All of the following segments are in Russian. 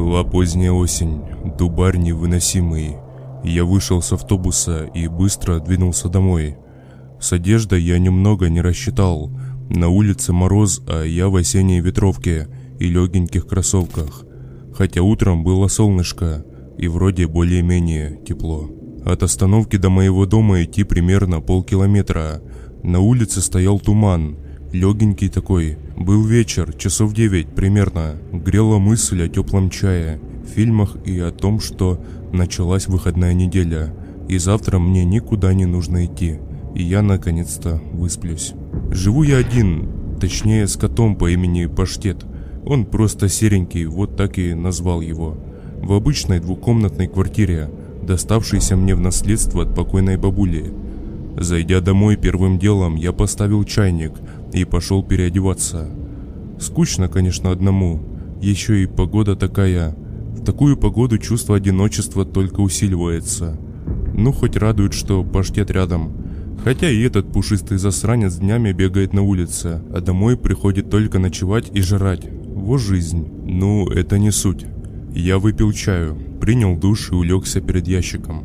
Была поздняя осень, дубарь невыносимый. Я вышел с автобуса и быстро двинулся домой. С одеждой я немного не рассчитал. На улице мороз, а я в осенней ветровке и легеньких кроссовках. Хотя утром было солнышко и вроде более-менее тепло. От остановки до моего дома идти примерно полкилометра. На улице стоял туман, легенький такой. Был вечер, часов девять примерно. Грела мысль о теплом чае, фильмах и о том, что началась выходная неделя. И завтра мне никуда не нужно идти. И я наконец-то высплюсь. Живу я один, точнее с котом по имени Паштет. Он просто серенький, вот так и назвал его. В обычной двухкомнатной квартире, доставшейся мне в наследство от покойной бабули. Зайдя домой первым делом, я поставил чайник и пошел переодеваться. Скучно, конечно, одному. Еще и погода такая. В такую погоду чувство одиночества только усиливается. Ну, хоть радует, что паштет рядом. Хотя и этот пушистый засранец днями бегает на улице, а домой приходит только ночевать и жрать. Вот жизнь. Ну, это не суть. Я выпил чаю, принял душ и улегся перед ящиком.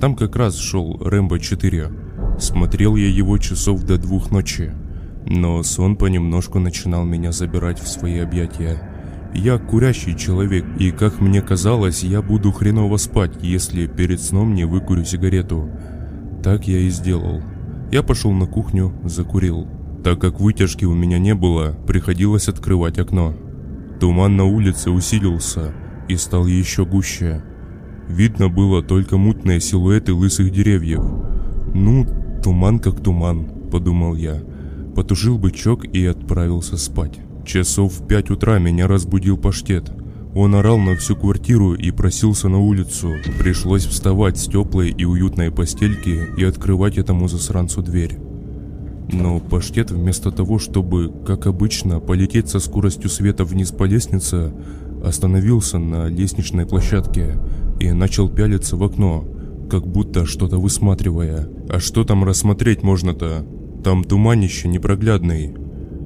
Там как раз шел Рэмбо 4. Смотрел я его часов до двух ночи. Но сон понемножку начинал меня забирать в свои объятия. Я курящий человек, и, как мне казалось, я буду хреново спать, если перед сном не выкурю сигарету. Так я и сделал. Я пошел на кухню, закурил. Так как вытяжки у меня не было, приходилось открывать окно. Туман на улице усилился и стал еще гуще. Видно было только мутные силуэты лысых деревьев. «Ну, туман как туман», — подумал я потушил бычок и отправился спать. Часов в пять утра меня разбудил паштет. Он орал на всю квартиру и просился на улицу. Пришлось вставать с теплой и уютной постельки и открывать этому засранцу дверь. Но паштет вместо того, чтобы, как обычно, полететь со скоростью света вниз по лестнице, остановился на лестничной площадке и начал пялиться в окно, как будто что-то высматривая. А что там рассмотреть можно-то? Там туманище непроглядный.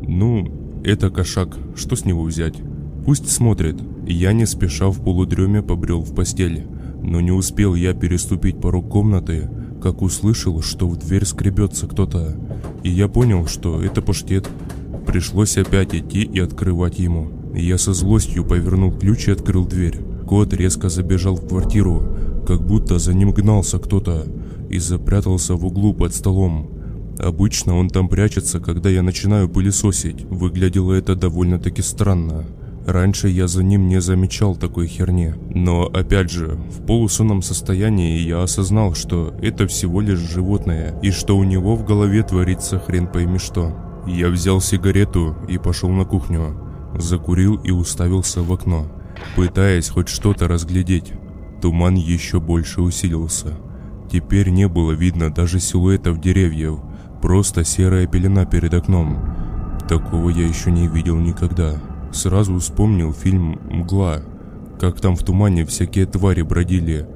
Ну, это кошак, что с него взять? Пусть смотрит. Я не спеша в полудреме побрел в постель. Но не успел я переступить порог комнаты, как услышал, что в дверь скребется кто-то. И я понял, что это паштет. Пришлось опять идти и открывать ему. Я со злостью повернул ключ и открыл дверь. Кот резко забежал в квартиру, как будто за ним гнался кто-то, и запрятался в углу под столом. Обычно он там прячется, когда я начинаю пылесосить. Выглядело это довольно-таки странно. Раньше я за ним не замечал такой херни. Но опять же, в полусонном состоянии я осознал, что это всего лишь животное, и что у него в голове творится хрен пойми что. Я взял сигарету и пошел на кухню. Закурил и уставился в окно, пытаясь хоть что-то разглядеть. Туман еще больше усилился. Теперь не было видно даже силуэтов деревьев, Просто серая пелена перед окном. Такого я еще не видел никогда. Сразу вспомнил фильм «Мгла», как там в тумане всякие твари бродили.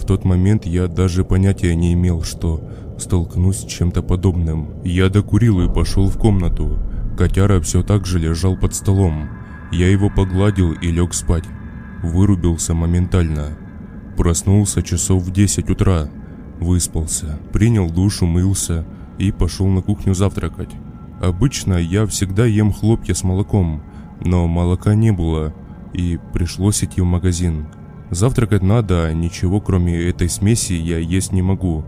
В тот момент я даже понятия не имел, что столкнусь с чем-то подобным. Я докурил и пошел в комнату. Котяра все так же лежал под столом. Я его погладил и лег спать. Вырубился моментально. Проснулся часов в 10 утра. Выспался, принял душ, умылся, и пошел на кухню завтракать. Обычно я всегда ем хлопья с молоком, но молока не было, и пришлось идти в магазин. Завтракать надо, ничего кроме этой смеси я есть не могу.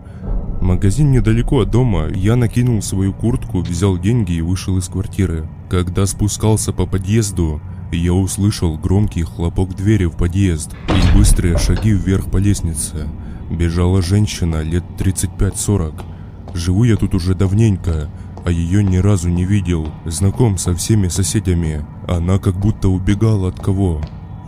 Магазин недалеко от дома, я накинул свою куртку, взял деньги и вышел из квартиры. Когда спускался по подъезду, я услышал громкий хлопок двери в подъезд и быстрые шаги вверх по лестнице. Бежала женщина лет 35-40. Живу я тут уже давненько, а ее ни разу не видел. Знаком со всеми соседями. Она как будто убегала от кого.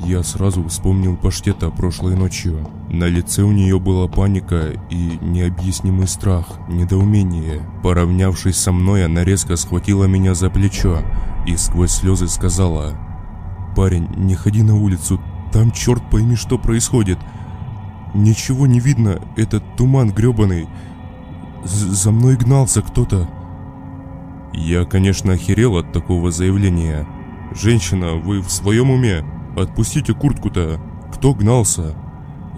Я сразу вспомнил паштета прошлой ночью. На лице у нее была паника и необъяснимый страх, недоумение. Поравнявшись со мной, она резко схватила меня за плечо и сквозь слезы сказала «Парень, не ходи на улицу, там черт пойми что происходит. Ничего не видно, этот туман гребаный за мной гнался кто-то. Я, конечно, охерел от такого заявления. Женщина, вы в своем уме? Отпустите куртку-то. Кто гнался?»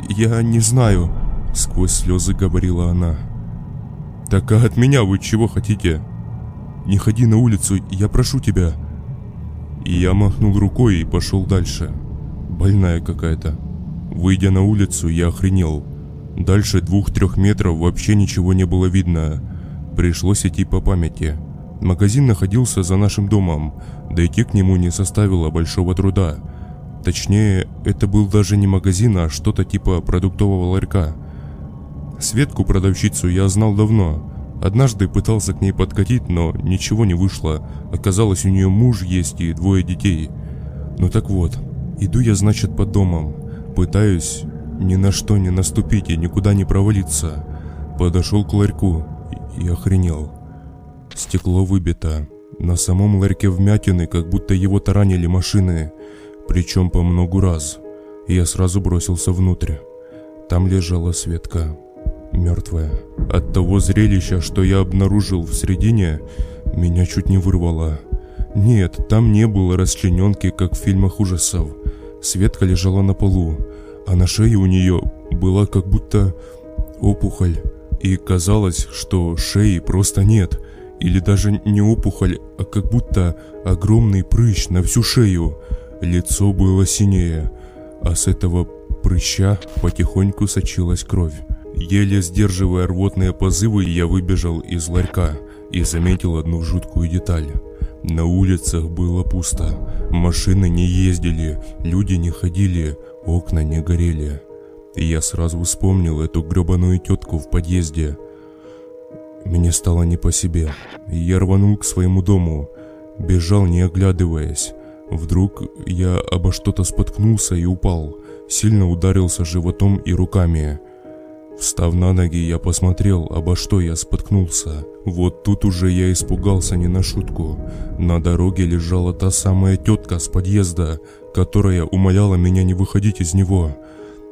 «Я не знаю», — сквозь слезы говорила она. «Так а от меня вы чего хотите?» «Не ходи на улицу, я прошу тебя». И я махнул рукой и пошел дальше. Больная какая-то. Выйдя на улицу, я охренел. Дальше двух-трех метров вообще ничего не было видно. Пришлось идти по памяти. Магазин находился за нашим домом. Дойти к нему не составило большого труда. Точнее, это был даже не магазин, а что-то типа продуктового ларька. Светку продавщицу я знал давно. Однажды пытался к ней подкатить, но ничего не вышло. Оказалось, у нее муж есть и двое детей. Ну так вот, иду я, значит, под домом. Пытаюсь ни на что не наступить и никуда не провалиться. Подошел к ларьку и охренел. Стекло выбито. На самом ларьке вмятины, как будто его таранили машины. Причем по многу раз. Я сразу бросился внутрь. Там лежала Светка мертвая. От того зрелища, что я обнаружил в середине, меня чуть не вырвало. Нет, там не было расчлененки, как в фильмах ужасов. Светка лежала на полу, а на шее у нее была как будто опухоль. И казалось, что шеи просто нет. Или даже не опухоль, а как будто огромный прыщ на всю шею. Лицо было синее, а с этого прыща потихоньку сочилась кровь. Еле сдерживая рвотные позывы, я выбежал из ларька и заметил одну жуткую деталь. На улицах было пусто, машины не ездили, люди не ходили, окна не горели. И я сразу вспомнил эту гребаную тетку в подъезде. Мне стало не по себе. Я рванул к своему дому, бежал не оглядываясь. Вдруг я обо что-то споткнулся и упал, сильно ударился животом и руками. Встав на ноги, я посмотрел, обо что я споткнулся. Вот тут уже я испугался не на шутку. На дороге лежала та самая тетка с подъезда, которая умоляла меня не выходить из него.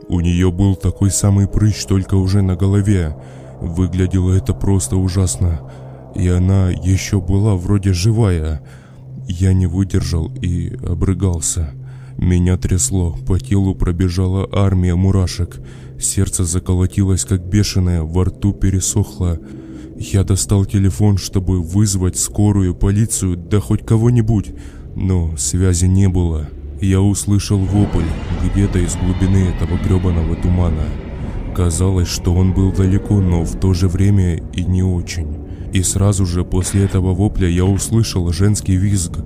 У нее был такой самый прыщ, только уже на голове. Выглядело это просто ужасно. И она еще была вроде живая. Я не выдержал и обрыгался. Меня трясло, по телу пробежала армия мурашек – Сердце заколотилось как бешеное, во рту пересохло. Я достал телефон, чтобы вызвать скорую, полицию, да хоть кого-нибудь, но связи не было. Я услышал вопль где-то из глубины этого гребаного тумана. Казалось, что он был далеко, но в то же время и не очень. И сразу же после этого вопля я услышал женский визг –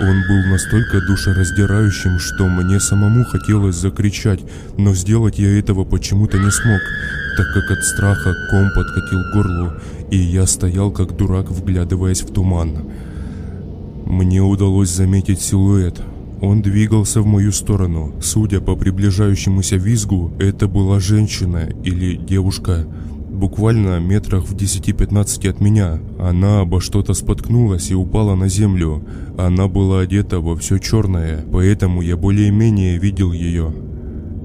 он был настолько душераздирающим, что мне самому хотелось закричать, но сделать я этого почему-то не смог, так как от страха ком подкатил горлу, и я стоял как дурак, вглядываясь в туман. Мне удалось заметить силуэт. Он двигался в мою сторону. Судя по приближающемуся визгу, это была женщина или девушка – буквально метрах в 10-15 от меня. Она обо что-то споткнулась и упала на землю. Она была одета во все черное, поэтому я более-менее видел ее.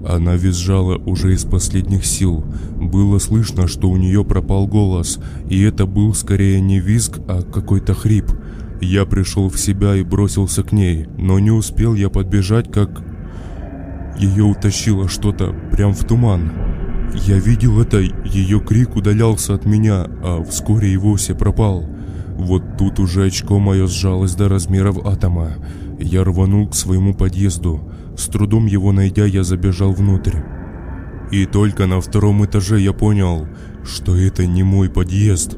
Она визжала уже из последних сил. Было слышно, что у нее пропал голос, и это был скорее не визг, а какой-то хрип. Я пришел в себя и бросился к ней, но не успел я подбежать, как... Ее утащило что-то прям в туман. Я видел это, ее крик удалялся от меня, а вскоре и вовсе пропал. Вот тут уже очко мое сжалось до размеров атома. Я рванул к своему подъезду. С трудом его найдя, я забежал внутрь. И только на втором этаже я понял, что это не мой подъезд.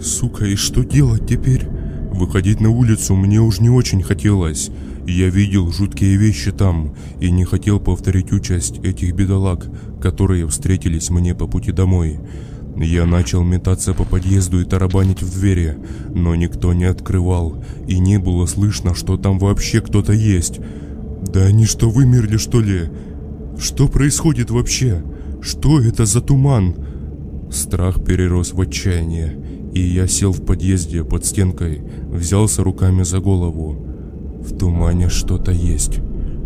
Сука, и что делать теперь? Выходить на улицу мне уж не очень хотелось. Я видел жуткие вещи там и не хотел повторить участь этих бедолаг, которые встретились мне по пути домой. Я начал метаться по подъезду и тарабанить в двери, но никто не открывал, и не было слышно, что там вообще кто-то есть. Да они что, вымерли что ли? Что происходит вообще? Что это за туман? Страх перерос в отчаяние, и я сел в подъезде под стенкой, взялся руками за голову. В тумане что-то есть.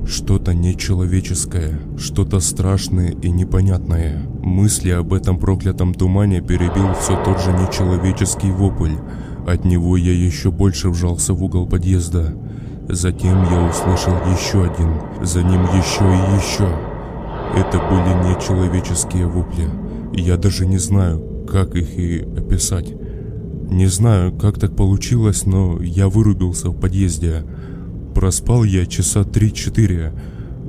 Что-то нечеловеческое, что-то страшное и непонятное. Мысли об этом проклятом тумане перебил все тот же нечеловеческий вопль. От него я еще больше вжался в угол подъезда. Затем я услышал еще один, за ним еще и еще. Это были нечеловеческие вопли. Я даже не знаю, как их и описать. Не знаю, как так получилось, но я вырубился в подъезде. Проспал я часа 3-4.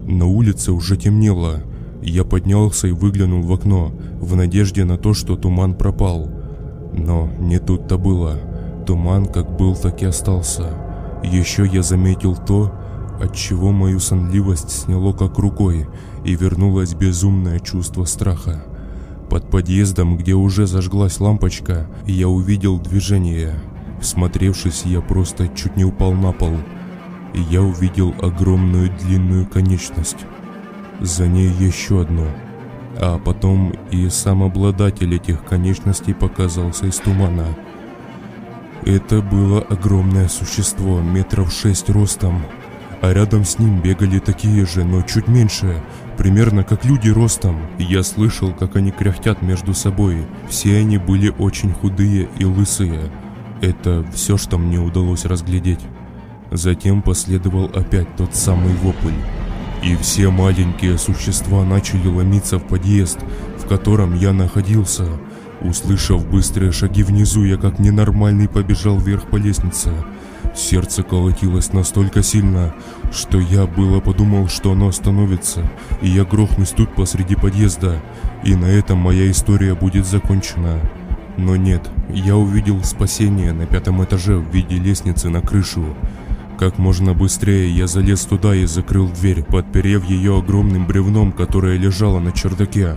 На улице уже темнело. Я поднялся и выглянул в окно, в надежде на то, что туман пропал. Но не тут-то было. Туман как был, так и остался. Еще я заметил то, от чего мою сонливость сняло как рукой, и вернулось безумное чувство страха. Под подъездом, где уже зажглась лампочка, я увидел движение. Смотревшись, я просто чуть не упал на пол. Я увидел огромную длинную конечность. За ней еще одну. А потом и сам обладатель этих конечностей показался из тумана. Это было огромное существо, метров шесть ростом, а рядом с ним бегали такие же, но чуть меньше, примерно как люди ростом. Я слышал, как они кряхтят между собой. Все они были очень худые и лысые. Это все, что мне удалось разглядеть. Затем последовал опять тот самый вопль. И все маленькие существа начали ломиться в подъезд, в котором я находился. Услышав быстрые шаги внизу, я как ненормальный побежал вверх по лестнице. Сердце колотилось настолько сильно, что я было подумал, что оно остановится, и я грохнусь тут посреди подъезда, и на этом моя история будет закончена. Но нет, я увидел спасение на пятом этаже в виде лестницы на крышу. Как можно быстрее я залез туда и закрыл дверь, подперев ее огромным бревном, которое лежало на чердаке.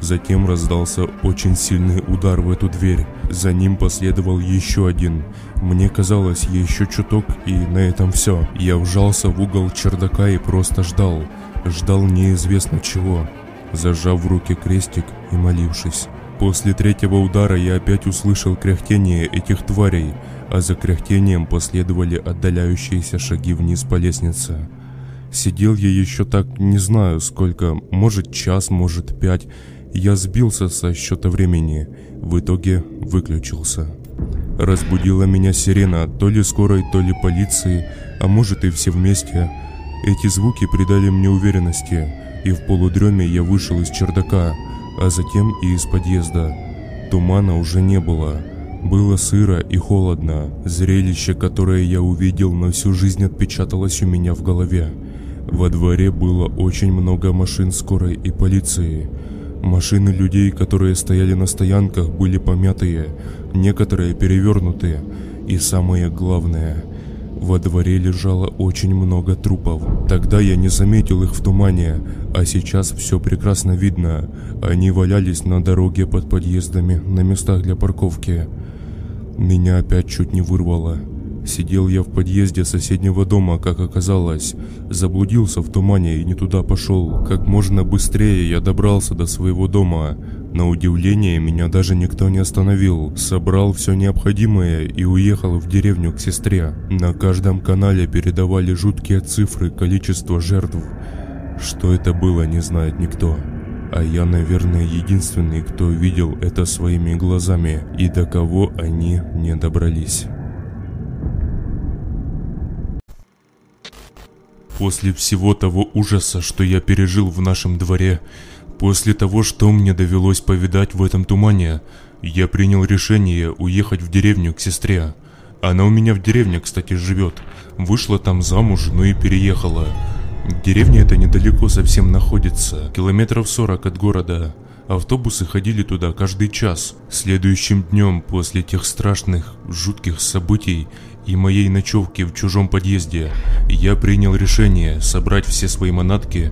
Затем раздался очень сильный удар в эту дверь. За ним последовал еще один. Мне казалось, еще чуток и на этом все. Я вжался в угол чердака и просто ждал. Ждал неизвестно чего, зажав в руки крестик и молившись. После третьего удара я опять услышал кряхтение этих тварей, а за кряхтением последовали отдаляющиеся шаги вниз по лестнице. Сидел я еще так, не знаю сколько, может час, может пять, я сбился со счета времени, в итоге выключился. Разбудила меня сирена, то ли скорой, то ли полиции, а может и все вместе. Эти звуки придали мне уверенности, и в полудреме я вышел из чердака, а затем и из подъезда. Тумана уже не было. Было сыро и холодно. Зрелище, которое я увидел, на всю жизнь отпечаталось у меня в голове. Во дворе было очень много машин скорой и полиции. Машины людей, которые стояли на стоянках, были помятые, некоторые перевернутые. И самое главное, во дворе лежало очень много трупов. Тогда я не заметил их в тумане, а сейчас все прекрасно видно. Они валялись на дороге под подъездами, на местах для парковки. Меня опять чуть не вырвало. Сидел я в подъезде соседнего дома, как оказалось. Заблудился в тумане и не туда пошел. Как можно быстрее я добрался до своего дома. На удивление, меня даже никто не остановил. Собрал все необходимое и уехал в деревню к сестре. На каждом канале передавали жуткие цифры количества жертв. Что это было, не знает никто. А я, наверное, единственный, кто видел это своими глазами, и до кого они не добрались. После всего того ужаса, что я пережил в нашем дворе, после того, что мне довелось повидать в этом тумане, я принял решение уехать в деревню к сестре. Она у меня в деревне, кстати, живет. Вышла там замуж, но и переехала. Деревня эта недалеко совсем находится, километров 40 от города. Автобусы ходили туда каждый час. Следующим днем после тех страшных, жутких событий и моей ночевки в чужом подъезде, я принял решение собрать все свои манатки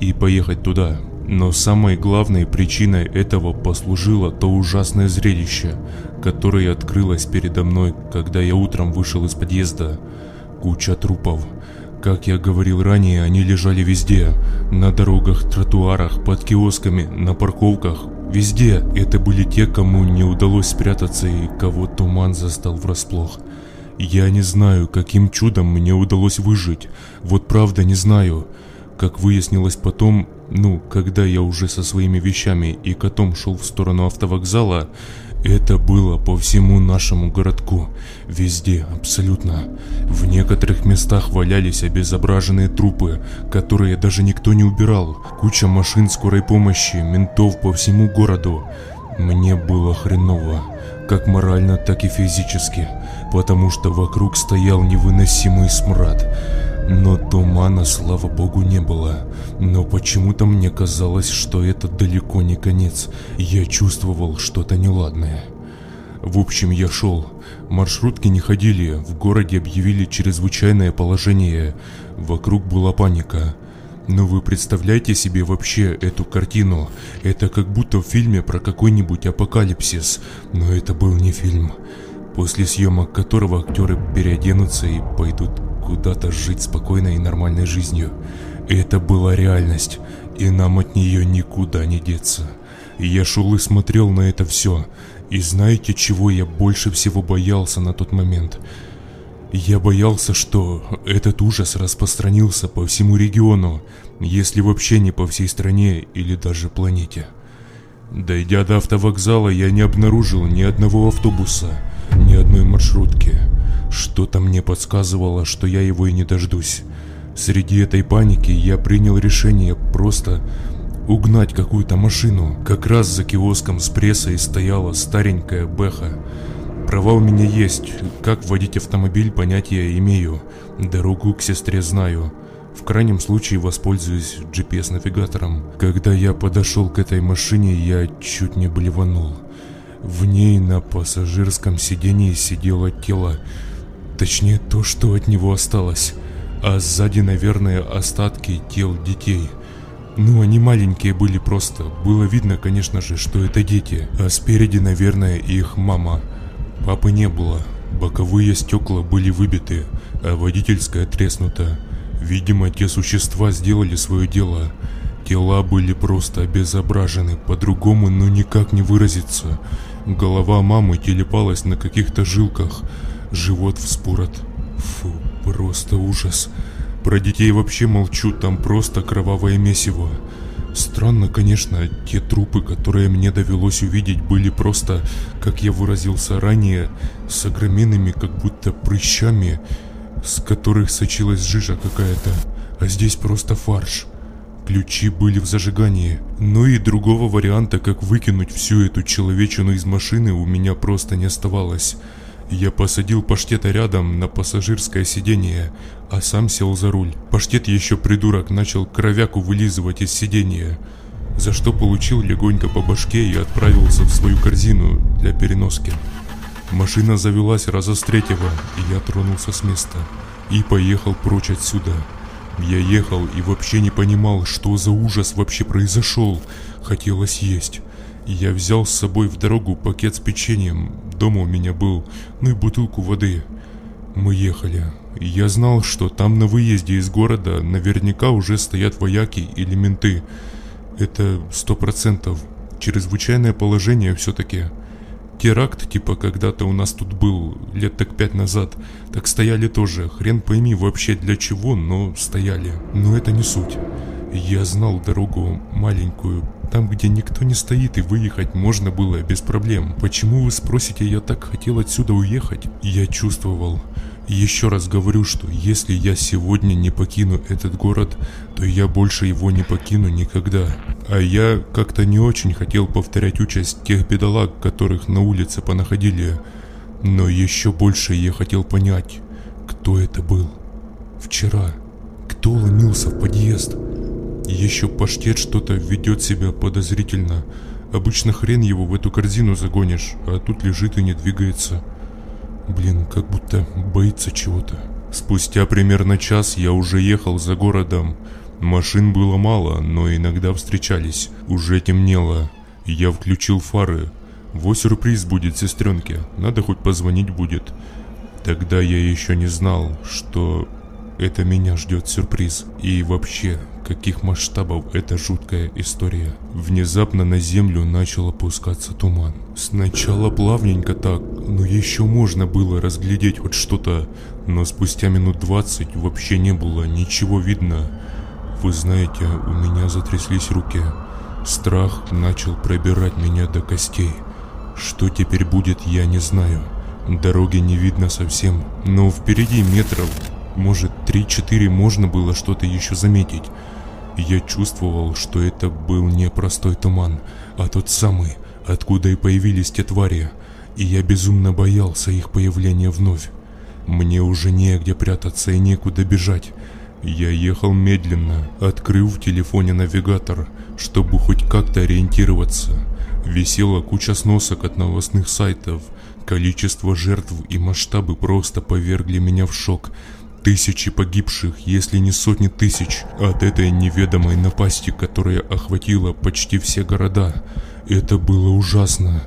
и поехать туда. Но самой главной причиной этого послужило то ужасное зрелище, которое открылось передо мной, когда я утром вышел из подъезда. Куча трупов. Как я говорил ранее, они лежали везде. На дорогах, тротуарах, под киосками, на парковках. Везде. Это были те, кому не удалось спрятаться и кого туман застал врасплох. Я не знаю, каким чудом мне удалось выжить. Вот правда не знаю. Как выяснилось потом, ну, когда я уже со своими вещами и котом шел в сторону автовокзала, Это было по всему нашему городку, везде, абсолютно. В некоторых местах валялись обезображенные трупы, которые даже никто не убирал. Куча машин скорой помощи, ментов по всему городу. Мне было хреново, как морально, так и физически, потому что вокруг стоял невыносимый смрад. Но тумана, слава богу, не было. Но почему-то мне казалось, что это далеко не конец. Я чувствовал что-то неладное. В общем, я шел. Маршрутки не ходили, в городе объявили чрезвычайное положение. Вокруг была паника. Но вы представляете себе вообще эту картину? Это как будто в фильме про какой-нибудь апокалипсис. Но это был не фильм. После съемок которого актеры переоденутся и пойдут куда-то жить спокойной и нормальной жизнью. Это была реальность, и нам от нее никуда не деться. Я шел и смотрел на это все, и знаете, чего я больше всего боялся на тот момент? Я боялся, что этот ужас распространился по всему региону, если вообще не по всей стране или даже планете. Дойдя до автовокзала, я не обнаружил ни одного автобуса, ни одной маршрутки. Что-то мне подсказывало, что я его и не дождусь. Среди этой паники я принял решение просто угнать какую-то машину. Как раз за киоском с прессой стояла старенькая Бэха. Права у меня есть, как водить автомобиль понятия имею, дорогу к сестре знаю. В крайнем случае воспользуюсь GPS-навигатором. Когда я подошел к этой машине, я чуть не блеванул. В ней на пассажирском сидении сидело тело Точнее, то, что от него осталось. А сзади, наверное, остатки тел детей. Ну, они маленькие были просто. Было видно, конечно же, что это дети. А спереди, наверное, их мама. Папы не было. Боковые стекла были выбиты, а водительская треснута. Видимо, те существа сделали свое дело. Тела были просто обезображены, по-другому ну никак не выразиться. Голова мамы телепалась на каких-то жилках, живот вспорот. Фу, просто ужас. Про детей вообще молчу, там просто кровавое месиво. Странно, конечно, те трупы, которые мне довелось увидеть, были просто, как я выразился ранее, с огроменными как будто прыщами, с которых сочилась жижа какая-то. А здесь просто фарш. Ключи были в зажигании. Ну и другого варианта, как выкинуть всю эту человечину из машины, у меня просто не оставалось. Я посадил паштета рядом на пассажирское сиденье, а сам сел за руль. Паштет еще придурок начал кровяку вылизывать из сиденья, за что получил легонько по башке и отправился в свою корзину для переноски. Машина завелась раза с третьего, и я тронулся с места и поехал прочь отсюда. Я ехал и вообще не понимал, что за ужас вообще произошел. Хотелось есть. Я взял с собой в дорогу пакет с печеньем, дома у меня был, ну и бутылку воды. Мы ехали. Я знал, что там на выезде из города наверняка уже стоят вояки или менты. Это сто процентов. Чрезвычайное положение все-таки. Теракт, типа когда-то у нас тут был, лет так пять назад, так стояли тоже. Хрен пойми вообще для чего, но стояли. Но это не суть. Я знал дорогу маленькую, там, где никто не стоит и выехать можно было без проблем. Почему вы спросите, я так хотел отсюда уехать? Я чувствовал. Еще раз говорю, что если я сегодня не покину этот город, то я больше его не покину никогда. А я как-то не очень хотел повторять участь тех бедолаг, которых на улице понаходили. Но еще больше я хотел понять, кто это был. Вчера. Кто ломился в подъезд? Еще паштет что-то ведет себя подозрительно. Обычно хрен его в эту корзину загонишь, а тут лежит и не двигается. Блин, как будто боится чего-то. Спустя примерно час я уже ехал за городом. Машин было мало, но иногда встречались. Уже темнело. Я включил фары. Во сюрприз будет сестренке. Надо хоть позвонить будет. Тогда я еще не знал, что это меня ждет сюрприз. И вообще, каких масштабов эта жуткая история. Внезапно на землю начал опускаться туман. Сначала плавненько так, но еще можно было разглядеть хоть что-то, но спустя минут двадцать вообще не было ничего видно. Вы знаете, у меня затряслись руки. Страх начал пробирать меня до костей. Что теперь будет, я не знаю. Дороги не видно совсем, но впереди метров, может 3-4 можно было что-то еще заметить. Я чувствовал, что это был не простой туман, а тот самый, откуда и появились те твари, и я безумно боялся их появления вновь. Мне уже негде прятаться и некуда бежать. Я ехал медленно, открыв в телефоне навигатор, чтобы хоть как-то ориентироваться. Висела куча сносок от новостных сайтов. Количество жертв и масштабы просто повергли меня в шок. Тысячи погибших, если не сотни тысяч, от этой неведомой напасти, которая охватила почти все города. Это было ужасно.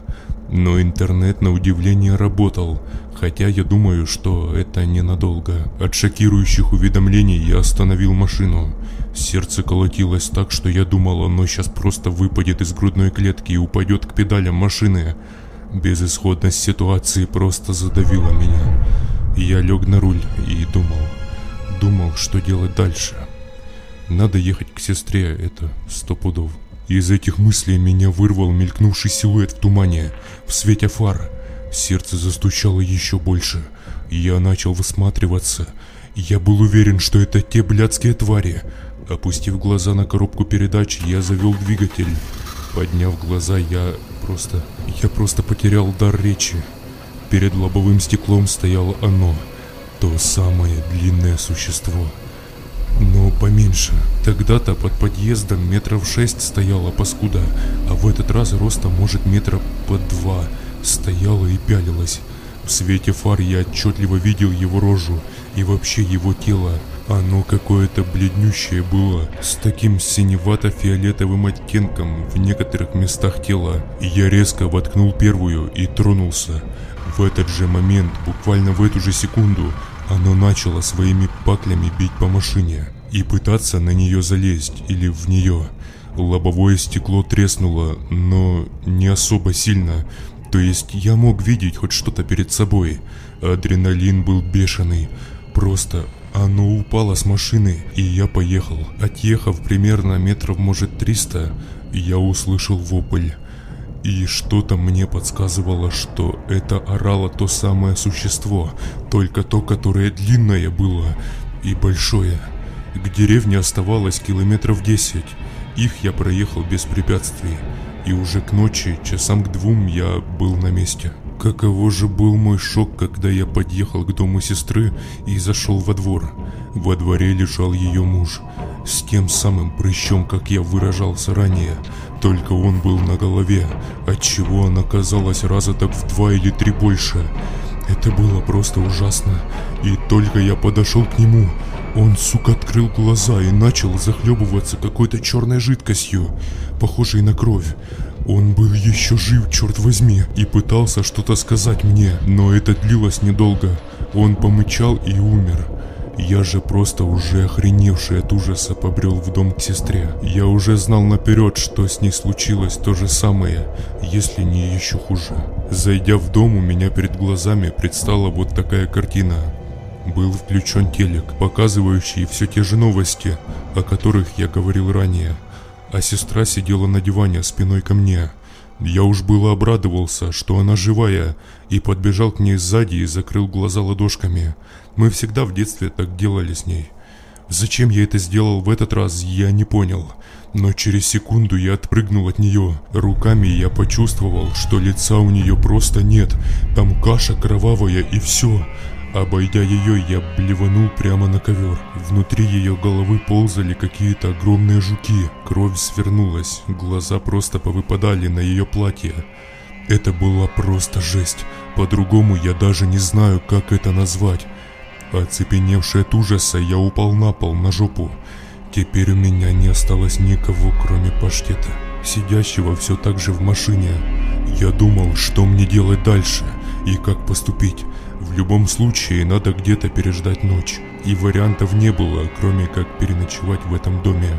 Но интернет на удивление работал, хотя я думаю, что это ненадолго. От шокирующих уведомлений я остановил машину. Сердце колотилось так, что я думал, оно сейчас просто выпадет из грудной клетки и упадет к педалям машины. Безысходность ситуации просто задавила меня. Я лег на руль и думал, думал, что делать дальше. Надо ехать к сестре, это сто пудов. Из этих мыслей меня вырвал мелькнувший силуэт в тумане, в свете фар. Сердце застучало еще больше. Я начал высматриваться. Я был уверен, что это те блядские твари. Опустив глаза на коробку передач, я завел двигатель. Подняв глаза, я просто... Я просто потерял дар речи. Перед лобовым стеклом стояло оно. То самое длинное существо но поменьше. Тогда-то под подъездом метров шесть стояла паскуда, а в этот раз роста может метра под два. Стояла и пялилась. В свете фар я отчетливо видел его рожу и вообще его тело. Оно какое-то бледнющее было, с таким синевато-фиолетовым оттенком в некоторых местах тела. Я резко воткнул первую и тронулся. В этот же момент, буквально в эту же секунду, оно начало своими паклями бить по машине и пытаться на нее залезть или в нее. Лобовое стекло треснуло, но не особо сильно. То есть я мог видеть хоть что-то перед собой. Адреналин был бешеный. Просто оно упало с машины, и я поехал. Отъехав примерно метров, может, 300, я услышал вопль. И что-то мне подсказывало, что это орало то самое существо, только то, которое длинное было и большое. К деревне оставалось километров десять. Их я проехал без препятствий, и уже к ночи, часам к двум, я был на месте. Каково же был мой шок, когда я подъехал к дому сестры и зашел во двор. Во дворе лежал ее муж, с тем самым прыщом, как я выражался ранее, только он был на голове, отчего она казалась раза так в два или три больше. Это было просто ужасно. И только я подошел к нему, он, сука, открыл глаза и начал захлебываться какой-то черной жидкостью, похожей на кровь. Он был еще жив, черт возьми, и пытался что-то сказать мне, но это длилось недолго. Он помычал и умер. Я же просто уже охреневший от ужаса побрел в дом к сестре. Я уже знал наперед, что с ней случилось то же самое, если не еще хуже. Зайдя в дом, у меня перед глазами предстала вот такая картина. Был включен телек, показывающий все те же новости, о которых я говорил ранее. А сестра сидела на диване спиной ко мне. Я уж было обрадовался, что она живая, и подбежал к ней сзади и закрыл глаза ладошками. Мы всегда в детстве так делали с ней. Зачем я это сделал в этот раз, я не понял. Но через секунду я отпрыгнул от нее. Руками я почувствовал, что лица у нее просто нет. Там каша кровавая и все. Обойдя ее, я блеванул прямо на ковер. Внутри ее головы ползали какие-то огромные жуки. Кровь свернулась, глаза просто повыпадали на ее платье. Это была просто жесть. По-другому я даже не знаю, как это назвать. Оцепеневший от ужаса, я упал на пол, на жопу. Теперь у меня не осталось никого, кроме паштета, сидящего все так же в машине. Я думал, что мне делать дальше и как поступить. В любом случае, надо где-то переждать ночь. И вариантов не было, кроме как переночевать в этом доме.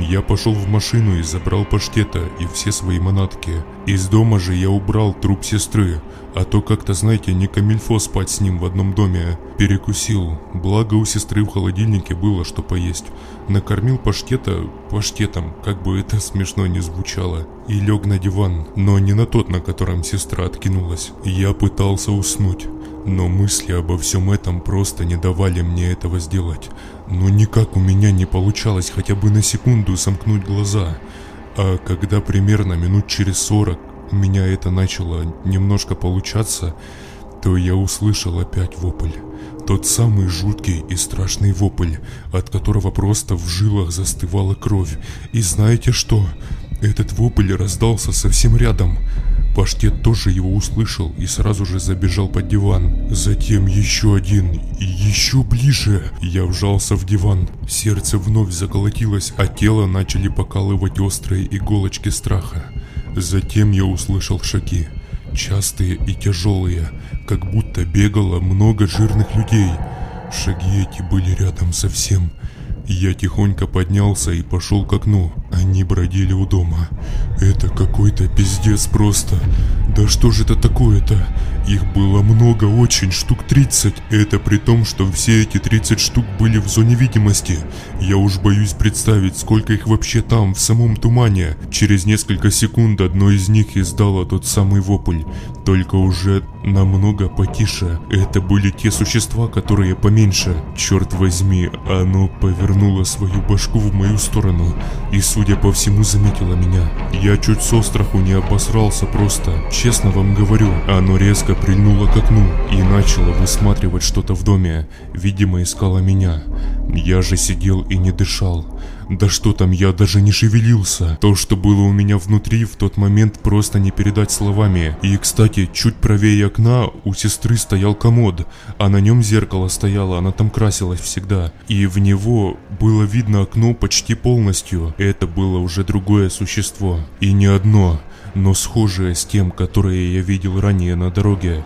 Я пошел в машину и забрал паштета и все свои манатки. Из дома же я убрал труп сестры, а то как-то, знаете, не камильфо спать с ним в одном доме. Перекусил, благо у сестры в холодильнике было что поесть. Накормил паштета паштетом, как бы это смешно не звучало, и лег на диван, но не на тот, на котором сестра откинулась. Я пытался уснуть. Но мысли обо всем этом просто не давали мне этого сделать. Но никак у меня не получалось хотя бы на секунду сомкнуть глаза. А когда примерно минут через сорок у меня это начало немножко получаться, то я услышал опять вопль. Тот самый жуткий и страшный вопль, от которого просто в жилах застывала кровь. И знаете что? Этот вопль раздался совсем рядом. Паштет тоже его услышал и сразу же забежал под диван. Затем еще один и еще ближе. Я вжался в диван. Сердце вновь заколотилось, а тело начали покалывать острые иголочки страха. Затем я услышал шаги. Частые и тяжелые, как будто бегало много жирных людей. Шаги эти были рядом совсем. Я тихонько поднялся и пошел к окну. Они бродили у дома. Это какой-то пиздец просто. Да что же это такое-то? Их было много, очень, штук 30. Это при том, что все эти 30 штук были в зоне видимости. Я уж боюсь представить, сколько их вообще там, в самом тумане. Через несколько секунд одно из них издало тот самый вопль. Только уже намного потише. Это были те существа, которые поменьше. Черт возьми, оно повернуло свою башку в мою сторону и, судя по всему, заметило меня. Я чуть со страху не обосрался просто. Честно вам говорю, оно резко прильнуло к окну и начало высматривать что-то в доме. Видимо, искало меня. Я же сидел и не дышал. Да что там, я даже не шевелился. То, что было у меня внутри, в тот момент просто не передать словами. И, кстати, чуть правее окна у сестры стоял комод, а на нем зеркало стояло, она там красилась всегда. И в него было видно окно почти полностью. Это было уже другое существо. И не одно, но схожее с тем, которое я видел ранее на дороге.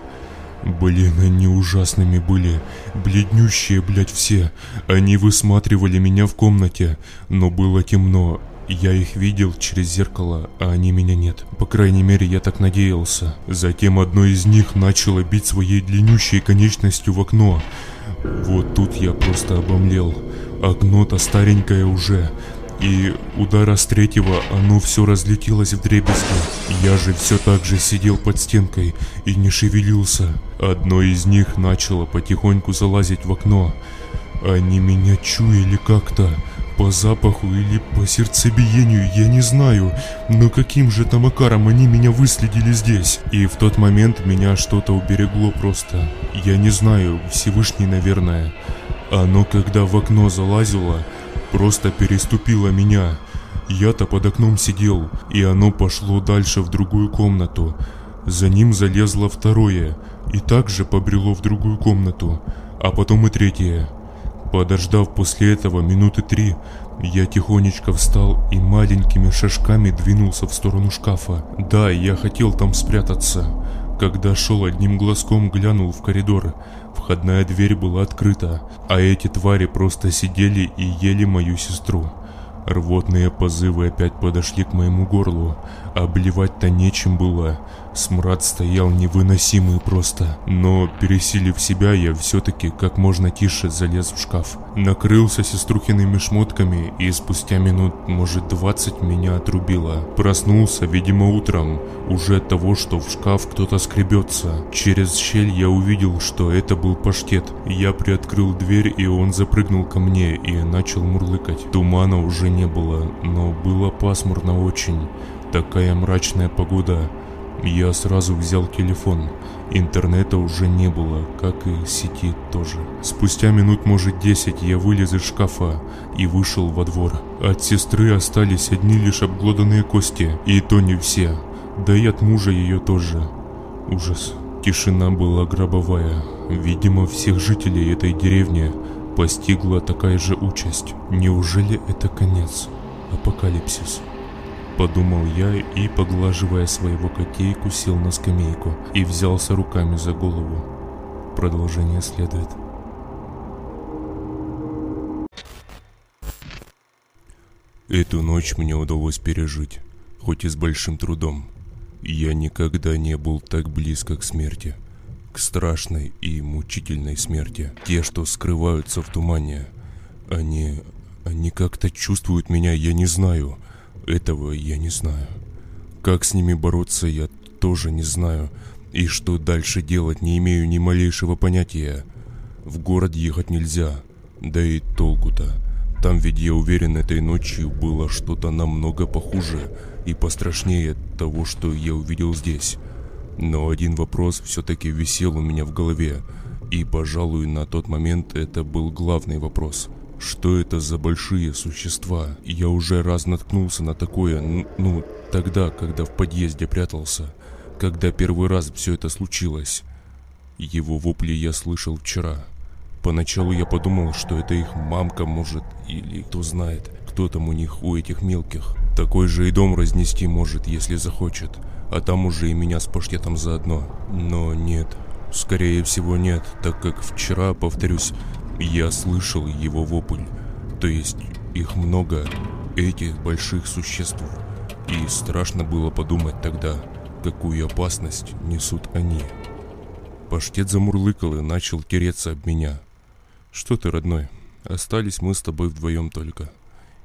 Блин, они ужасными были. Бледнющие, блядь, все. Они высматривали меня в комнате, но было темно. Я их видел через зеркало, а они меня нет. По крайней мере, я так надеялся. Затем одно из них начало бить своей длиннющей конечностью в окно. Вот тут я просто обомлел. Окно-то старенькое уже, и удара с третьего оно все разлетелось в дребезги. Я же все так же сидел под стенкой и не шевелился. Одно из них начало потихоньку залазить в окно. Они меня чуяли как-то, по запаху или по сердцебиению, я не знаю, но каким же там макаром они меня выследили здесь? И в тот момент меня что-то уберегло просто. Я не знаю, Всевышний, наверное. Оно когда в окно залазило, просто переступило меня. Я-то под окном сидел, и оно пошло дальше в другую комнату. За ним залезло второе, и также побрело в другую комнату, а потом и третье. Подождав после этого минуты три, я тихонечко встал и маленькими шажками двинулся в сторону шкафа. Да, я хотел там спрятаться. Когда шел одним глазком, глянул в коридор. Входная дверь была открыта, а эти твари просто сидели и ели мою сестру. Рвотные позывы опять подошли к моему горлу. Обливать-то нечем было. Смрад стоял невыносимый просто. Но, пересилив себя, я все-таки как можно тише залез в шкаф. Накрылся сеструхиными шмотками и спустя минут, может, 20 меня отрубило. Проснулся, видимо, утром, уже от того, что в шкаф кто-то скребется. Через щель я увидел, что это был паштет. Я приоткрыл дверь, и он запрыгнул ко мне и начал мурлыкать. Тумана уже не было, но было пасмурно очень. Такая мрачная погода. Я сразу взял телефон. Интернета уже не было, как и сети тоже. Спустя минут, может, десять я вылез из шкафа и вышел во двор. От сестры остались одни лишь обглоданные кости, и то не все. Да и от мужа ее тоже. Ужас. Тишина была гробовая. Видимо, всех жителей этой деревни постигла такая же участь. Неужели это конец? Апокалипсис. Подумал я и, поглаживая своего котейку, сел на скамейку и взялся руками за голову. Продолжение следует. Эту ночь мне удалось пережить, хоть и с большим трудом. Я никогда не был так близко к смерти. К страшной и мучительной смерти. Те, что скрываются в тумане. Они... Они как-то чувствуют меня, я не знаю. Этого я не знаю. Как с ними бороться, я тоже не знаю. И что дальше делать, не имею ни малейшего понятия. В город ехать нельзя. Да и толку-то. Там ведь, я уверен, этой ночью было что-то намного похуже и пострашнее того, что я увидел здесь. Но один вопрос все-таки висел у меня в голове, и, пожалуй, на тот момент это был главный вопрос. Что это за большие существа? Я уже раз наткнулся на такое, ну, тогда, когда в подъезде прятался, когда первый раз все это случилось. Его вопли я слышал вчера. Поначалу я подумал, что это их мамка может, или кто знает, кто там у них, у этих мелких. Такой же и дом разнести может, если захочет. А там уже и меня с паштетом заодно. Но нет, скорее всего нет, так как вчера, повторюсь, я слышал его вопль. То есть их много, этих больших существ. И страшно было подумать тогда, какую опасность несут они. Паштет замурлыкал и начал тереться об меня – что ты, родной? Остались мы с тобой вдвоем только.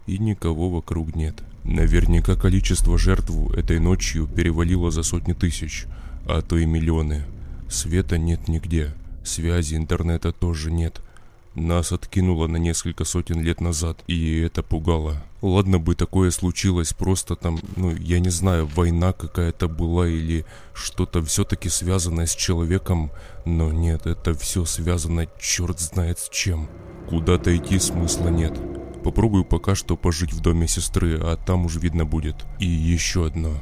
И никого вокруг нет. Наверняка количество жертв этой ночью перевалило за сотни тысяч, а то и миллионы. Света нет нигде, связи интернета тоже нет. Нас откинуло на несколько сотен лет назад, и это пугало. Ладно бы такое случилось, просто там, ну, я не знаю, война какая-то была или что-то все-таки связанное с человеком, но нет, это все связано черт знает с чем. Куда-то идти смысла нет. Попробую пока что пожить в доме сестры, а там уж видно будет. И еще одно.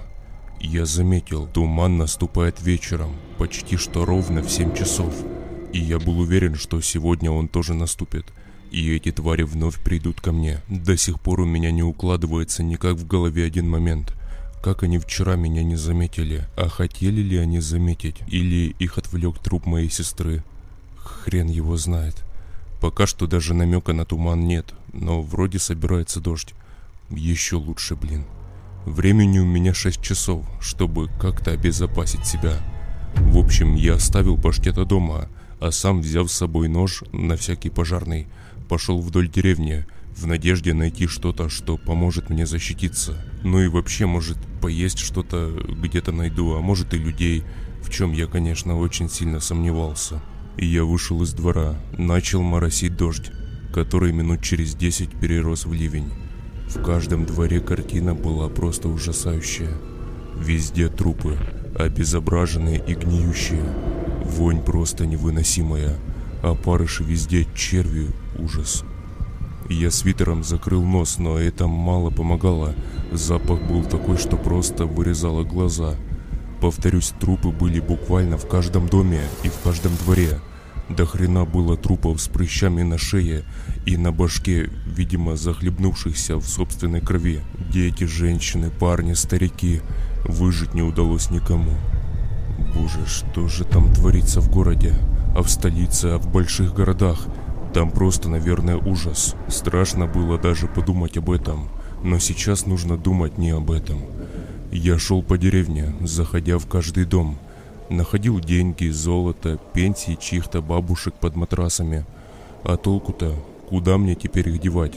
Я заметил, туман наступает вечером, почти что ровно в 7 часов. И я был уверен, что сегодня он тоже наступит. И эти твари вновь придут ко мне. До сих пор у меня не укладывается никак в голове один момент. Как они вчера меня не заметили? А хотели ли они заметить? Или их отвлек труп моей сестры? Хрен его знает. Пока что даже намека на туман нет, но вроде собирается дождь. Еще лучше, блин. Времени у меня 6 часов, чтобы как-то обезопасить себя. В общем, я оставил паштета дома, а сам, взяв с собой нож на всякий пожарный, пошел вдоль деревни, в надежде найти что-то, что поможет мне защититься. Ну и вообще, может, поесть что-то где-то найду, а может и людей, в чем я, конечно, очень сильно сомневался. И я вышел из двора, начал моросить дождь, который минут через десять перерос в ливень. В каждом дворе картина была просто ужасающая. Везде трупы, обезображенные и гниющие. Вонь просто невыносимая, а парыши везде черви, ужас. Я свитером закрыл нос, но это мало помогало. Запах был такой, что просто вырезало глаза. Повторюсь, трупы были буквально в каждом доме и в каждом дворе. До хрена было трупов с прыщами на шее и на башке, видимо, захлебнувшихся в собственной крови. Дети, женщины, парни, старики. Выжить не удалось никому. Боже, что же там творится в городе? А в столице, а в больших городах? Там просто, наверное, ужас. Страшно было даже подумать об этом. Но сейчас нужно думать не об этом. Я шел по деревне, заходя в каждый дом. Находил деньги, золото, пенсии чьих-то бабушек под матрасами. А толку-то? Куда мне теперь их девать?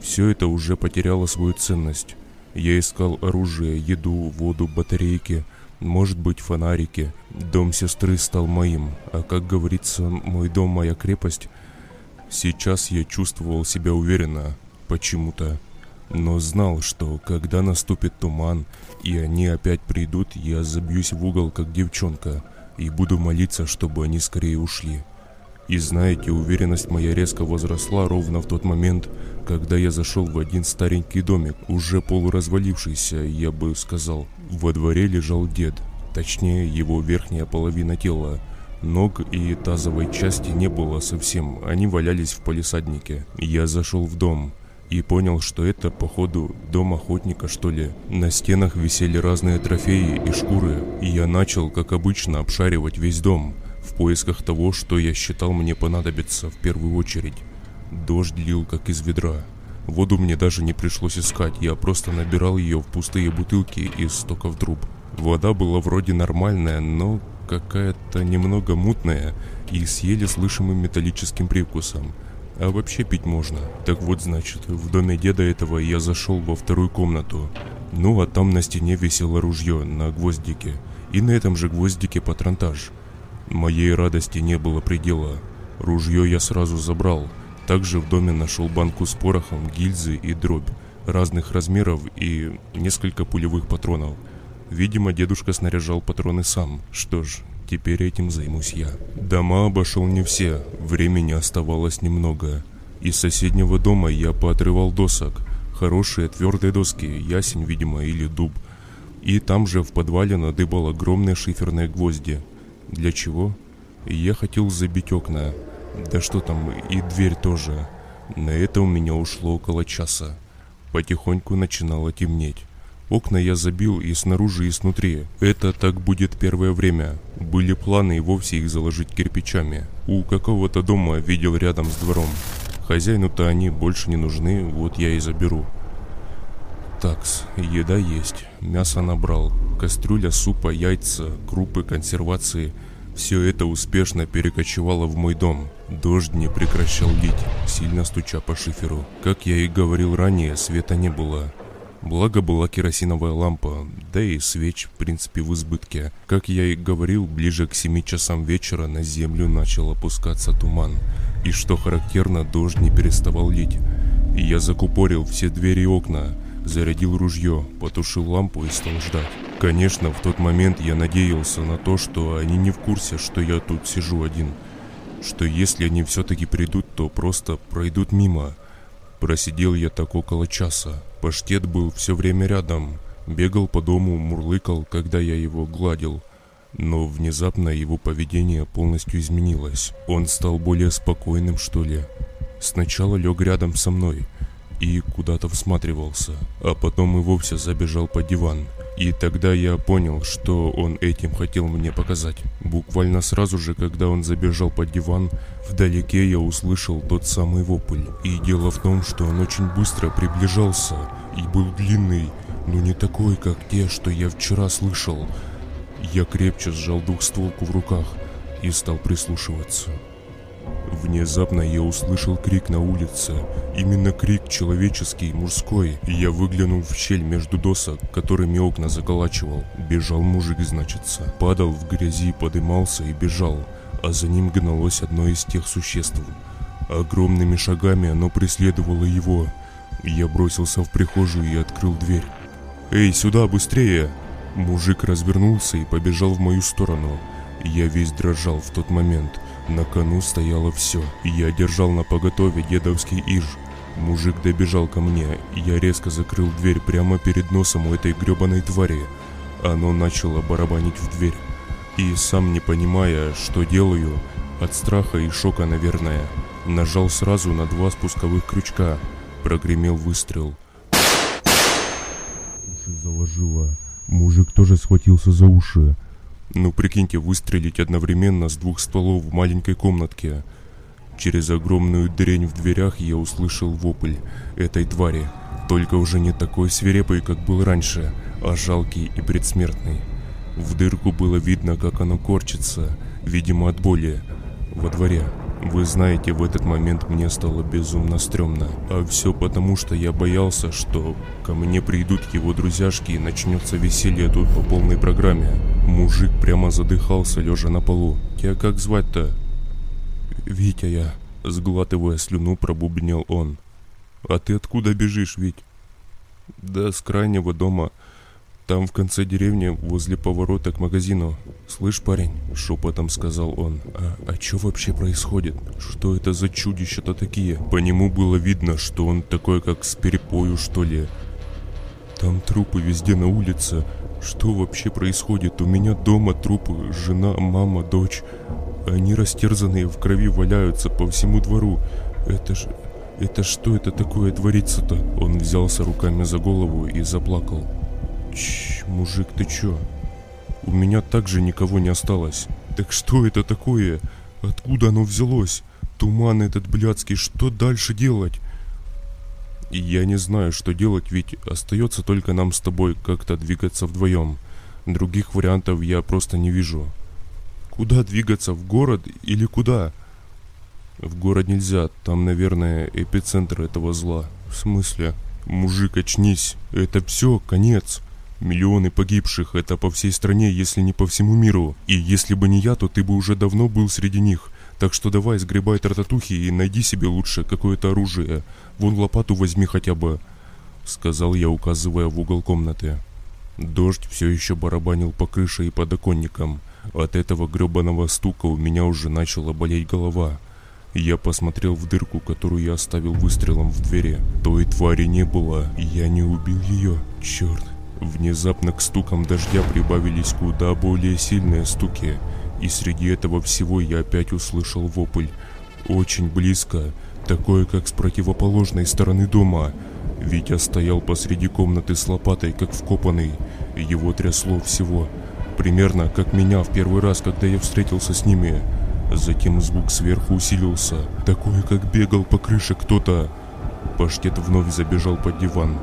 Все это уже потеряло свою ценность. Я искал оружие, еду, воду, батарейки – может быть, фонарики. Дом сестры стал моим, а как говорится, мой дом, моя крепость. Сейчас я чувствовал себя уверенно, почему-то. Но знал, что когда наступит туман, и они опять придут, я забьюсь в угол, как девчонка, и буду молиться, чтобы они скорее ушли. И знаете, уверенность моя резко возросла ровно в тот момент, когда я зашел в один старенький домик, уже полуразвалившийся, я бы сказал. Во дворе лежал дед, точнее его верхняя половина тела. Ног и тазовой части не было совсем, они валялись в полисаднике. Я зашел в дом и понял, что это, походу, дом охотника, что ли. На стенах висели разные трофеи и шкуры, и я начал, как обычно, обшаривать весь дом – поисках того, что я считал мне понадобится в первую очередь. Дождь лил как из ведра. Воду мне даже не пришлось искать, я просто набирал ее в пустые бутылки из стоков труб. Вода была вроде нормальная, но какая-то немного мутная и с еле слышимым металлическим привкусом. А вообще пить можно. Так вот, значит, в доме деда этого я зашел во вторую комнату. Ну, а там на стене висело ружье на гвоздике. И на этом же гвоздике патронтаж. Моей радости не было предела. Ружье я сразу забрал. Также в доме нашел банку с порохом, гильзы и дробь разных размеров и несколько пулевых патронов. Видимо, дедушка снаряжал патроны сам. Что ж, теперь этим займусь я. Дома обошел не все, времени оставалось немного. Из соседнего дома я поотрывал досок. Хорошие твердые доски, ясень, видимо, или дуб. И там же в подвале надыбал огромные шиферные гвозди. Для чего? Я хотел забить окна. Да что там, и дверь тоже. На это у меня ушло около часа. Потихоньку начинало темнеть. Окна я забил и снаружи, и снутри. Это так будет первое время. Были планы и вовсе их заложить кирпичами. У какого-то дома видел рядом с двором. Хозяину-то они больше не нужны, вот я и заберу. Такс, еда есть. Мясо набрал. Кастрюля супа, яйца, крупы, консервации. Все это успешно перекочевало в мой дом. Дождь не прекращал лить, сильно стуча по шиферу. Как я и говорил ранее, света не было. Благо была керосиновая лампа, да и свеч, в принципе, в избытке. Как я и говорил, ближе к 7 часам вечера на землю начал опускаться туман. И что характерно, дождь не переставал лить. И я закупорил все двери и окна, зарядил ружье, потушил лампу и стал ждать. Конечно, в тот момент я надеялся на то, что они не в курсе, что я тут сижу один. Что если они все-таки придут, то просто пройдут мимо. Просидел я так около часа. Паштет был все время рядом. Бегал по дому, мурлыкал, когда я его гладил. Но внезапно его поведение полностью изменилось. Он стал более спокойным, что ли. Сначала лег рядом со мной и куда-то всматривался, а потом и вовсе забежал под диван. И тогда я понял, что он этим хотел мне показать. Буквально сразу же, когда он забежал под диван, вдалеке я услышал тот самый вопль. И дело в том, что он очень быстро приближался и был длинный, но не такой, как те, что я вчера слышал. Я крепче сжал двухстволку в руках и стал прислушиваться. Внезапно я услышал крик на улице. Именно крик человеческий, мужской. Я выглянул в щель между досок, которыми окна заколачивал. Бежал мужик, значится. Падал в грязи, подымался и бежал. А за ним гналось одно из тех существ. Огромными шагами оно преследовало его. Я бросился в прихожую и открыл дверь. «Эй, сюда, быстрее!» Мужик развернулся и побежал в мою сторону. Я весь дрожал в тот момент – на кону стояло все. Я держал на поготове дедовский иж. Мужик добежал ко мне, я резко закрыл дверь прямо перед носом у этой гребаной твари. Оно начало барабанить в дверь. И сам не понимая, что делаю, от страха и шока, наверное, нажал сразу на два спусковых крючка. Прогремел выстрел. Уши заложило. Мужик тоже схватился за уши. Ну прикиньте, выстрелить одновременно с двух стволов в маленькой комнатке. Через огромную дрень в дверях я услышал вопль этой твари. Только уже не такой свирепый, как был раньше, а жалкий и предсмертный. В дырку было видно, как оно корчится, видимо от боли, во дворе. Вы знаете, в этот момент мне стало безумно стрёмно. А все потому, что я боялся, что ко мне придут его друзьяшки и начнется веселье тут по полной программе. Мужик прямо задыхался, лежа на полу. «Тебя как звать-то?» «Витя я», — сглатывая слюну, пробубнил он. «А ты откуда бежишь, Вить?» «Да с крайнего дома. Там в конце деревни, возле поворота к магазину. Слышь, парень, шепотом сказал он, а, а что вообще происходит? Что это за чудища-то такие? По нему было видно, что он такой, как с перепою, что ли. Там трупы везде на улице. Что вообще происходит? У меня дома трупы, жена, мама, дочь. Они растерзанные в крови валяются по всему двору. Это ж... Это что это такое творится-то? Он взялся руками за голову и заплакал. Чш, мужик, ты чё? У меня также никого не осталось. Так что это такое? Откуда оно взялось? Туман этот блядский, что дальше делать? Я не знаю, что делать, ведь остается только нам с тобой как-то двигаться вдвоем. Других вариантов я просто не вижу. Куда двигаться? В город или куда? В город нельзя, там, наверное, эпицентр этого зла. В смысле? Мужик, очнись. Это все, конец. Миллионы погибших, это по всей стране, если не по всему миру. И если бы не я, то ты бы уже давно был среди них. Так что давай сгребай тартатухи и найди себе лучше какое-то оружие. Вон лопату возьми хотя бы. Сказал я, указывая в угол комнаты. Дождь все еще барабанил по крыше и подоконникам. От этого гребаного стука у меня уже начала болеть голова. Я посмотрел в дырку, которую я оставил выстрелом в двери. Той твари не было, я не убил ее. Черт. Внезапно к стукам дождя прибавились куда более сильные стуки. И среди этого всего я опять услышал вопль. Очень близко, такое как с противоположной стороны дома. Витя стоял посреди комнаты с лопатой, как вкопанный. Его трясло всего. Примерно как меня в первый раз, когда я встретился с ними. Затем звук сверху усилился, такой, как бегал по крыше кто-то. Паштет вновь забежал под диван.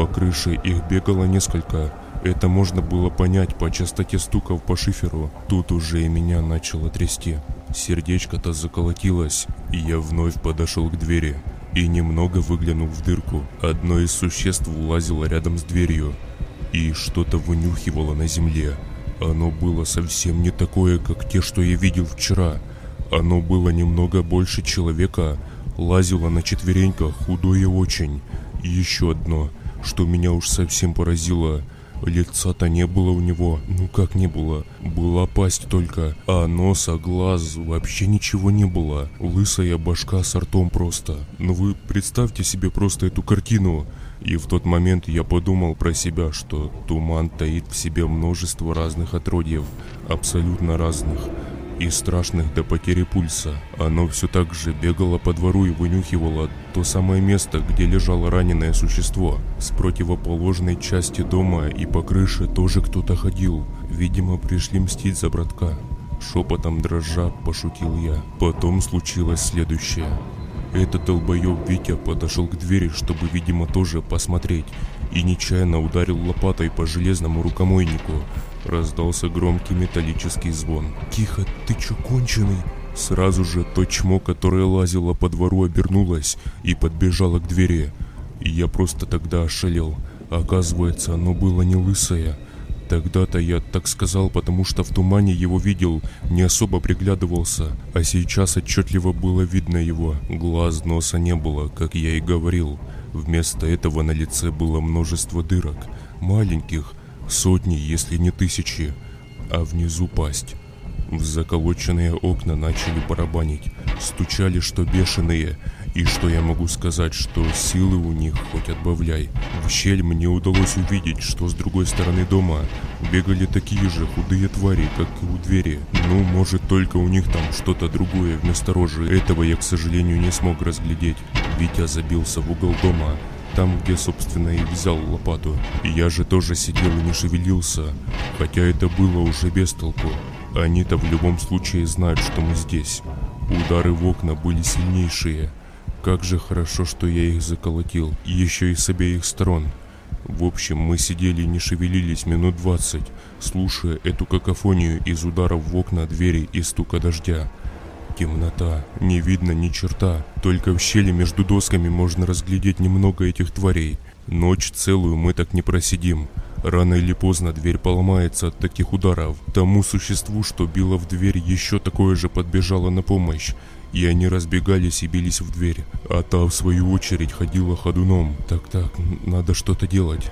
По крыше их бегало несколько. Это можно было понять по частоте стуков по шиферу. Тут уже и меня начало трясти. Сердечко-то заколотилось, и я вновь подошел к двери и немного выглянул в дырку. Одно из существ лазило рядом с дверью и что-то вынюхивало на земле. Оно было совсем не такое, как те, что я видел вчера. Оно было немного больше человека, лазило на четвереньках, худое очень. Еще одно, что меня уж совсем поразило. Лица-то не было у него, ну как не было, была пасть только, а носа, глаз, вообще ничего не было. Лысая башка с ртом просто. Ну вы представьте себе просто эту картину. И в тот момент я подумал про себя, что туман таит в себе множество разных отродьев, абсолютно разных и страшных до потери пульса. Оно все так же бегало по двору и вынюхивало то самое место, где лежало раненое существо. С противоположной части дома и по крыше тоже кто-то ходил. Видимо, пришли мстить за братка. Шепотом дрожа пошутил я. Потом случилось следующее. Этот долбоеб Витя подошел к двери, чтобы, видимо, тоже посмотреть, и нечаянно ударил лопатой по железному рукомойнику. Раздался громкий металлический звон. «Тихо, ты чё конченый?» Сразу же то чмо, которое лазило по двору, обернулось и подбежало к двери. И я просто тогда ошалел. Оказывается, оно было не лысое, Тогда-то я так сказал, потому что в тумане его видел, не особо приглядывался, а сейчас отчетливо было видно его. Глаз, носа не было, как я и говорил. Вместо этого на лице было множество дырок, маленьких, сотни, если не тысячи, а внизу пасть. В заколоченные окна начали барабанить, стучали что бешеные, и что я могу сказать, что силы у них хоть отбавляй. В щель мне удалось увидеть, что с другой стороны дома бегали такие же худые твари, как и у двери. Ну, может, только у них там что-то другое вместо рожи. Этого я, к сожалению, не смог разглядеть. Витя забился в угол дома, там, где, собственно, и взял лопату. Я же тоже сидел и не шевелился, хотя это было уже без толку. Они-то в любом случае знают, что мы здесь. Удары в окна были сильнейшие, как же хорошо, что я их заколотил, еще и с обеих сторон. В общем, мы сидели и не шевелились минут двадцать, слушая эту какофонию из ударов в окна, двери и стука дождя. Темнота, не видно ни черта, только в щели между досками можно разглядеть немного этих тварей. Ночь целую мы так не просидим. Рано или поздно дверь поломается от таких ударов. Тому существу, что било в дверь, еще такое же подбежало на помощь и они разбегались и бились в дверь, а та в свою очередь ходила ходуном. Так-так, надо что-то делать.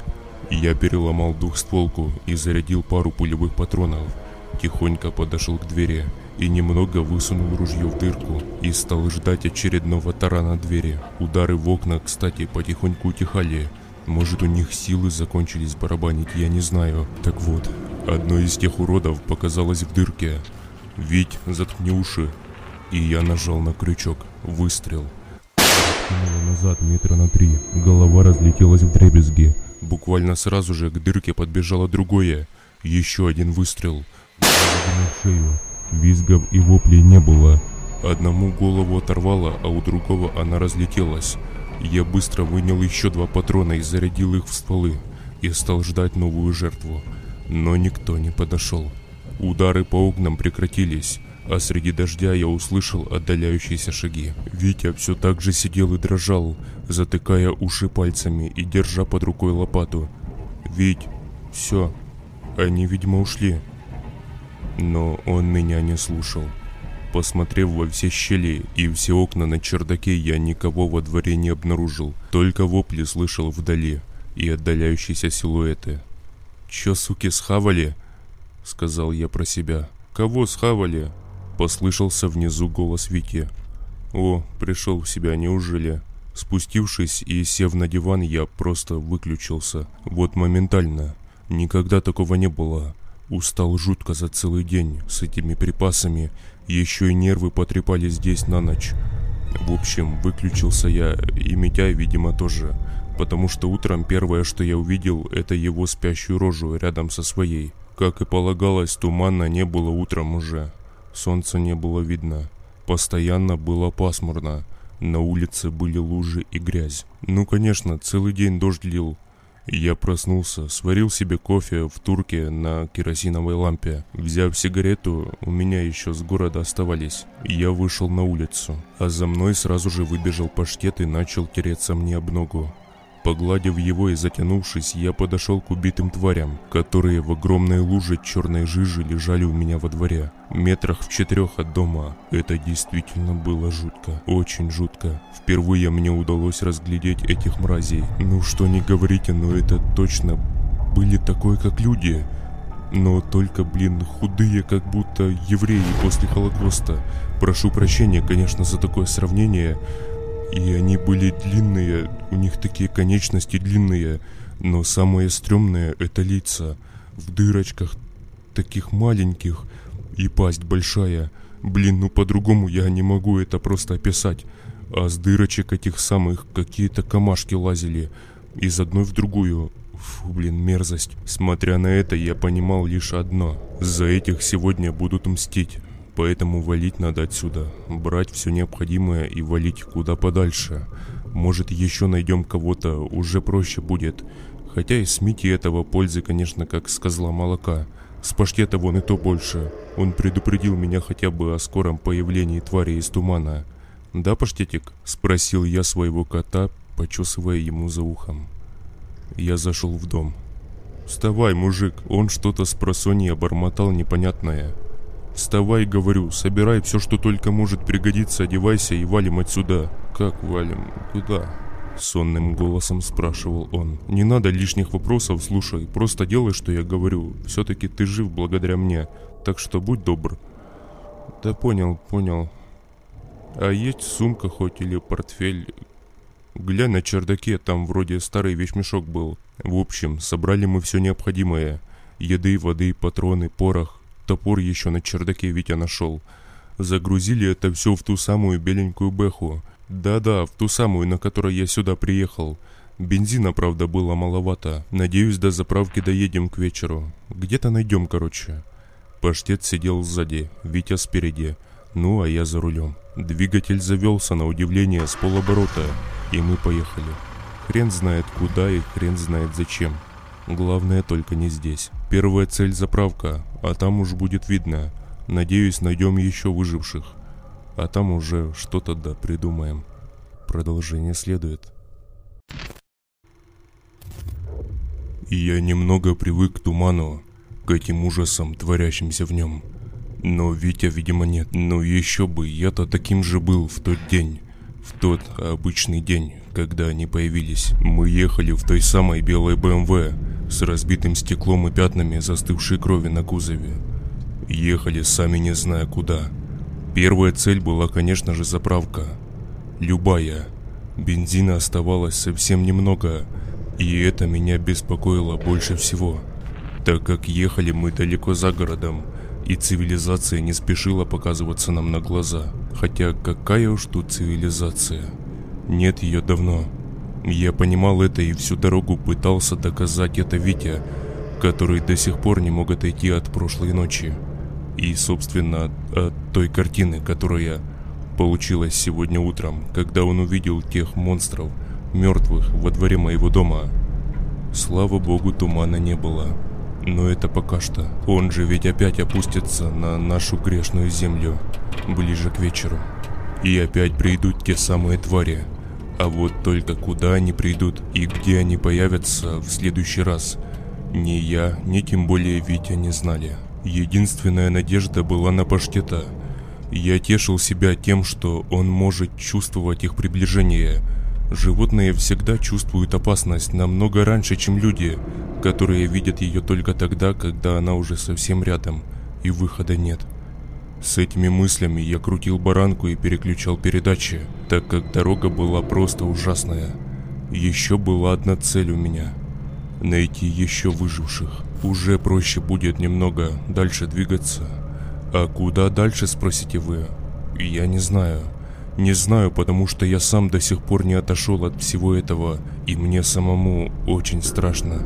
Я переломал двухстволку и зарядил пару пулевых патронов. Тихонько подошел к двери и немного высунул ружье в дырку и стал ждать очередного тарана двери. Удары в окна, кстати, потихоньку утихали. Может у них силы закончились барабанить, я не знаю. Так вот, одно из тех уродов показалось в дырке. Вить, заткни уши, и я нажал на крючок. Выстрел. Кинуло назад метра на три. Голова разлетелась в дребезги. Буквально сразу же к дырке подбежало другое. Еще один выстрел. шею. Визгов и воплей не было. Одному голову оторвало, а у другого она разлетелась. Я быстро вынял еще два патрона и зарядил их в стволы, и стал ждать новую жертву. Но никто не подошел. Удары по окнам прекратились, а среди дождя я услышал отдаляющиеся шаги. Витя все так же сидел и дрожал, затыкая уши пальцами и держа под рукой лопату. «Вить, все, они, видимо, ушли». Но он меня не слушал. Посмотрев во все щели и все окна на чердаке, я никого во дворе не обнаружил. Только вопли слышал вдали и отдаляющиеся силуэты. «Чё, суки, схавали?» — сказал я про себя. «Кого схавали?» — послышался внизу голос Вики. «О, пришел в себя, неужели?» Спустившись и сев на диван, я просто выключился. Вот моментально. Никогда такого не было. Устал жутко за целый день с этими припасами. Еще и нервы потрепали здесь на ночь. В общем, выключился я, и Митяй, видимо, тоже потому что утром первое, что я увидел, это его спящую рожу рядом со своей. Как и полагалось, тумана не было утром уже. Солнца не было видно. Постоянно было пасмурно. На улице были лужи и грязь. Ну, конечно, целый день дождь лил. Я проснулся, сварил себе кофе в турке на керосиновой лампе. Взяв сигарету, у меня еще с города оставались. Я вышел на улицу, а за мной сразу же выбежал паштет и начал тереться мне об ногу. Погладив его и затянувшись, я подошел к убитым тварям, которые в огромной луже черной жижи лежали у меня во дворе. Метрах в четырех от дома. Это действительно было жутко. Очень жутко. Впервые мне удалось разглядеть этих мразей. Ну что не говорите, но это точно были такой, как люди. Но только, блин, худые, как будто евреи после Холокоста. Прошу прощения, конечно, за такое сравнение, и они были длинные, у них такие конечности длинные, но самое стрёмное это лица в дырочках, таких маленьких, и пасть большая. Блин, ну по-другому я не могу это просто описать. А с дырочек этих самых какие-то камашки лазили из одной в другую. Фу, блин, мерзость. Смотря на это, я понимал лишь одно. За этих сегодня будут мстить. Поэтому валить надо отсюда. Брать все необходимое и валить куда подальше. Может еще найдем кого-то, уже проще будет. Хотя и с Мити этого пользы, конечно, как с козла молока. С паштета вон и то больше. Он предупредил меня хотя бы о скором появлении твари из тумана. «Да, паштетик?» – спросил я своего кота, почесывая ему за ухом. Я зашел в дом. «Вставай, мужик!» Он что-то с просонья бормотал непонятное. Вставай, говорю, собирай все, что только может пригодиться, одевайся и валим отсюда. Как валим? Куда? Сонным голосом спрашивал он. Не надо лишних вопросов, слушай, просто делай, что я говорю. Все-таки ты жив благодаря мне, так что будь добр. Да понял, понял. А есть сумка хоть или портфель? Глянь на чердаке, там вроде старый вещмешок был. В общем, собрали мы все необходимое. Еды, воды, патроны, порох. Топор еще на чердаке Витя нашел. Загрузили это все в ту самую беленькую бэху. Да-да, в ту самую, на которой я сюда приехал. Бензина, правда, было маловато. Надеюсь, до заправки доедем к вечеру. Где-то найдем, короче. Паштет сидел сзади, Витя спереди. Ну, а я за рулем. Двигатель завелся на удивление с полоборота, и мы поехали. Хрен знает куда и хрен знает зачем. Главное только не здесь. Первая цель заправка, а там уж будет видно. Надеюсь, найдем еще выживших. А там уже что-то да придумаем. Продолжение следует. Я немного привык к туману, к этим ужасам, творящимся в нем. Но Витя, видимо, нет. Но еще бы, я-то таким же был в тот день. В тот обычный день, когда они появились. Мы ехали в той самой белой БМВ, с разбитым стеклом и пятнами застывшей крови на кузове. Ехали сами не зная куда. Первая цель была, конечно же, заправка. Любая. Бензина оставалось совсем немного, и это меня беспокоило больше всего, так как ехали мы далеко за городом, и цивилизация не спешила показываться нам на глаза. Хотя какая уж тут цивилизация. Нет ее давно. Я понимал это и всю дорогу пытался доказать это Витя, который до сих пор не мог отойти от прошлой ночи. И, собственно, от той картины, которая получилась сегодня утром, когда он увидел тех монстров, мертвых, во дворе моего дома. Слава богу, тумана не было. Но это пока что. Он же ведь опять опустится на нашу грешную землю ближе к вечеру. И опять придут те самые твари. А вот только куда они придут и где они появятся в следующий раз, ни я, ни тем более Витя не знали. Единственная надежда была на паштета. Я тешил себя тем, что он может чувствовать их приближение – Животные всегда чувствуют опасность намного раньше, чем люди, которые видят ее только тогда, когда она уже совсем рядом и выхода нет. С этими мыслями я крутил баранку и переключал передачи, так как дорога была просто ужасная. Еще была одна цель у меня – найти еще выживших. Уже проще будет немного дальше двигаться. А куда дальше, спросите вы? Я не знаю – не знаю, потому что я сам до сих пор не отошел от всего этого, и мне самому очень страшно.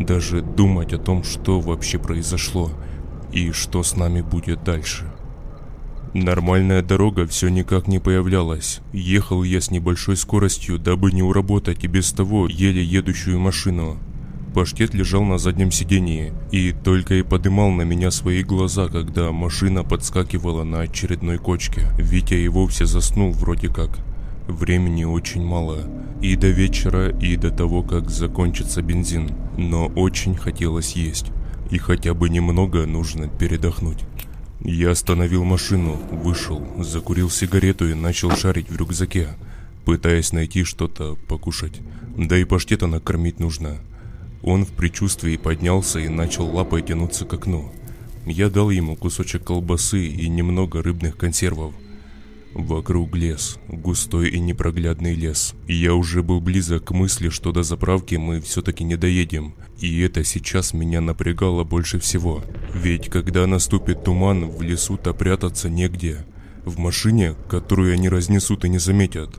Даже думать о том, что вообще произошло, и что с нами будет дальше. Нормальная дорога все никак не появлялась. Ехал я с небольшой скоростью, дабы не уработать и без того еле едущую машину. Паштет лежал на заднем сидении и только и подымал на меня свои глаза, когда машина подскакивала на очередной кочке. Витя и вовсе заснул вроде как. Времени очень мало. И до вечера, и до того, как закончится бензин. Но очень хотелось есть. И хотя бы немного нужно передохнуть. Я остановил машину, вышел, закурил сигарету и начал шарить в рюкзаке, пытаясь найти что-то покушать. Да и паштета накормить нужно. Он в предчувствии поднялся и начал лапой тянуться к окну. Я дал ему кусочек колбасы и немного рыбных консервов. Вокруг лес, густой и непроглядный лес. Я уже был близок к мысли, что до заправки мы все-таки не доедем. И это сейчас меня напрягало больше всего. Ведь когда наступит туман, в лесу-то прятаться негде. В машине, которую они разнесут и не заметят,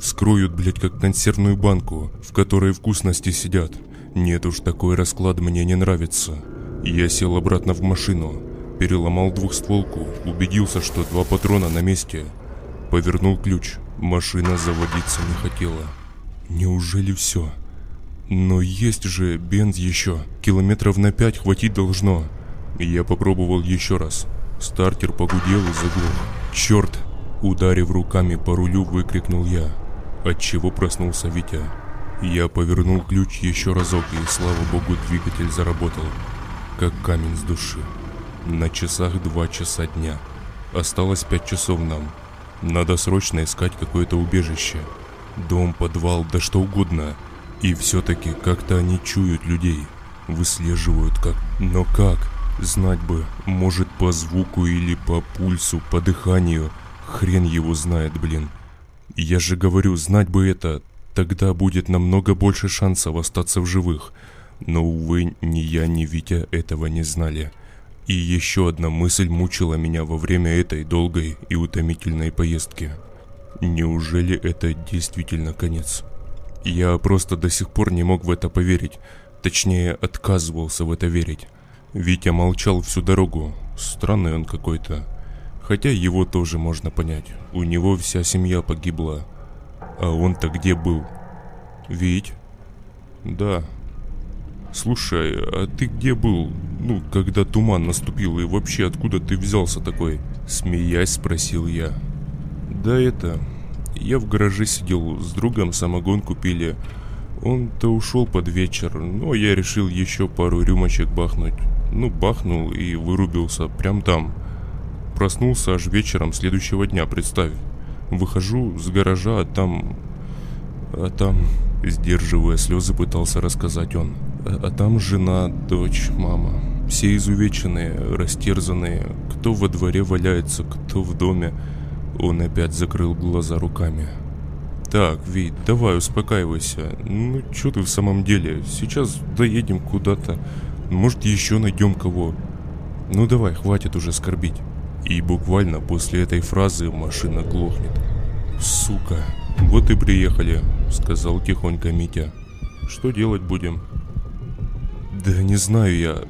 скроют, блять, как консервную банку, в которой вкусности сидят. Нет уж, такой расклад мне не нравится. Я сел обратно в машину, переломал двухстволку, убедился, что два патрона на месте. Повернул ключ, машина заводиться не хотела. Неужели все? Но есть же бенз еще, километров на пять хватить должно. Я попробовал еще раз. Стартер погудел и заглох. Черт! Ударив руками по рулю, выкрикнул я. Отчего проснулся Витя. Я повернул ключ еще разок, и, слава богу, двигатель заработал, как камень с души. На часах два часа дня. Осталось пять часов нам. Надо срочно искать какое-то убежище. Дом, подвал, да что угодно. И все-таки как-то они чуют людей. Выслеживают как. Но как? Знать бы. Может по звуку или по пульсу, по дыханию. Хрен его знает, блин. Я же говорю, знать бы это, Тогда будет намного больше шансов остаться в живых. Но, увы, ни я, ни Витя этого не знали. И еще одна мысль мучила меня во время этой долгой и утомительной поездки. Неужели это действительно конец? Я просто до сих пор не мог в это поверить. Точнее, отказывался в это верить. Витя молчал всю дорогу. Странный он какой-то. Хотя его тоже можно понять. У него вся семья погибла. А он-то где был? Вить? Да. Слушай, а ты где был, ну, когда туман наступил, и вообще откуда ты взялся такой? Смеясь, спросил я. Да это, я в гараже сидел, с другом самогон купили. Он-то ушел под вечер, но я решил еще пару рюмочек бахнуть. Ну, бахнул и вырубился прям там. Проснулся аж вечером следующего дня, представь. Выхожу с гаража, а там... А там... Сдерживая слезы, пытался рассказать он. А, там жена, дочь, мама. Все изувеченные, растерзанные. Кто во дворе валяется, кто в доме. Он опять закрыл глаза руками. Так, Вит, давай успокаивайся. Ну, что ты в самом деле? Сейчас доедем куда-то. Может, еще найдем кого. Ну давай, хватит уже скорбить. И буквально после этой фразы машина глохнет. «Сука, вот и приехали», — сказал тихонько Митя. «Что делать будем?» «Да не знаю я.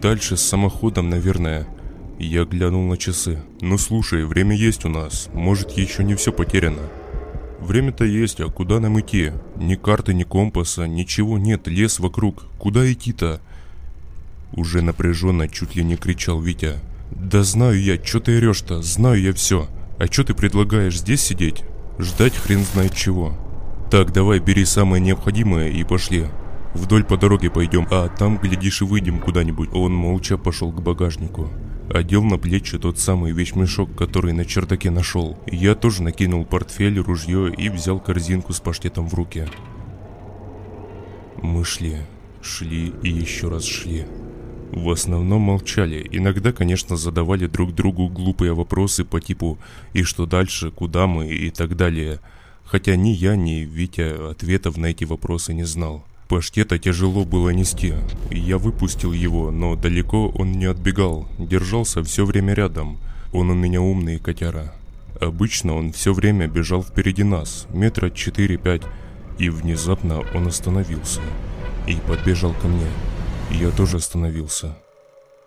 Дальше с самоходом, наверное». Я глянул на часы. «Ну слушай, время есть у нас. Может, еще не все потеряно». Время-то есть, а куда нам идти? Ни карты, ни компаса, ничего нет, лес вокруг. Куда идти-то?» Уже напряженно чуть ли не кричал Витя. «Да знаю я, что ты орешь-то? Знаю я все. А что ты предлагаешь здесь сидеть? Ждать хрен знает чего. Так, давай, бери самое необходимое и пошли. Вдоль по дороге пойдем, а там, глядишь, и выйдем куда-нибудь». Он молча пошел к багажнику. Одел на плечи тот самый вещмешок, который на чердаке нашел. Я тоже накинул портфель, ружье и взял корзинку с паштетом в руки. Мы шли, шли и еще раз шли. В основном молчали, иногда, конечно, задавали друг другу глупые вопросы по типу «И что дальше?», «Куда мы?» и так далее. Хотя ни я, ни Витя ответов на эти вопросы не знал. Паштета тяжело было нести. Я выпустил его, но далеко он не отбегал, держался все время рядом. Он у меня умный котяра. Обычно он все время бежал впереди нас, метра 4-5, и внезапно он остановился и подбежал ко мне. Я тоже остановился.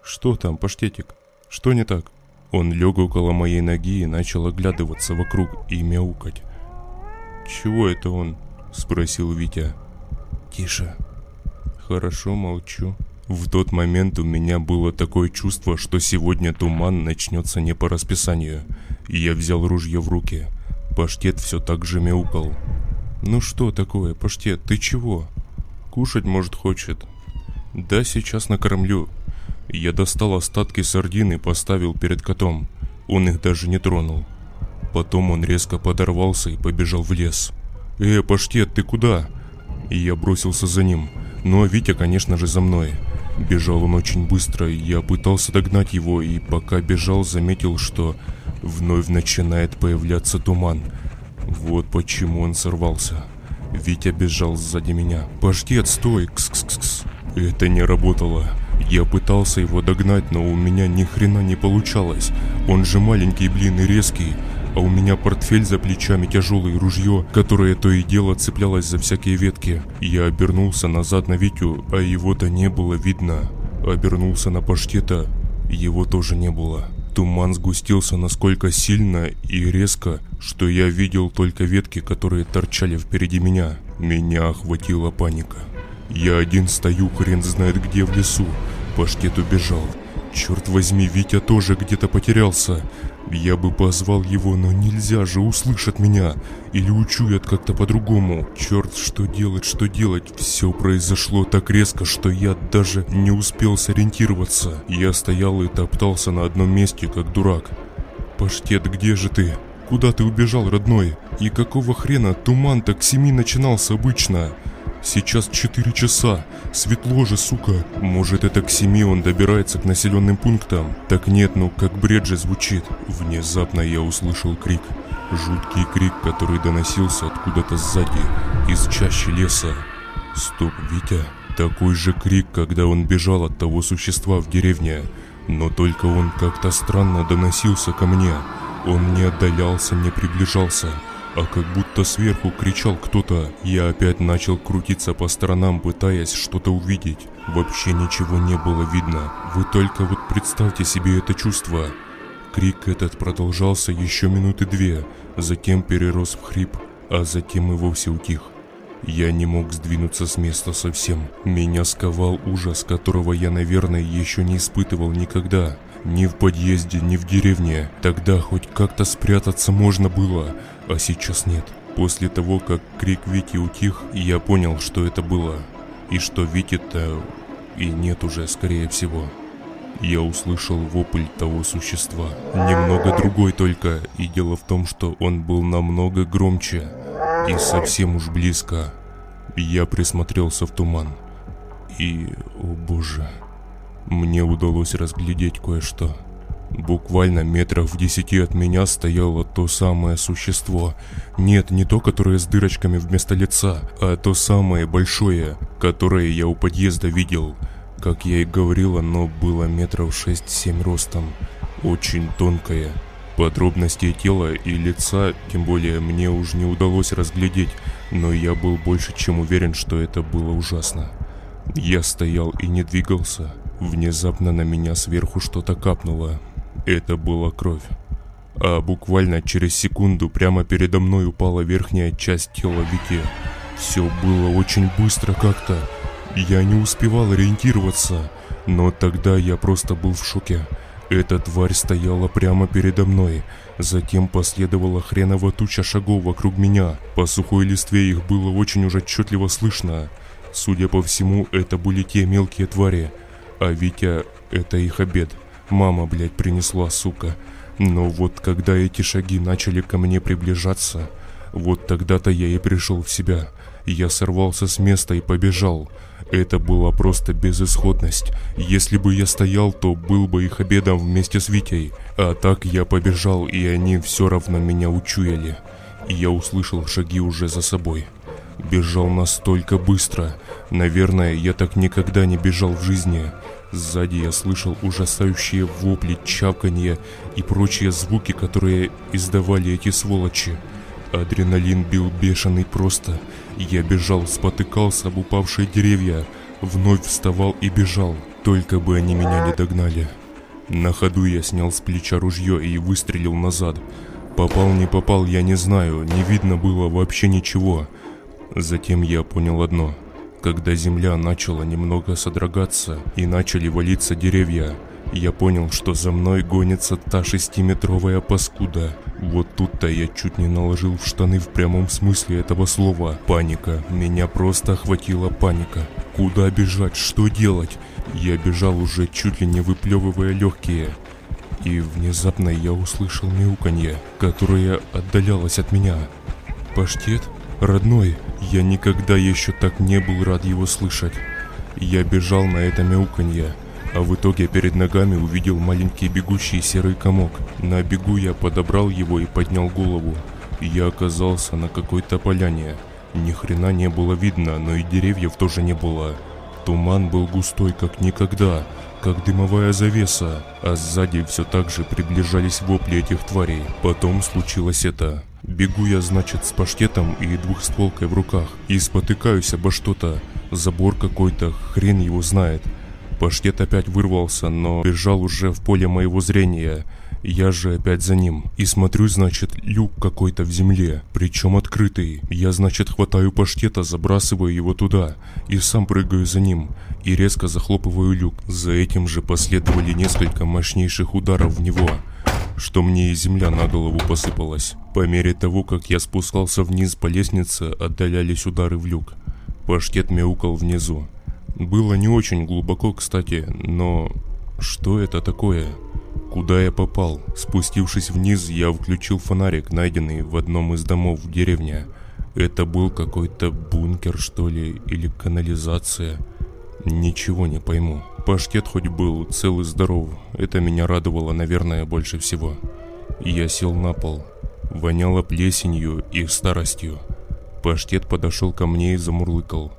«Что там, паштетик? Что не так?» Он лег около моей ноги и начал оглядываться вокруг и мяукать. «Чего это он?» – спросил Витя. «Тише». «Хорошо, молчу». В тот момент у меня было такое чувство, что сегодня туман начнется не по расписанию. И я взял ружье в руки. Паштет все так же мяукал. «Ну что такое, Паштет, ты чего?» «Кушать, может, хочет». «Да, сейчас накормлю». Я достал остатки сардин и поставил перед котом. Он их даже не тронул. Потом он резко подорвался и побежал в лес. «Э, Паштет, ты куда?» И я бросился за ним. Ну а Витя, конечно же, за мной. Бежал он очень быстро, и я пытался догнать его, и пока бежал, заметил, что вновь начинает появляться туман. Вот почему он сорвался. Витя бежал сзади меня. «Паштет, стой!» Кс -кс -кс -кс. Это не работало. Я пытался его догнать, но у меня ни хрена не получалось. Он же маленький, блин, и резкий а у меня портфель за плечами, тяжелое ружье, которое то и дело цеплялось за всякие ветки. Я обернулся назад на Витю, а его-то не было видно. Обернулся на паштета, его тоже не было. Туман сгустился насколько сильно и резко, что я видел только ветки, которые торчали впереди меня. Меня охватила паника. Я один стою, хрен знает где в лесу. Паштет убежал. Черт возьми, Витя тоже где-то потерялся. Я бы позвал его, но нельзя же, услышат меня. Или учуят как-то по-другому. Черт, что делать, что делать. Все произошло так резко, что я даже не успел сориентироваться. Я стоял и топтался на одном месте, как дурак. «Паштет, где же ты? Куда ты убежал, родной? И какого хрена туман так к семи начинался обычно?» Сейчас 4 часа. Светло же, сука. Может, это к семи он добирается к населенным пунктам? Так нет, ну как бред же звучит. Внезапно я услышал крик. Жуткий крик, который доносился откуда-то сзади, из чащи леса. Стоп, Витя. Такой же крик, когда он бежал от того существа в деревне. Но только он как-то странно доносился ко мне. Он не отдалялся, не приближался а как будто сверху кричал кто-то. Я опять начал крутиться по сторонам, пытаясь что-то увидеть. Вообще ничего не было видно. Вы только вот представьте себе это чувство. Крик этот продолжался еще минуты две, затем перерос в хрип, а затем и вовсе утих. Я не мог сдвинуться с места совсем. Меня сковал ужас, которого я, наверное, еще не испытывал никогда. Ни в подъезде, ни в деревне. Тогда хоть как-то спрятаться можно было, а сейчас нет. После того, как крик Вити утих, я понял, что это было. И что Вити-то и нет уже, скорее всего. Я услышал вопль того существа. Немного другой только, и дело в том, что он был намного громче и совсем уж близко. Я присмотрелся в туман. И, о боже, мне удалось разглядеть кое-что. Буквально метрах в десяти от меня стояло то самое существо. Нет, не то, которое с дырочками вместо лица, а то самое большое, которое я у подъезда видел. Как я и говорил, оно было метров шесть-семь ростом. Очень тонкое. Подробности тела и лица, тем более, мне уже не удалось разглядеть, но я был больше чем уверен, что это было ужасно. Я стоял и не двигался. Внезапно на меня сверху что-то капнуло. Это была кровь. а буквально через секунду прямо передо мной упала верхняя часть тела Вики. Все было очень быстро как-то. Я не успевал ориентироваться, но тогда я просто был в шоке. Эта тварь стояла прямо передо мной. Затем последовала хреново туча шагов вокруг меня. По сухой листве их было очень уж отчетливо слышно. Судя по всему, это были те мелкие твари. А Витя — это их обед. Мама, блядь, принесла, сука. Но вот когда эти шаги начали ко мне приближаться, вот тогда-то я и пришел в себя. Я сорвался с места и побежал. Это была просто безысходность. Если бы я стоял, то был бы их обедом вместе с Витей. А так я побежал, и они все равно меня учуяли. И я услышал шаги уже за собой. Бежал настолько быстро. Наверное, я так никогда не бежал в жизни. Сзади я слышал ужасающие вопли, чавканье и прочие звуки, которые издавали эти сволочи. Адреналин бил бешеный просто. Я бежал, спотыкался об упавшие деревья, вновь вставал и бежал, только бы они меня не догнали. На ходу я снял с плеча ружье и выстрелил назад. Попал, не попал, я не знаю, не видно было вообще ничего. Затем я понял одно. Когда земля начала немного содрогаться и начали валиться деревья, я понял, что за мной гонится та шестиметровая паскуда. Вот тут-то я чуть не наложил в штаны в прямом смысле этого слова. Паника. Меня просто охватила паника. Куда бежать? Что делать? Я бежал уже чуть ли не выплевывая легкие. И внезапно я услышал мяуканье, которое отдалялось от меня. Паштет? Родной, я никогда еще так не был рад его слышать. Я бежал на это мяуканье, а в итоге перед ногами увидел маленький бегущий серый комок. На бегу я подобрал его и поднял голову. Я оказался на какой-то поляне. Ни хрена не было видно, но и деревьев тоже не было. Туман был густой, как никогда, как дымовая завеса, а сзади все так же приближались вопли этих тварей. Потом случилось это. Бегу я, значит, с паштетом и двухстволкой в руках. И спотыкаюсь обо что-то. Забор какой-то, хрен его знает. Паштет опять вырвался, но бежал уже в поле моего зрения. Я же опять за ним. И смотрю, значит, люк какой-то в земле, причем открытый. Я, значит, хватаю паштета, забрасываю его туда. И сам прыгаю за ним. И резко захлопываю люк. За этим же последовали несколько мощнейших ударов в него что мне и земля на голову посыпалась. По мере того, как я спускался вниз по лестнице, отдалялись удары в люк. Паштет мяукал внизу. Было не очень глубоко, кстати, но... Что это такое? Куда я попал? Спустившись вниз, я включил фонарик, найденный в одном из домов в деревне. Это был какой-то бункер, что ли, или канализация. Ничего не пойму. Паштет хоть был цел и здоров, это меня радовало, наверное, больше всего. Я сел на пол. Воняло плесенью и старостью. Паштет подошел ко мне и замурлыкал.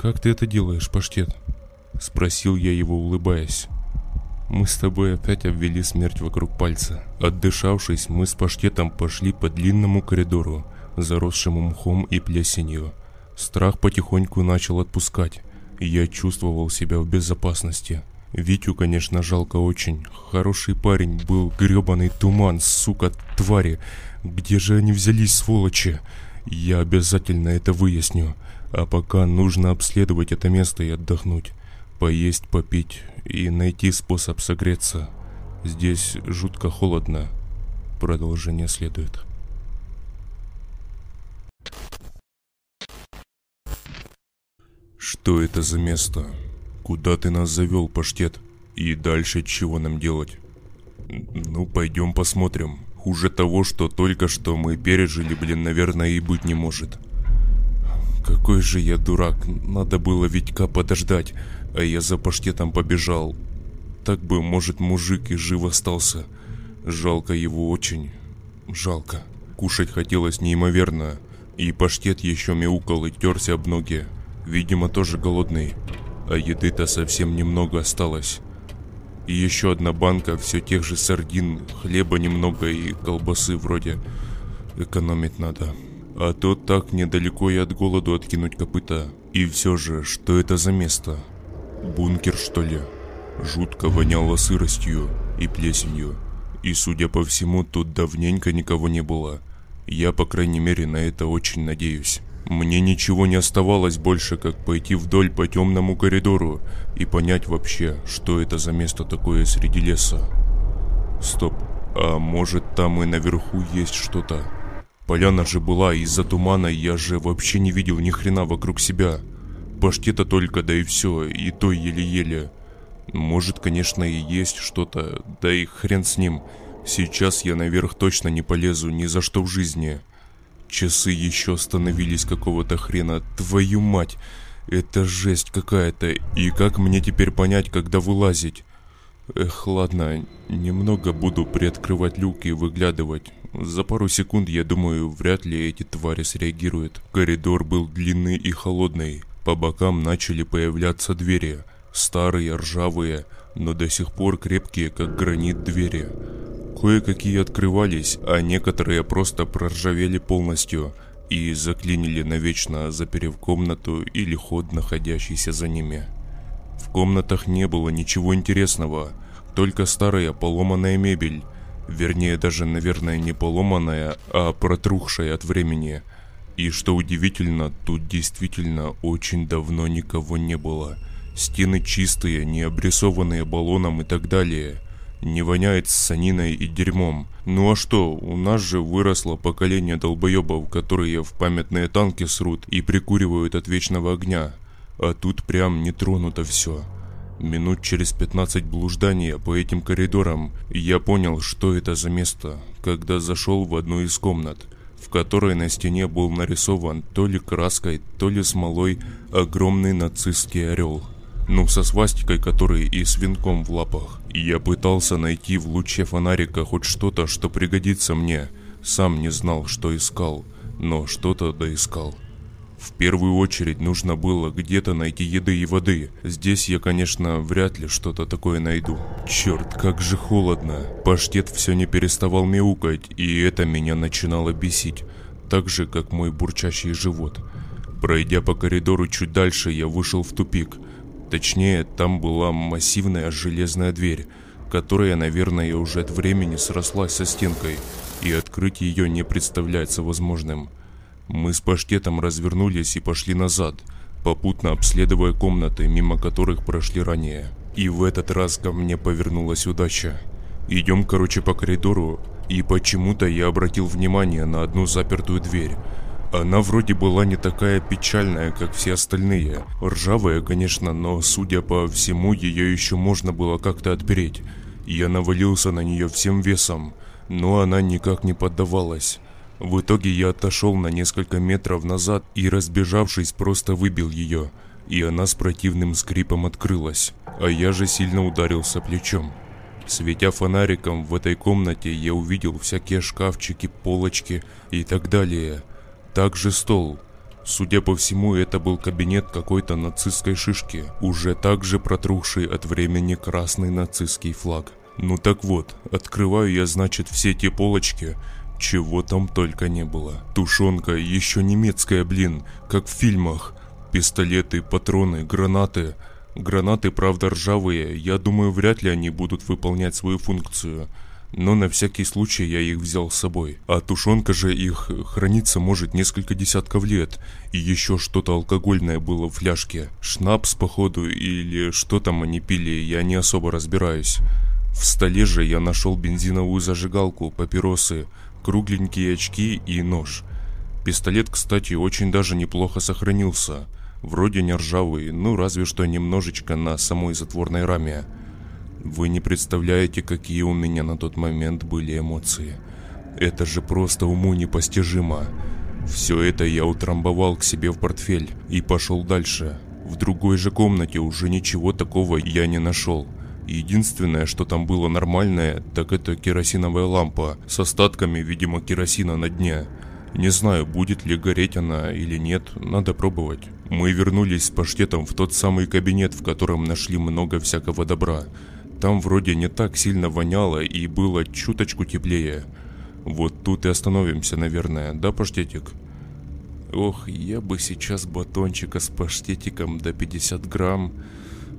«Как ты это делаешь, Паштет?» Спросил я его, улыбаясь. Мы с тобой опять обвели смерть вокруг пальца. Отдышавшись, мы с Паштетом пошли по длинному коридору, заросшему мхом и плесенью. Страх потихоньку начал отпускать я чувствовал себя в безопасности. Витю, конечно, жалко очень. Хороший парень был, гребаный туман, сука, твари. Где же они взялись, сволочи? Я обязательно это выясню. А пока нужно обследовать это место и отдохнуть. Поесть, попить и найти способ согреться. Здесь жутко холодно. Продолжение следует. Что это за место? Куда ты нас завел, паштет? И дальше чего нам делать? Ну, пойдем посмотрим. Хуже того, что только что мы пережили, блин, наверное, и быть не может. Какой же я дурак. Надо было Витька подождать, а я за паштетом побежал. Так бы, может, мужик и жив остался. Жалко его очень. Жалко. Кушать хотелось неимоверно. И паштет еще мяукал и терся об ноги. Видимо, тоже голодный. А еды-то совсем немного осталось. И еще одна банка все тех же сардин, хлеба немного и колбасы вроде. Экономить надо. А то так недалеко и от голоду откинуть копыта. И все же, что это за место? Бункер, что ли? Жутко воняло сыростью и плесенью. И, судя по всему, тут давненько никого не было. Я, по крайней мере, на это очень надеюсь. Мне ничего не оставалось больше, как пойти вдоль по темному коридору и понять вообще, что это за место такое среди леса. Стоп, а может там и наверху есть что-то? Поляна же была, из-за тумана я же вообще не видел ни хрена вокруг себя. Паштета только, да и все, и то еле-еле. Может, конечно, и есть что-то, да и хрен с ним. Сейчас я наверх точно не полезу ни за что в жизни. Часы еще становились какого-то хрена. Твою мать! Это жесть какая-то. И как мне теперь понять, когда вылазить? Эх, ладно, немного буду приоткрывать люк и выглядывать. За пару секунд, я думаю, вряд ли эти твари среагируют. Коридор был длинный и холодный. По бокам начали появляться двери. Старые, ржавые, но до сих пор крепкие, как гранит двери. Кое-какие открывались, а некоторые просто проржавели полностью и заклинили навечно, заперев комнату или ход, находящийся за ними. В комнатах не было ничего интересного, только старая поломанная мебель, вернее даже, наверное, не поломанная, а протрухшая от времени. И что удивительно, тут действительно очень давно никого не было. Стены чистые, не обрисованные баллоном и так далее – не воняет саниной и дерьмом. Ну а что, у нас же выросло поколение долбоебов, которые в памятные танки срут и прикуривают от вечного огня. А тут прям не тронуто все. Минут через 15 блуждания по этим коридорам я понял, что это за место, когда зашел в одну из комнат, в которой на стене был нарисован то ли краской, то ли смолой огромный нацистский орел – ну со свастикой, который и с венком в лапах. Я пытался найти в луче фонарика хоть что-то, что пригодится мне. Сам не знал, что искал, но что-то доискал. В первую очередь нужно было где-то найти еды и воды. Здесь я, конечно, вряд ли что-то такое найду. Черт, как же холодно. Паштет все не переставал мяукать, и это меня начинало бесить. Так же, как мой бурчащий живот. Пройдя по коридору чуть дальше, я вышел в тупик – Точнее, там была массивная железная дверь, которая, наверное, уже от времени срослась со стенкой, и открыть ее не представляется возможным. Мы с паштетом развернулись и пошли назад, попутно обследуя комнаты, мимо которых прошли ранее. И в этот раз ко мне повернулась удача. Идем, короче, по коридору, и почему-то я обратил внимание на одну запертую дверь, она вроде была не такая печальная, как все остальные. Ржавая, конечно, но, судя по всему, ее еще можно было как-то отпереть. Я навалился на нее всем весом, но она никак не поддавалась. В итоге я отошел на несколько метров назад и, разбежавшись, просто выбил ее. И она с противным скрипом открылась, а я же сильно ударился плечом. Светя фонариком в этой комнате, я увидел всякие шкафчики, полочки и так далее – также стол. Судя по всему, это был кабинет какой-то нацистской шишки, уже также протрухший от времени красный нацистский флаг. Ну так вот, открываю я, значит, все те полочки, чего там только не было. Тушенка, еще немецкая, блин, как в фильмах. Пистолеты, патроны, гранаты. Гранаты, правда, ржавые, я думаю, вряд ли они будут выполнять свою функцию но на всякий случай я их взял с собой. А тушенка же их хранится может несколько десятков лет, и еще что-то алкогольное было в фляжке. Шнапс, походу, или что там они пили, я не особо разбираюсь. В столе же я нашел бензиновую зажигалку, папиросы, кругленькие очки и нож. Пистолет, кстати, очень даже неплохо сохранился. Вроде не ржавый, ну разве что немножечко на самой затворной раме. Вы не представляете, какие у меня на тот момент были эмоции. Это же просто уму непостижимо. Все это я утрамбовал к себе в портфель и пошел дальше. В другой же комнате уже ничего такого я не нашел. Единственное, что там было нормальное, так это керосиновая лампа с остатками, видимо, керосина на дне. Не знаю, будет ли гореть она или нет, надо пробовать. Мы вернулись с паштетом в тот самый кабинет, в котором нашли много всякого добра. Там вроде не так сильно воняло и было чуточку теплее. Вот тут и остановимся, наверное, да, паштетик? Ох, я бы сейчас батончика с паштетиком до 50 грамм.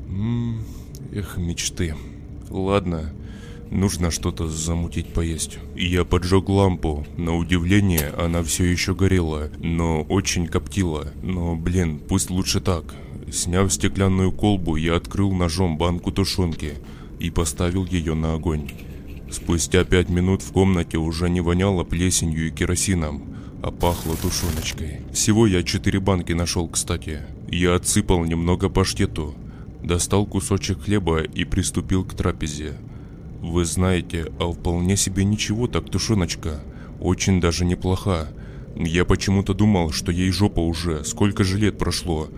М -м, эх, мечты. Ладно, Нужно что-то замутить поесть. Я поджег лампу. На удивление, она все еще горела, но очень коптила. Но, блин, пусть лучше так. Сняв стеклянную колбу, я открыл ножом банку тушенки и поставил ее на огонь. Спустя пять минут в комнате уже не воняло плесенью и керосином, а пахло тушеночкой. Всего я четыре банки нашел, кстати. Я отсыпал немного паштету, достал кусочек хлеба и приступил к трапезе. Вы знаете, а вполне себе ничего так тушеночка. Очень даже неплоха. Я почему-то думал, что ей жопа уже, сколько же лет прошло.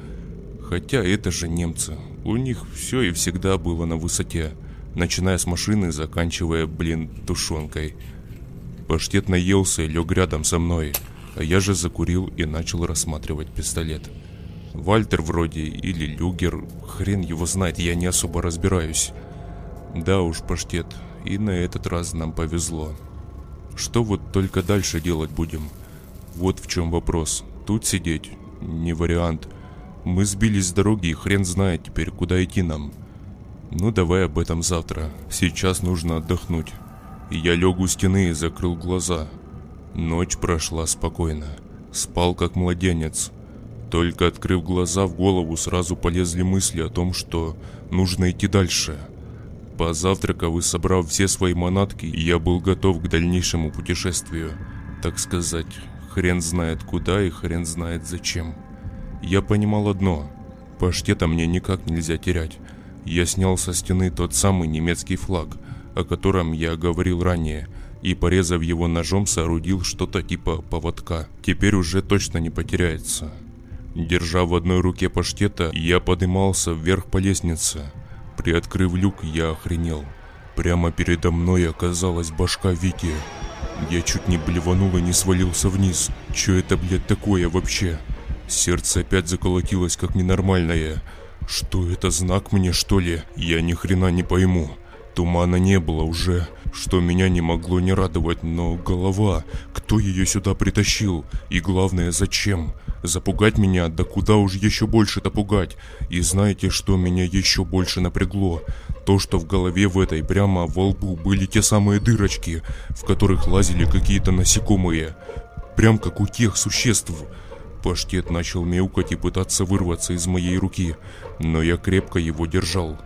Хотя это же немцы. У них все и всегда было на высоте. Начиная с машины, заканчивая, блин, тушенкой. Паштет наелся и лег рядом со мной. А я же закурил и начал рассматривать пистолет. Вальтер вроде или Люгер, хрен его знает, я не особо разбираюсь. Да уж, паштет, и на этот раз нам повезло. Что вот только дальше делать будем? Вот в чем вопрос. Тут сидеть? Не вариант. Мы сбились с дороги и хрен знает теперь, куда идти нам. Ну давай об этом завтра. Сейчас нужно отдохнуть. Я лег у стены и закрыл глаза. Ночь прошла спокойно. Спал как младенец. Только открыв глаза, в голову сразу полезли мысли о том, что нужно идти дальше – Позавтракав и собрав все свои манатки, я был готов к дальнейшему путешествию. Так сказать, хрен знает куда и хрен знает зачем. Я понимал одно. Паштета мне никак нельзя терять. Я снял со стены тот самый немецкий флаг, о котором я говорил ранее, и, порезав его ножом, соорудил что-то типа поводка. Теперь уже точно не потеряется. Держа в одной руке паштета, я поднимался вверх по лестнице, Приоткрыв люк, я охренел. Прямо передо мной оказалась башка Вики. Я чуть не блеванул и не свалился вниз. Чё это, блядь, такое вообще? Сердце опять заколотилось, как ненормальное. Что это, знак мне, что ли? Я ни хрена не пойму. Тумана не было уже, что меня не могло не радовать, но голова, кто ее сюда притащил? И главное, зачем? Запугать меня, да куда уж еще больше-то пугать. И знаете, что меня еще больше напрягло? То, что в голове в этой прямо во лбу были те самые дырочки, в которых лазили какие-то насекомые. Прям как у тех существ. Паштет начал мяукать и пытаться вырваться из моей руки, но я крепко его держал.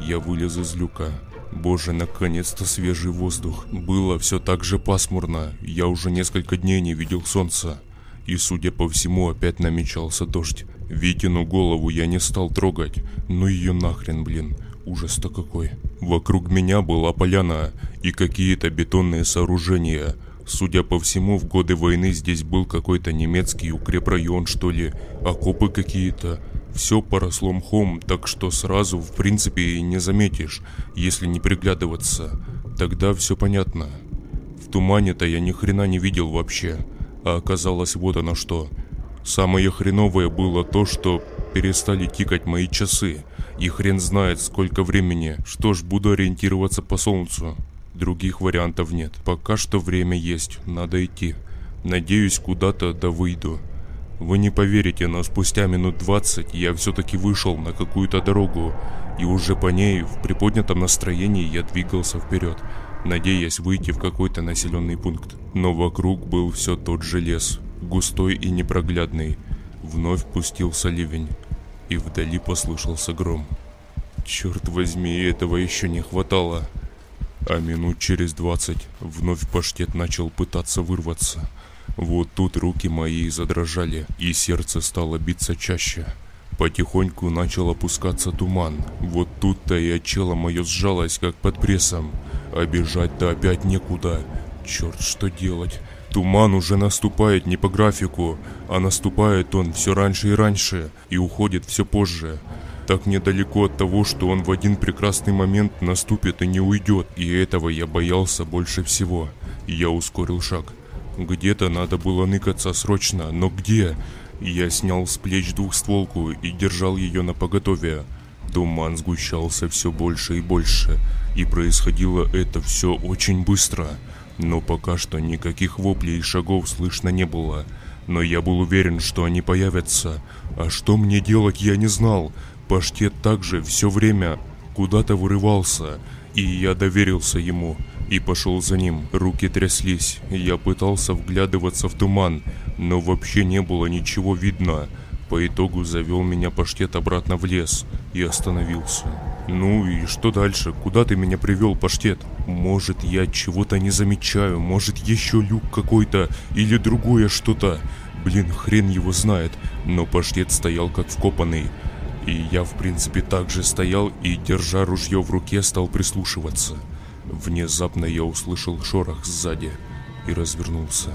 Я вылез из люка. Боже, наконец-то свежий воздух. Было все так же пасмурно. Я уже несколько дней не видел солнца. И, судя по всему, опять намечался дождь. Витину голову я не стал трогать. Ну ее нахрен, блин. Ужас-то какой. Вокруг меня была поляна и какие-то бетонные сооружения. Судя по всему, в годы войны здесь был какой-то немецкий укрепрайон, что ли, окопы какие-то. Все поросло мхом, так что сразу, в принципе, и не заметишь, если не приглядываться. Тогда все понятно. В тумане-то я ни хрена не видел вообще. А оказалось вот оно что. Самое хреновое было то, что перестали тикать мои часы. И хрен знает сколько времени. Что ж, буду ориентироваться по солнцу. Других вариантов нет. Пока что время есть, надо идти. Надеюсь, куда-то да выйду. Вы не поверите, но спустя минут 20 я все-таки вышел на какую-то дорогу, и уже по ней в приподнятом настроении я двигался вперед надеясь выйти в какой-то населенный пункт. Но вокруг был все тот же лес, густой и непроглядный. Вновь пустился ливень, и вдали послышался гром. Черт возьми, этого еще не хватало. А минут через двадцать вновь паштет начал пытаться вырваться. Вот тут руки мои задрожали, и сердце стало биться чаще. Потихоньку начал опускаться туман. Вот тут-то и отчело мое сжалось, как под прессом. А бежать-то опять некуда. Черт, что делать? Туман уже наступает не по графику, а наступает он все раньше и раньше, и уходит все позже. Так недалеко от того, что он в один прекрасный момент наступит и не уйдет, и этого я боялся больше всего. Я ускорил шаг. Где-то надо было ныкаться срочно, но где? Я снял с плеч двухстволку и держал ее на поготове. Туман сгущался все больше и больше, и происходило это все очень быстро. Но пока что никаких воплей и шагов слышно не было. Но я был уверен, что они появятся. А что мне делать, я не знал. Паштет также все время куда-то вырывался. И я доверился ему и пошел за ним. Руки тряслись. Я пытался вглядываться в туман, но вообще не было ничего видно. По итогу завел меня паштет обратно в лес и остановился. «Ну и что дальше? Куда ты меня привел, паштет? Может, я чего-то не замечаю, может, еще люк какой-то или другое что-то. Блин, хрен его знает, но паштет стоял как вкопанный. И я, в принципе, также стоял и, держа ружье в руке, стал прислушиваться. Внезапно я услышал шорох сзади и развернулся.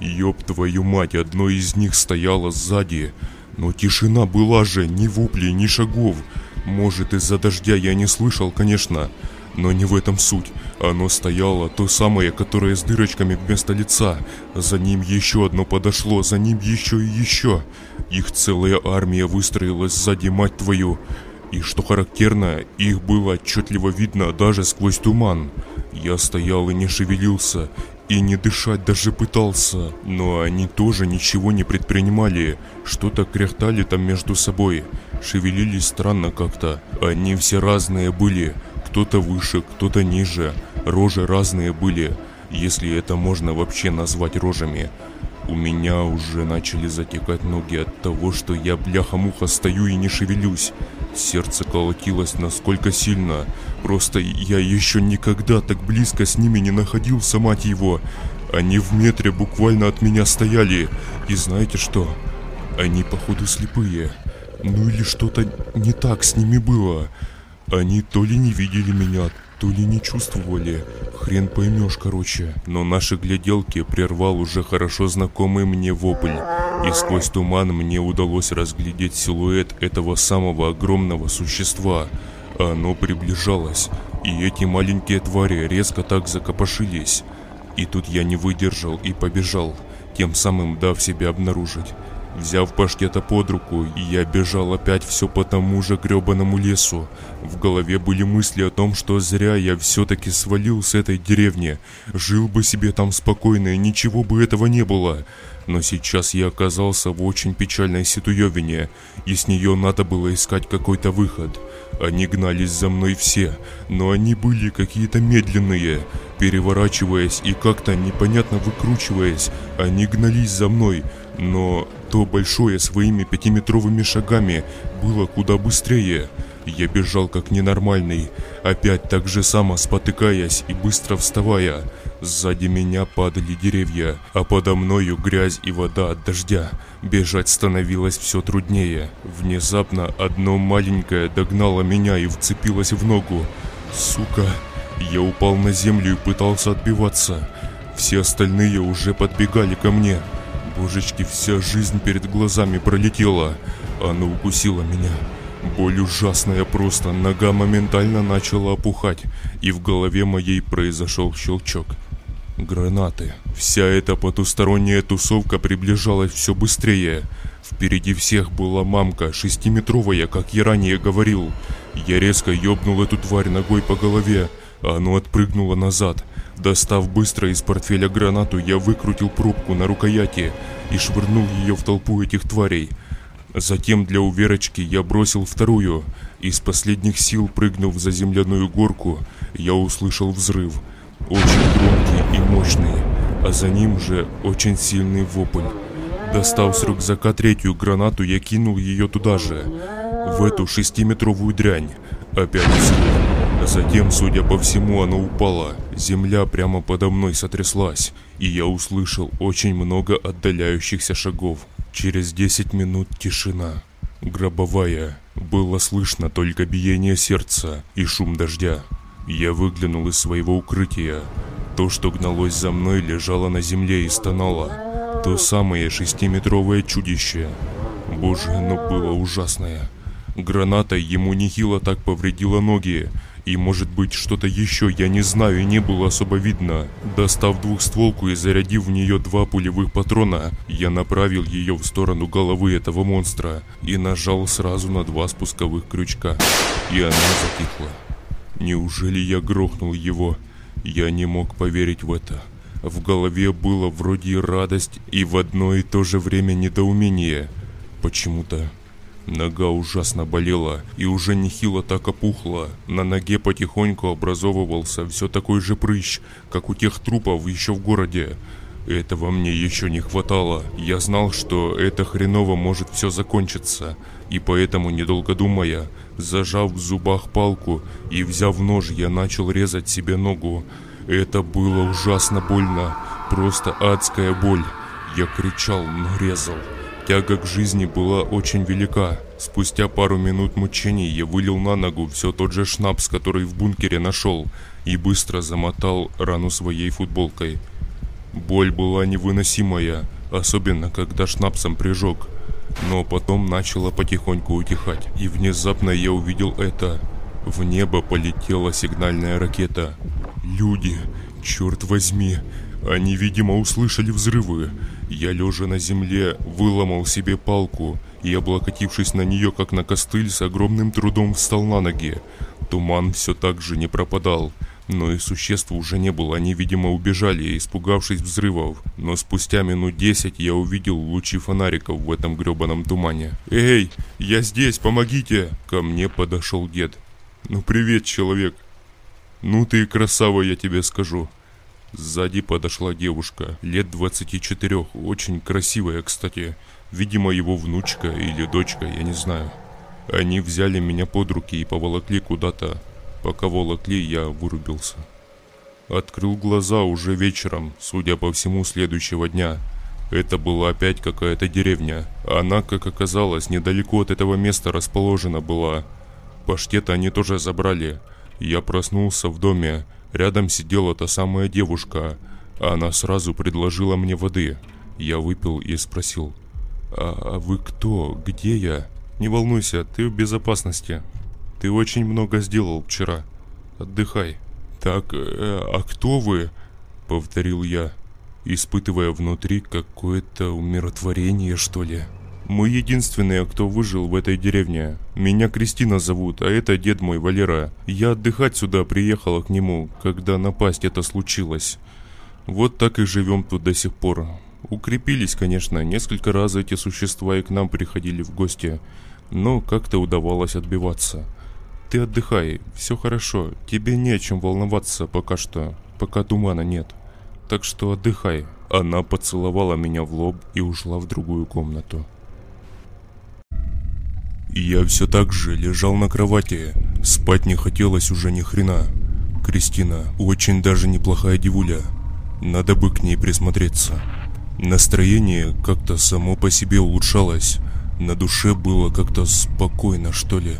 Ёб твою мать, одно из них стояло сзади. Но тишина была же, ни вопли, ни шагов. Может, из-за дождя я не слышал, конечно, но не в этом суть. Оно стояло, то самое, которое с дырочками вместо лица. За ним еще одно подошло, за ним еще и еще. Их целая армия выстроилась сзади, мать твою. И что характерно, их было отчетливо видно даже сквозь туман. Я стоял и не шевелился, и не дышать даже пытался, но они тоже ничего не предпринимали, что-то кряхтали там между собой, шевелились странно как-то, они все разные были, кто-то выше, кто-то ниже, рожи разные были, если это можно вообще назвать рожами. У меня уже начали затекать ноги от того, что я бляха-муха стою и не шевелюсь. Сердце колотилось насколько сильно. Просто я еще никогда так близко с ними не находился, мать его. Они в метре буквально от меня стояли. И знаете что? Они походу слепые. Ну или что-то не так с ними было. Они то ли не видели меня, то ли не чувствовали. Хрен поймешь, короче. Но наши гляделки прервал уже хорошо знакомый мне вопль. И сквозь туман мне удалось разглядеть силуэт этого самого огромного существа. Оно приближалось, и эти маленькие твари резко так закопошились. И тут я не выдержал и побежал, тем самым дав себя обнаружить. Взяв паштета под руку, я бежал опять все по тому же гребаному лесу. В голове были мысли о том, что зря я все-таки свалил с этой деревни. Жил бы себе там спокойно, и ничего бы этого не было. Но сейчас я оказался в очень печальной ситуевине, и с нее надо было искать какой-то выход. Они гнались за мной все, но они были какие-то медленные. Переворачиваясь и как-то непонятно выкручиваясь, они гнались за мной, но то большое своими пятиметровыми шагами было куда быстрее. Я бежал как ненормальный, опять так же само спотыкаясь и быстро вставая. Сзади меня падали деревья, а подо мною грязь и вода от дождя. Бежать становилось все труднее. Внезапно одно маленькое догнало меня и вцепилось в ногу. Сука! Я упал на землю и пытался отбиваться. Все остальные уже подбегали ко мне. Божечки, вся жизнь перед глазами пролетела. Она укусила меня. Боль ужасная просто, нога моментально начала опухать, и в голове моей произошел щелчок. Гранаты. Вся эта потусторонняя тусовка приближалась все быстрее. Впереди всех была мамка, шестиметровая, как я ранее говорил. Я резко ёбнул эту тварь ногой по голове, а оно отпрыгнуло назад. Достав быстро из портфеля гранату, я выкрутил пробку на рукояти и швырнул ее в толпу этих тварей. Затем для уверочки я бросил вторую. Из последних сил прыгнув за земляную горку, я услышал взрыв. Очень громкий и мощный, а за ним же очень сильный вопль. Достав с рюкзака третью гранату, я кинул ее туда же, в эту шестиметровую дрянь. Опять взрыв. Затем, судя по всему, оно упало. Земля прямо подо мной сотряслась, и я услышал очень много отдаляющихся шагов. Через 10 минут тишина. Гробовая. Было слышно только биение сердца и шум дождя. Я выглянул из своего укрытия. То, что гналось за мной, лежало на земле и стонало. То самое шестиметровое чудище. Боже, оно было ужасное. Граната ему нехило так повредила ноги, и может быть что-то еще, я не знаю, не было особо видно. Достав двухстволку и зарядив в нее два пулевых патрона, я направил ее в сторону головы этого монстра и нажал сразу на два спусковых крючка. И она затихла. Неужели я грохнул его? Я не мог поверить в это. В голове было вроде радость и в одно и то же время недоумение. Почему-то Нога ужасно болела и уже нехило так опухла. На ноге потихоньку образовывался все такой же прыщ, как у тех трупов еще в городе. Этого мне еще не хватало. Я знал, что это хреново может все закончиться. И поэтому, недолго думая, зажав в зубах палку и взяв нож, я начал резать себе ногу. Это было ужасно больно. Просто адская боль. Я кричал, но резал. Тяга к жизни была очень велика. Спустя пару минут мучений я вылил на ногу все тот же шнапс, который в бункере нашел, и быстро замотал рану своей футболкой. Боль была невыносимая, особенно когда шнапсом прижег. Но потом начала потихоньку утихать, и внезапно я увидел это. В небо полетела сигнальная ракета. Люди, черт возьми, они, видимо, услышали взрывы. Я, лежа на земле, выломал себе палку и, облокотившись на нее, как на костыль, с огромным трудом встал на ноги. Туман все так же не пропадал, но и существ уже не было, они, видимо, убежали, испугавшись взрывов. Но спустя минут десять я увидел лучи фонариков в этом гребаном тумане. «Эй, я здесь, помогите!» Ко мне подошел дед. «Ну привет, человек!» «Ну ты красава, я тебе скажу!» Сзади подошла девушка, лет 24, очень красивая, кстати. Видимо, его внучка или дочка, я не знаю. Они взяли меня под руки и поволокли куда-то. Пока волокли, я вырубился. Открыл глаза уже вечером, судя по всему, следующего дня. Это была опять какая-то деревня. Она, как оказалось, недалеко от этого места расположена была. Паштет они тоже забрали. Я проснулся в доме, Рядом сидела та самая девушка. Она сразу предложила мне воды. Я выпил и спросил. «А, а вы кто? Где я?» «Не волнуйся, ты в безопасности. Ты очень много сделал вчера. Отдыхай». «Так, э, а кто вы?» Повторил я, испытывая внутри какое-то умиротворение, что ли. Мы единственные, кто выжил в этой деревне. Меня Кристина зовут, а это дед мой Валера. Я отдыхать сюда приехала к нему, когда напасть это случилось. Вот так и живем тут до сих пор. Укрепились, конечно, несколько раз эти существа и к нам приходили в гости, но как-то удавалось отбиваться. Ты отдыхай, все хорошо, тебе не о чем волноваться пока что, пока тумана нет. Так что отдыхай. Она поцеловала меня в лоб и ушла в другую комнату. Я все так же лежал на кровати. Спать не хотелось уже ни хрена. Кристина очень даже неплохая девуля. Надо бы к ней присмотреться. Настроение как-то само по себе улучшалось. На душе было как-то спокойно, что ли.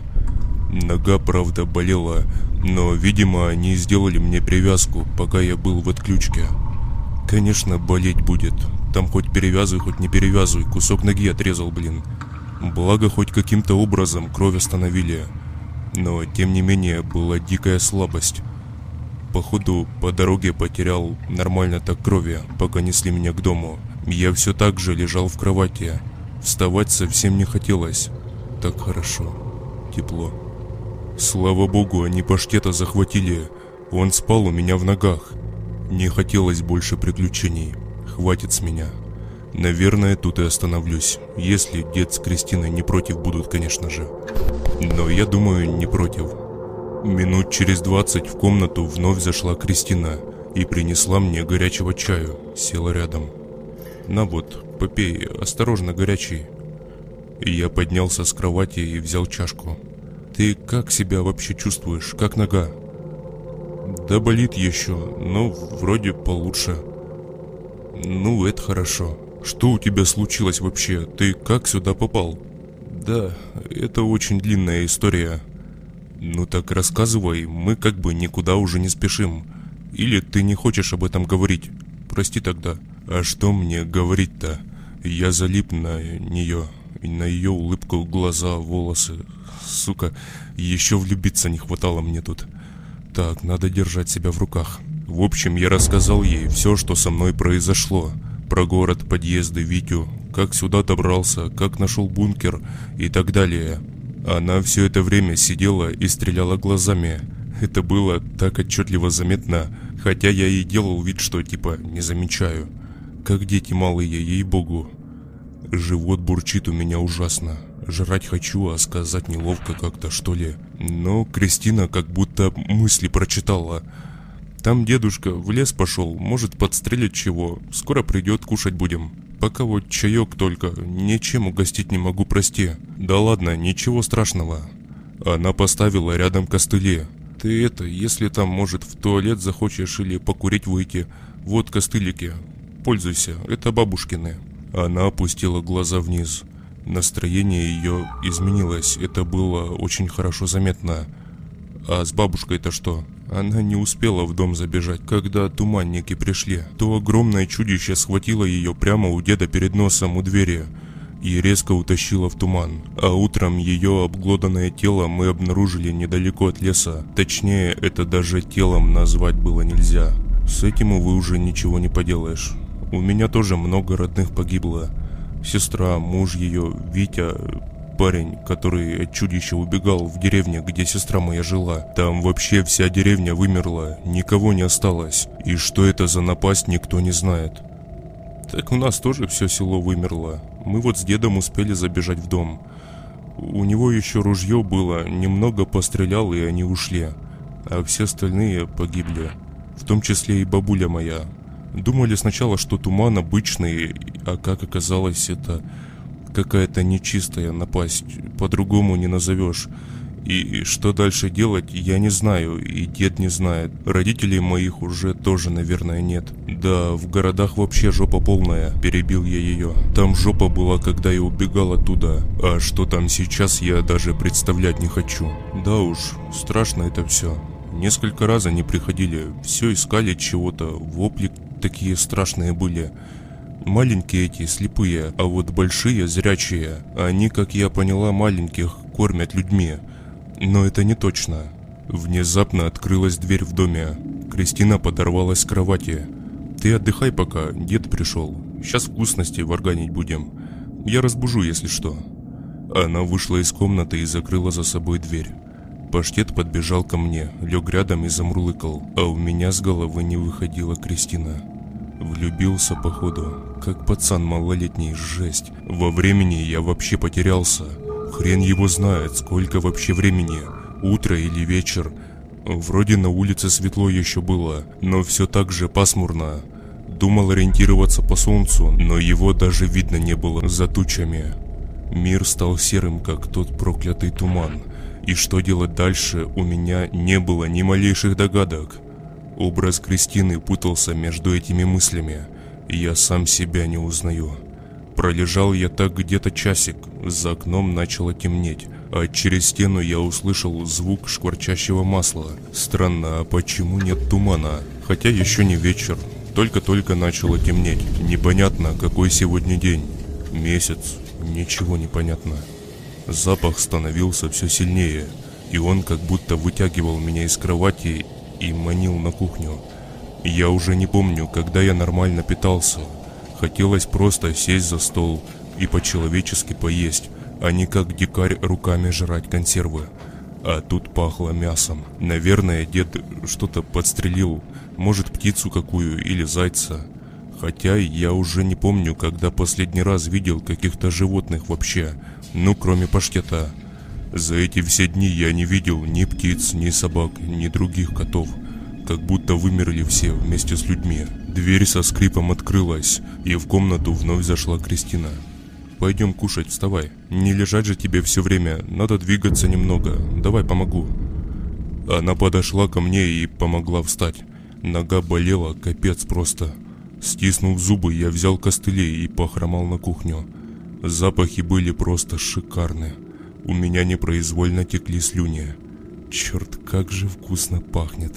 Нога, правда, болела, но, видимо, они сделали мне привязку, пока я был в отключке. Конечно, болеть будет. Там хоть перевязывай, хоть не перевязывай. Кусок ноги отрезал, блин. Благо, хоть каким-то образом кровь остановили. Но, тем не менее, была дикая слабость. Походу, по дороге потерял нормально так крови, пока несли меня к дому. Я все так же лежал в кровати. Вставать совсем не хотелось. Так хорошо. Тепло. Слава богу, они паштета захватили. Он спал у меня в ногах. Не хотелось больше приключений. Хватит с меня. Наверное, тут и остановлюсь, если дед с Кристиной не против будут, конечно же. Но я думаю, не против. Минут через двадцать в комнату вновь зашла Кристина и принесла мне горячего чаю, села рядом. «На вот, попей, осторожно, горячий». Я поднялся с кровати и взял чашку. «Ты как себя вообще чувствуешь? Как нога?» «Да болит еще, но вроде получше». «Ну, это хорошо», что у тебя случилось вообще? Ты как сюда попал? Да, это очень длинная история. Ну так рассказывай, мы как бы никуда уже не спешим. Или ты не хочешь об этом говорить? Прости тогда. А что мне говорить-то? Я залип на нее, на ее улыбку, глаза, волосы. Сука, еще влюбиться не хватало мне тут. Так, надо держать себя в руках. В общем, я рассказал ей все, что со мной произошло про город, подъезды, Витю, как сюда добрался, как нашел бункер и так далее. Она все это время сидела и стреляла глазами. Это было так отчетливо заметно, хотя я и делал вид, что типа не замечаю. Как дети малые, ей-богу. Живот бурчит у меня ужасно. Жрать хочу, а сказать неловко как-то, что ли. Но Кристина как будто мысли прочитала. Там дедушка в лес пошел, может подстрелить чего. Скоро придет, кушать будем. Пока вот чаек только, ничем угостить не могу, прости. Да ладно, ничего страшного. Она поставила рядом костыли. Ты это, если там, может, в туалет захочешь или покурить выйти, вот костылики. Пользуйся, это бабушкины. Она опустила глаза вниз. Настроение ее изменилось, это было очень хорошо заметно. А с бабушкой-то что? Она не успела в дом забежать, когда туманники пришли. То огромное чудище схватило ее прямо у деда перед носом у двери и резко утащило в туман. А утром ее обглоданное тело мы обнаружили недалеко от леса. Точнее, это даже телом назвать было нельзя. С этим, увы, уже ничего не поделаешь. У меня тоже много родных погибло. Сестра, муж ее, Витя, парень, который от чудища убегал в деревне, где сестра моя жила. Там вообще вся деревня вымерла, никого не осталось. И что это за напасть, никто не знает. Так у нас тоже все село вымерло. Мы вот с дедом успели забежать в дом. У него еще ружье было, немного пострелял, и они ушли. А все остальные погибли. В том числе и бабуля моя. Думали сначала, что туман обычный, а как оказалось, это какая-то нечистая напасть, по-другому не назовешь. И что дальше делать, я не знаю, и дед не знает. Родителей моих уже тоже, наверное, нет. Да, в городах вообще жопа полная, перебил я ее. Там жопа была, когда я убегал оттуда. А что там сейчас, я даже представлять не хочу. Да уж, страшно это все. Несколько раз они приходили, все искали чего-то, вопли такие страшные были. Маленькие эти, слепые, а вот большие, зрячие. Они, как я поняла, маленьких кормят людьми. Но это не точно. Внезапно открылась дверь в доме. Кристина подорвалась с кровати. «Ты отдыхай пока, дед пришел. Сейчас вкусности варганить будем. Я разбужу, если что». Она вышла из комнаты и закрыла за собой дверь. Паштет подбежал ко мне, лег рядом и замурлыкал, а у меня с головы не выходила Кристина. Влюбился, походу, как пацан малолетний, жесть. Во времени я вообще потерялся. Хрен его знает, сколько вообще времени, утро или вечер. Вроде на улице светло еще было, но все так же пасмурно. Думал ориентироваться по солнцу, но его даже видно не было за тучами. Мир стал серым, как тот проклятый туман. И что делать дальше, у меня не было ни малейших догадок. Образ Кристины путался между этими мыслями, и я сам себя не узнаю. Пролежал я так где-то часик, за окном начало темнеть, а через стену я услышал звук шкварчащего масла. Странно, а почему нет тумана? Хотя еще не вечер, только-только начало темнеть. Непонятно, какой сегодня день. Месяц, ничего не понятно. Запах становился все сильнее, и он как будто вытягивал меня из кровати и манил на кухню. Я уже не помню, когда я нормально питался. Хотелось просто сесть за стол и по-человечески поесть, а не как дикарь руками жрать консервы. А тут пахло мясом. Наверное, дед что-то подстрелил, может птицу какую или зайца. Хотя я уже не помню, когда последний раз видел каких-то животных вообще, ну кроме паштета. За эти все дни я не видел ни птиц, ни собак, ни других котов. Как будто вымерли все вместе с людьми. Дверь со скрипом открылась, и в комнату вновь зашла Кристина. «Пойдем кушать, вставай. Не лежать же тебе все время, надо двигаться немного. Давай помогу». Она подошла ко мне и помогла встать. Нога болела, капец просто. Стиснув зубы, я взял костыли и похромал на кухню. Запахи были просто шикарные. У меня непроизвольно текли слюни. Черт, как же вкусно пахнет.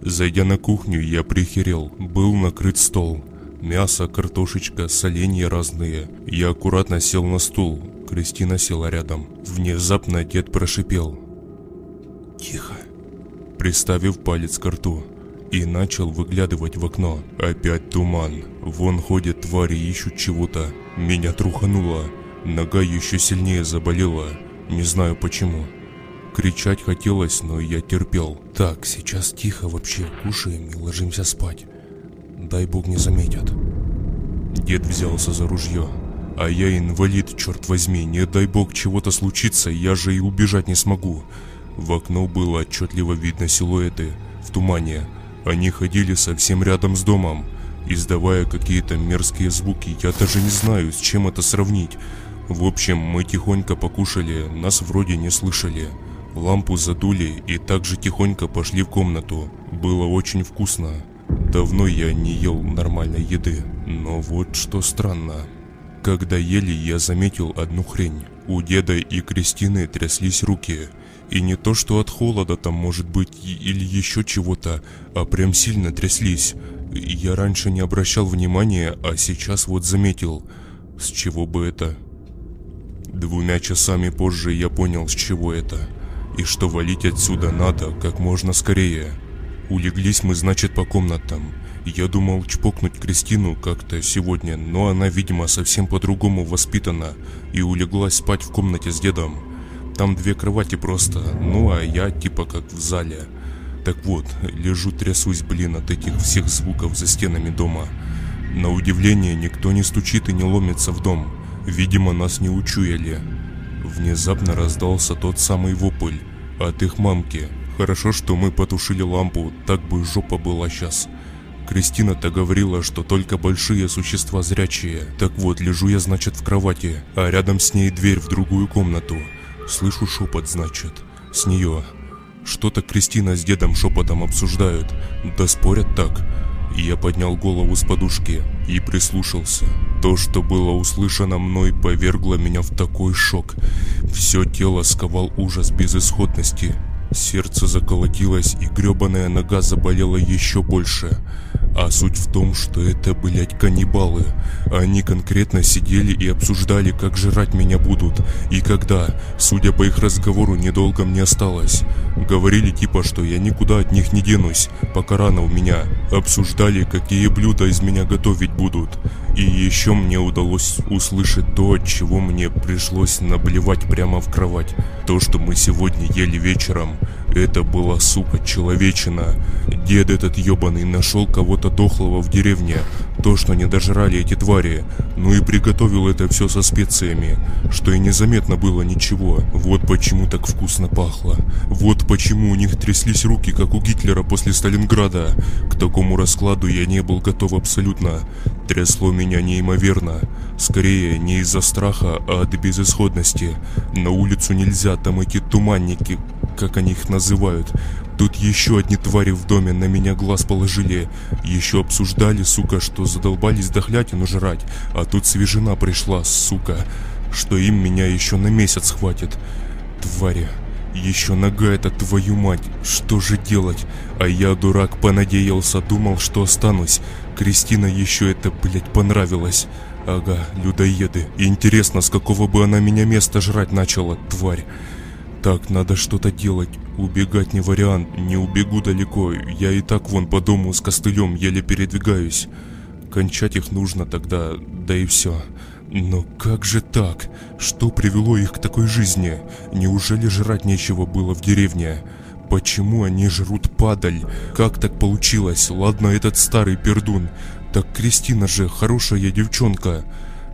Зайдя на кухню, я прихерел. Был накрыт стол. Мясо, картошечка, соленья разные. Я аккуратно сел на стул. Кристина села рядом. Внезапно дед прошипел. «Тихо!» Приставив палец к рту и начал выглядывать в окно. Опять туман. Вон ходят твари, ищут чего-то. Меня трухануло. Нога еще сильнее заболела. Не знаю почему. Кричать хотелось, но я терпел. Так, сейчас тихо вообще, кушаем и ложимся спать. Дай бог не заметят. Дед взялся за ружье. А я инвалид, черт возьми, не дай бог чего-то случится, я же и убежать не смогу. В окно было отчетливо видно силуэты в тумане. Они ходили совсем рядом с домом, издавая какие-то мерзкие звуки. Я даже не знаю, с чем это сравнить. В общем, мы тихонько покушали, нас вроде не слышали. Лампу задули и также тихонько пошли в комнату. Было очень вкусно. Давно я не ел нормальной еды, но вот что странно. Когда ели, я заметил одну хрень. У деда и Кристины тряслись руки. И не то, что от холода там может быть или еще чего-то, а прям сильно тряслись. Я раньше не обращал внимания, а сейчас вот заметил. С чего бы это? Двумя часами позже я понял, с чего это. И что валить отсюда надо как можно скорее. Улеглись мы, значит, по комнатам. Я думал чпокнуть Кристину как-то сегодня, но она, видимо, совсем по-другому воспитана и улеглась спать в комнате с дедом. Там две кровати просто, ну а я типа как в зале. Так вот, лежу трясусь, блин, от этих всех звуков за стенами дома. На удивление, никто не стучит и не ломится в дом. Видимо, нас не учуяли. Внезапно раздался тот самый вопль от их мамки. Хорошо, что мы потушили лампу, так бы жопа была сейчас. Кристина-то говорила, что только большие существа зрячие. Так вот, лежу я, значит, в кровати, а рядом с ней дверь в другую комнату. Слышу шепот, значит, с нее. Что-то Кристина с дедом шепотом обсуждают, да спорят так. Я поднял голову с подушки и прислушался. То, что было услышано мной, повергло меня в такой шок. Все тело сковал ужас безысходности. Сердце заколотилось, и гребаная нога заболела еще больше. А суть в том, что это, блять, каннибалы. Они конкретно сидели и обсуждали, как жрать меня будут. И когда, судя по их разговору, недолго мне осталось. Говорили типа, что я никуда от них не денусь, пока рано у меня. Обсуждали, какие блюда из меня готовить будут. И еще мне удалось услышать то, от чего мне пришлось наблевать прямо в кровать. То, что мы сегодня ели вечером, это была, сука, человечина. Дед этот ебаный нашел кого-то дохлого в деревне. То, что не дожрали эти твари. Ну и приготовил это все со специями. Что и незаметно было ничего. Вот почему так вкусно пахло. Вот почему у них тряслись руки, как у Гитлера после Сталинграда. К такому раскладу я не был готов абсолютно. Трясло меня неимоверно. Скорее, не из-за страха, а от безысходности. На улицу нельзя, там эти туманники, как они их называют. Тут еще одни твари в доме на меня глаз положили. Еще обсуждали, сука, что задолбались дохлятину жрать. А тут свежина пришла, сука, что им меня еще на месяц хватит. Твари. Еще нога это твою мать, что же делать? А я, дурак, понадеялся, думал, что останусь. Кристина еще это, блять, понравилось. Ага, людоеды. Интересно, с какого бы она меня места жрать начала, тварь. Так, надо что-то делать. Убегать не вариант, не убегу далеко. Я и так вон по дому с костылем еле передвигаюсь. Кончать их нужно тогда, да и все. Но как же так? Что привело их к такой жизни? Неужели жрать нечего было в деревне? Почему они жрут падаль? Как так получилось? Ладно, этот старый пердун. Так Кристина же хорошая девчонка.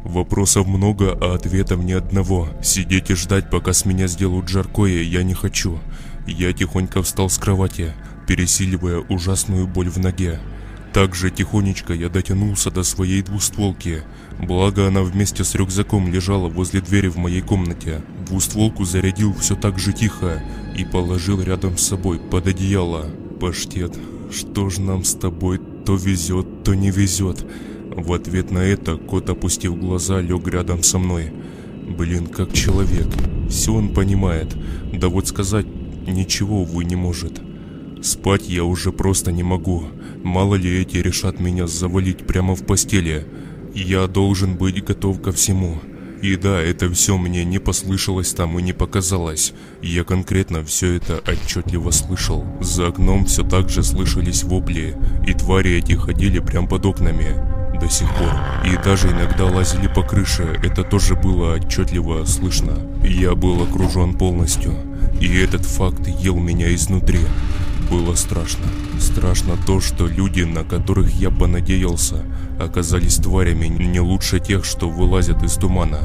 Вопросов много, а ответов ни одного. Сидеть и ждать, пока с меня сделают жаркое, я не хочу. Я тихонько встал с кровати, пересиливая ужасную боль в ноге. Также тихонечко я дотянулся до своей двустволки. Благо она вместе с рюкзаком лежала возле двери в моей комнате. Двустволку зарядил все так же тихо и положил рядом с собой под одеяло. Паштет, что ж нам с тобой то везет, то не везет. В ответ на это кот, опустив глаза, лег рядом со мной. Блин, как человек. Все он понимает. Да вот сказать ничего, увы, не может. Спать я уже просто не могу. Мало ли эти решат меня завалить прямо в постели. Я должен быть готов ко всему. И да, это все мне не послышалось там и не показалось. Я конкретно все это отчетливо слышал. За окном все так же слышались вопли, и твари эти ходили прямо под окнами до сих пор. И даже иногда лазили по крыше, это тоже было отчетливо слышно. Я был окружен полностью, и этот факт ел меня изнутри. было страшно. Страшно то, что люди, на которых я понадеялся, оказались тварями не лучше тех, что вылазят из тумана.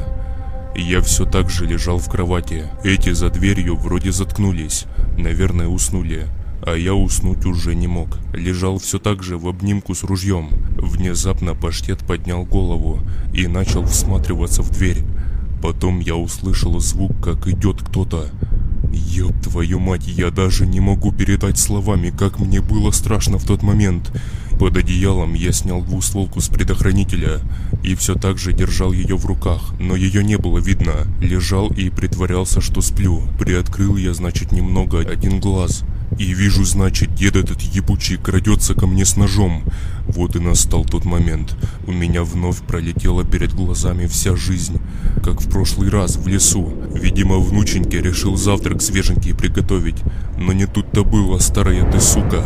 Я все так же лежал в кровати. Эти за дверью вроде заткнулись, наверное уснули. А я уснуть уже не мог. Лежал все так же в обнимку с ружьем. Внезапно паштет поднял голову и начал всматриваться в дверь. Потом я услышал звук, как идет кто-то. Ёб твою мать, я даже не могу передать словами, как мне было страшно в тот момент. Под одеялом я снял двустволку с предохранителя и все так же держал ее в руках, но ее не было видно. Лежал и притворялся, что сплю. Приоткрыл я, значит, немного один глаз. И вижу, значит, дед этот ебучий крадется ко мне с ножом. Вот и настал тот момент. У меня вновь пролетела перед глазами вся жизнь. Как в прошлый раз в лесу. Видимо, внученьке решил завтрак свеженький приготовить. Но не тут-то было, старая ты сука.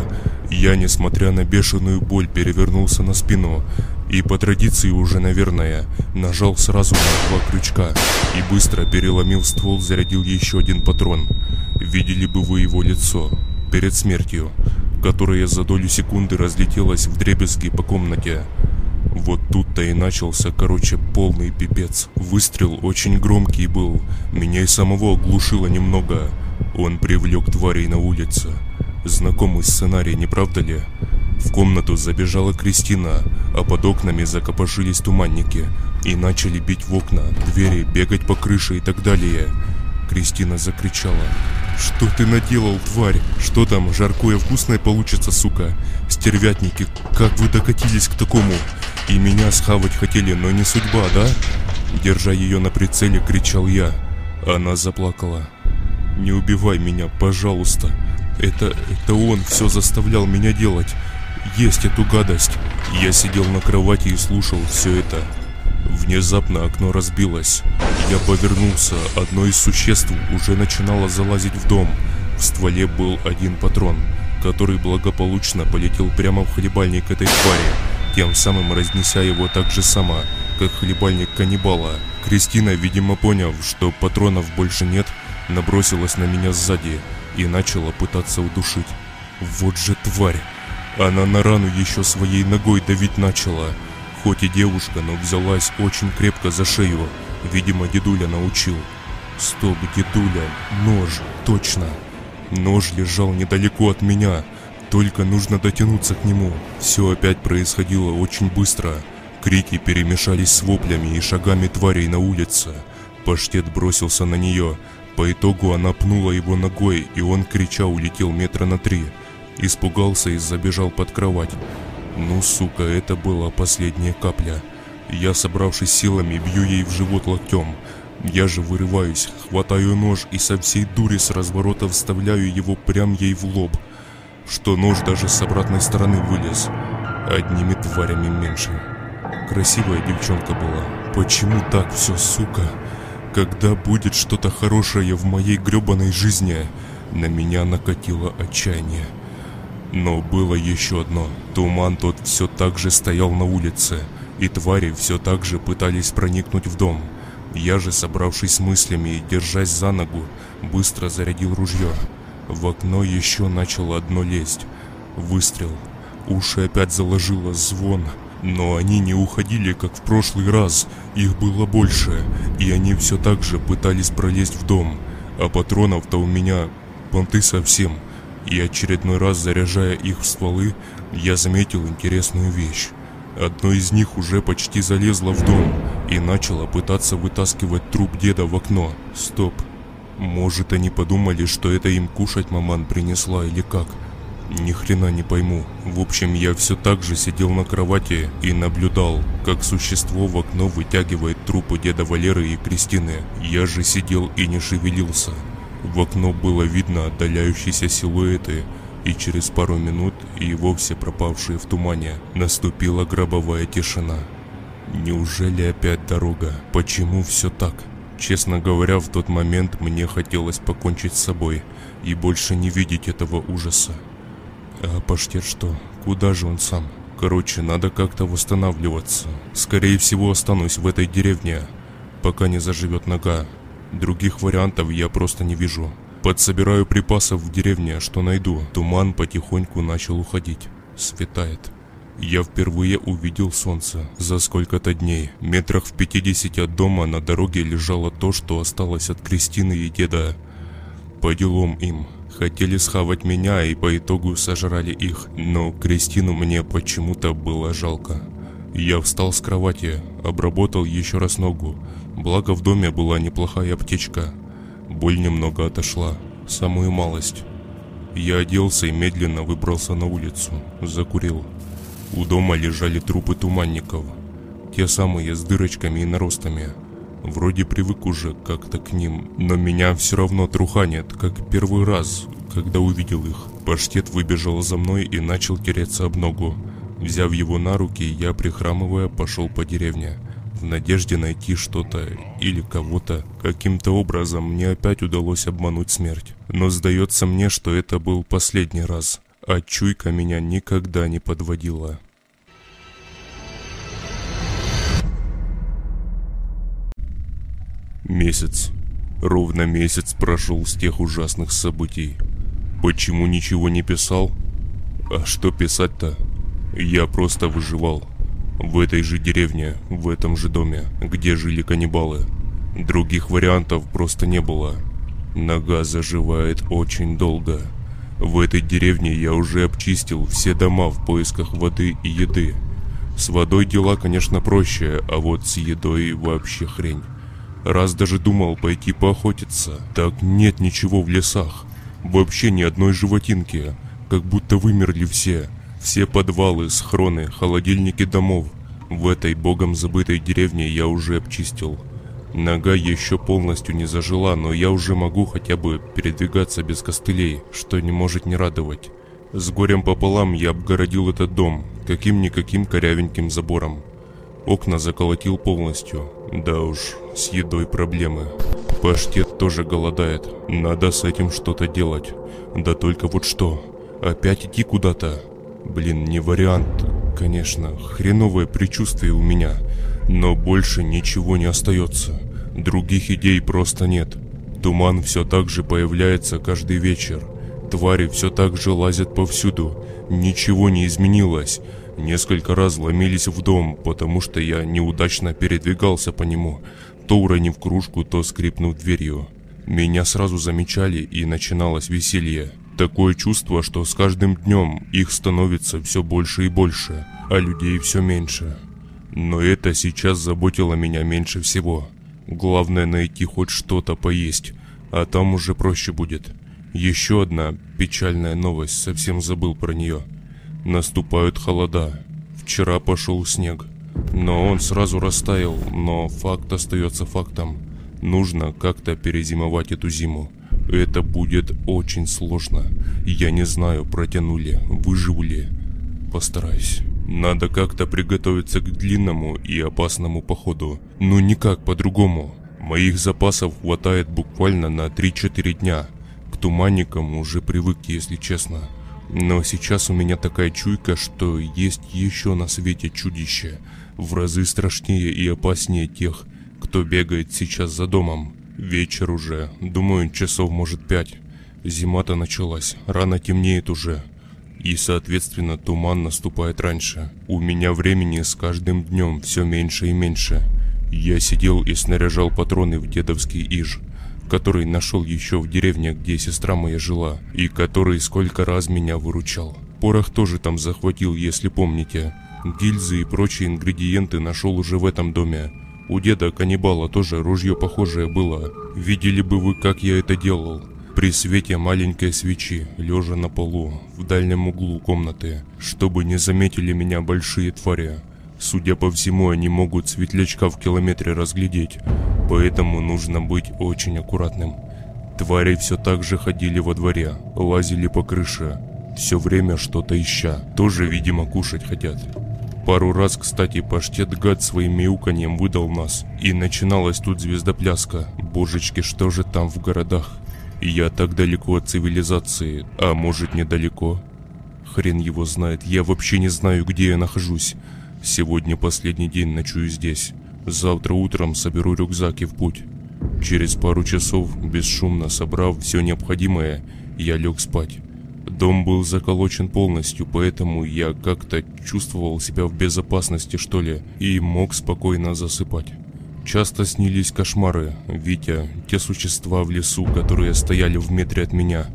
Я, несмотря на бешеную боль, перевернулся на спину и по традиции уже, наверное, нажал сразу на два крючка и быстро переломил ствол, зарядил еще один патрон. Видели бы вы его лицо перед смертью, которое за долю секунды разлетелось в дребезги по комнате. Вот тут-то и начался, короче, полный пипец. Выстрел очень громкий был, меня и самого оглушило немного. Он привлек тварей на улице. Знакомый сценарий, не правда ли? В комнату забежала Кристина, а под окнами закопошились туманники и начали бить в окна, двери, бегать по крыше и так далее. Кристина закричала. «Что ты наделал, тварь? Что там, жаркое вкусное получится, сука? Стервятники, как вы докатились к такому? И меня схавать хотели, но не судьба, да?» Держа ее на прицеле, кричал я. Она заплакала. «Не убивай меня, пожалуйста. Это, это он все заставлял меня делать есть эту гадость. Я сидел на кровати и слушал все это. Внезапно окно разбилось. Я повернулся, одно из существ уже начинало залазить в дом. В стволе был один патрон, который благополучно полетел прямо в хлебальник этой твари, тем самым разнеся его так же само, как хлебальник каннибала. Кристина, видимо поняв, что патронов больше нет, набросилась на меня сзади и начала пытаться удушить. Вот же тварь! Она на рану еще своей ногой давить начала. Хоть и девушка, но взялась очень крепко за шею. Видимо, дедуля научил. Стоп, дедуля, нож, точно. Нож лежал недалеко от меня. Только нужно дотянуться к нему. Все опять происходило очень быстро. Крики перемешались с воплями и шагами тварей на улице. Паштет бросился на нее. По итогу она пнула его ногой, и он, крича, улетел метра на три. Испугался и забежал под кровать. Ну, сука, это была последняя капля. Я, собравшись силами, бью ей в живот локтем. Я же вырываюсь, хватаю нож и со всей дури с разворота вставляю его прям ей в лоб. Что нож даже с обратной стороны вылез. Одними тварями меньше. Красивая девчонка была. Почему так все, сука? Когда будет что-то хорошее в моей гребаной жизни? На меня накатило отчаяние. Но было еще одно. Туман тот все так же стоял на улице, и твари все так же пытались проникнуть в дом. Я же, собравшись с мыслями и держась за ногу, быстро зарядил ружье. В окно еще начало одно лезть. Выстрел. Уши опять заложило звон. Но они не уходили, как в прошлый раз. Их было больше, и они все так же пытались пролезть в дом. А патронов-то у меня понты совсем и очередной раз заряжая их в стволы, я заметил интересную вещь. Одно из них уже почти залезло в дом и начало пытаться вытаскивать труп деда в окно. Стоп. Может они подумали, что это им кушать маман принесла или как? Ни хрена не пойму. В общем, я все так же сидел на кровати и наблюдал, как существо в окно вытягивает трупы деда Валеры и Кристины. Я же сидел и не шевелился. В окно было видно отдаляющиеся силуэты, и через пару минут и вовсе пропавшие в тумане наступила гробовая тишина. Неужели опять дорога? Почему все так? Честно говоря, в тот момент мне хотелось покончить с собой и больше не видеть этого ужаса. А паштет что? Куда же он сам? Короче, надо как-то восстанавливаться. Скорее всего, останусь в этой деревне, пока не заживет нога. Других вариантов я просто не вижу. Подсобираю припасов в деревне, что найду. Туман потихоньку начал уходить. Светает. Я впервые увидел солнце за сколько-то дней. Метрах в 50 от дома на дороге лежало то, что осталось от Кристины и деда. По делам им. Хотели схавать меня и по итогу сожрали их, но Кристину мне почему-то было жалко. Я встал с кровати, обработал еще раз ногу, благо в доме была неплохая аптечка. Боль немного отошла, самую малость. Я оделся и медленно выбрался на улицу, закурил. У дома лежали трупы туманников. Те самые с дырочками и наростами. Вроде привык уже как-то к ним, но меня все равно труханит, как первый раз, когда увидел их. Паштет выбежал за мной и начал тереться об ногу. Взяв его на руки, я, прихрамывая, пошел по деревне. В надежде найти что-то или кого-то. Каким-то образом мне опять удалось обмануть смерть. Но сдается мне, что это был последний раз а чуйка меня никогда не подводила. Месяц. Ровно месяц прошел с тех ужасных событий. Почему ничего не писал? А что писать-то? Я просто выживал. В этой же деревне, в этом же доме, где жили каннибалы. Других вариантов просто не было. Нога заживает очень долго. В этой деревне я уже обчистил все дома в поисках воды и еды. С водой дела, конечно, проще, а вот с едой вообще хрень. Раз даже думал пойти поохотиться, так нет ничего в лесах. Вообще ни одной животинки, как будто вымерли все. Все подвалы, схроны, холодильники домов. В этой богом забытой деревне я уже обчистил. Нога еще полностью не зажила, но я уже могу хотя бы передвигаться без костылей, что не может не радовать. С горем пополам я обгородил этот дом, каким-никаким корявеньким забором. Окна заколотил полностью. Да уж, с едой проблемы. Паштет тоже голодает. Надо с этим что-то делать. Да только вот что. Опять идти куда-то? Блин, не вариант. Конечно, хреновое предчувствие у меня. Но больше ничего не остается. Других идей просто нет. Туман все так же появляется каждый вечер. Твари все так же лазят повсюду. Ничего не изменилось. Несколько раз ломились в дом, потому что я неудачно передвигался по нему, то уронив кружку, то скрипнув дверью. Меня сразу замечали и начиналось веселье. Такое чувство, что с каждым днем их становится все больше и больше, а людей все меньше. Но это сейчас заботило меня меньше всего. Главное найти хоть что-то поесть, а там уже проще будет. Еще одна печальная новость, совсем забыл про нее. Наступают холода. Вчера пошел снег. Но он сразу растаял, но факт остается фактом. Нужно как-то перезимовать эту зиму. Это будет очень сложно. Я не знаю, протяну ли, выживу ли. Постараюсь. Надо как-то приготовиться к длинному и опасному походу. Ну никак по-другому. Моих запасов хватает буквально на 3-4 дня. К туманникам уже привык, если честно. Но сейчас у меня такая чуйка, что есть еще на свете чудище. В разы страшнее и опаснее тех, кто бегает сейчас за домом. Вечер уже, думаю, часов может пять. Зима-то началась, рано темнеет уже. И, соответственно, туман наступает раньше. У меня времени с каждым днем все меньше и меньше. Я сидел и снаряжал патроны в дедовский иж, который нашел еще в деревне, где сестра моя жила, и который сколько раз меня выручал. Порох тоже там захватил, если помните. Гильзы и прочие ингредиенты нашел уже в этом доме. У деда каннибала тоже ружье похожее было. Видели бы вы, как я это делал. При свете маленькой свечи, лежа на полу, в дальнем углу комнаты, чтобы не заметили меня большие твари. Судя по всему, они могут светлячка в километре разглядеть, поэтому нужно быть очень аккуратным. Твари все так же ходили во дворе, лазили по крыше, все время что-то ища, тоже, видимо, кушать хотят. Пару раз, кстати, паштет гад своим мяуканьем выдал нас, и начиналась тут звездопляска. Божечки, что же там в городах? Я так далеко от цивилизации, а может недалеко? Хрен его знает, я вообще не знаю, где я нахожусь. Сегодня последний день ночую здесь. Завтра утром соберу рюкзак и в путь. Через пару часов, бесшумно собрав все необходимое, я лег спать. Дом был заколочен полностью, поэтому я как-то чувствовал себя в безопасности, что ли, и мог спокойно засыпать. Часто снились кошмары, Витя, те существа в лесу, которые стояли в метре от меня.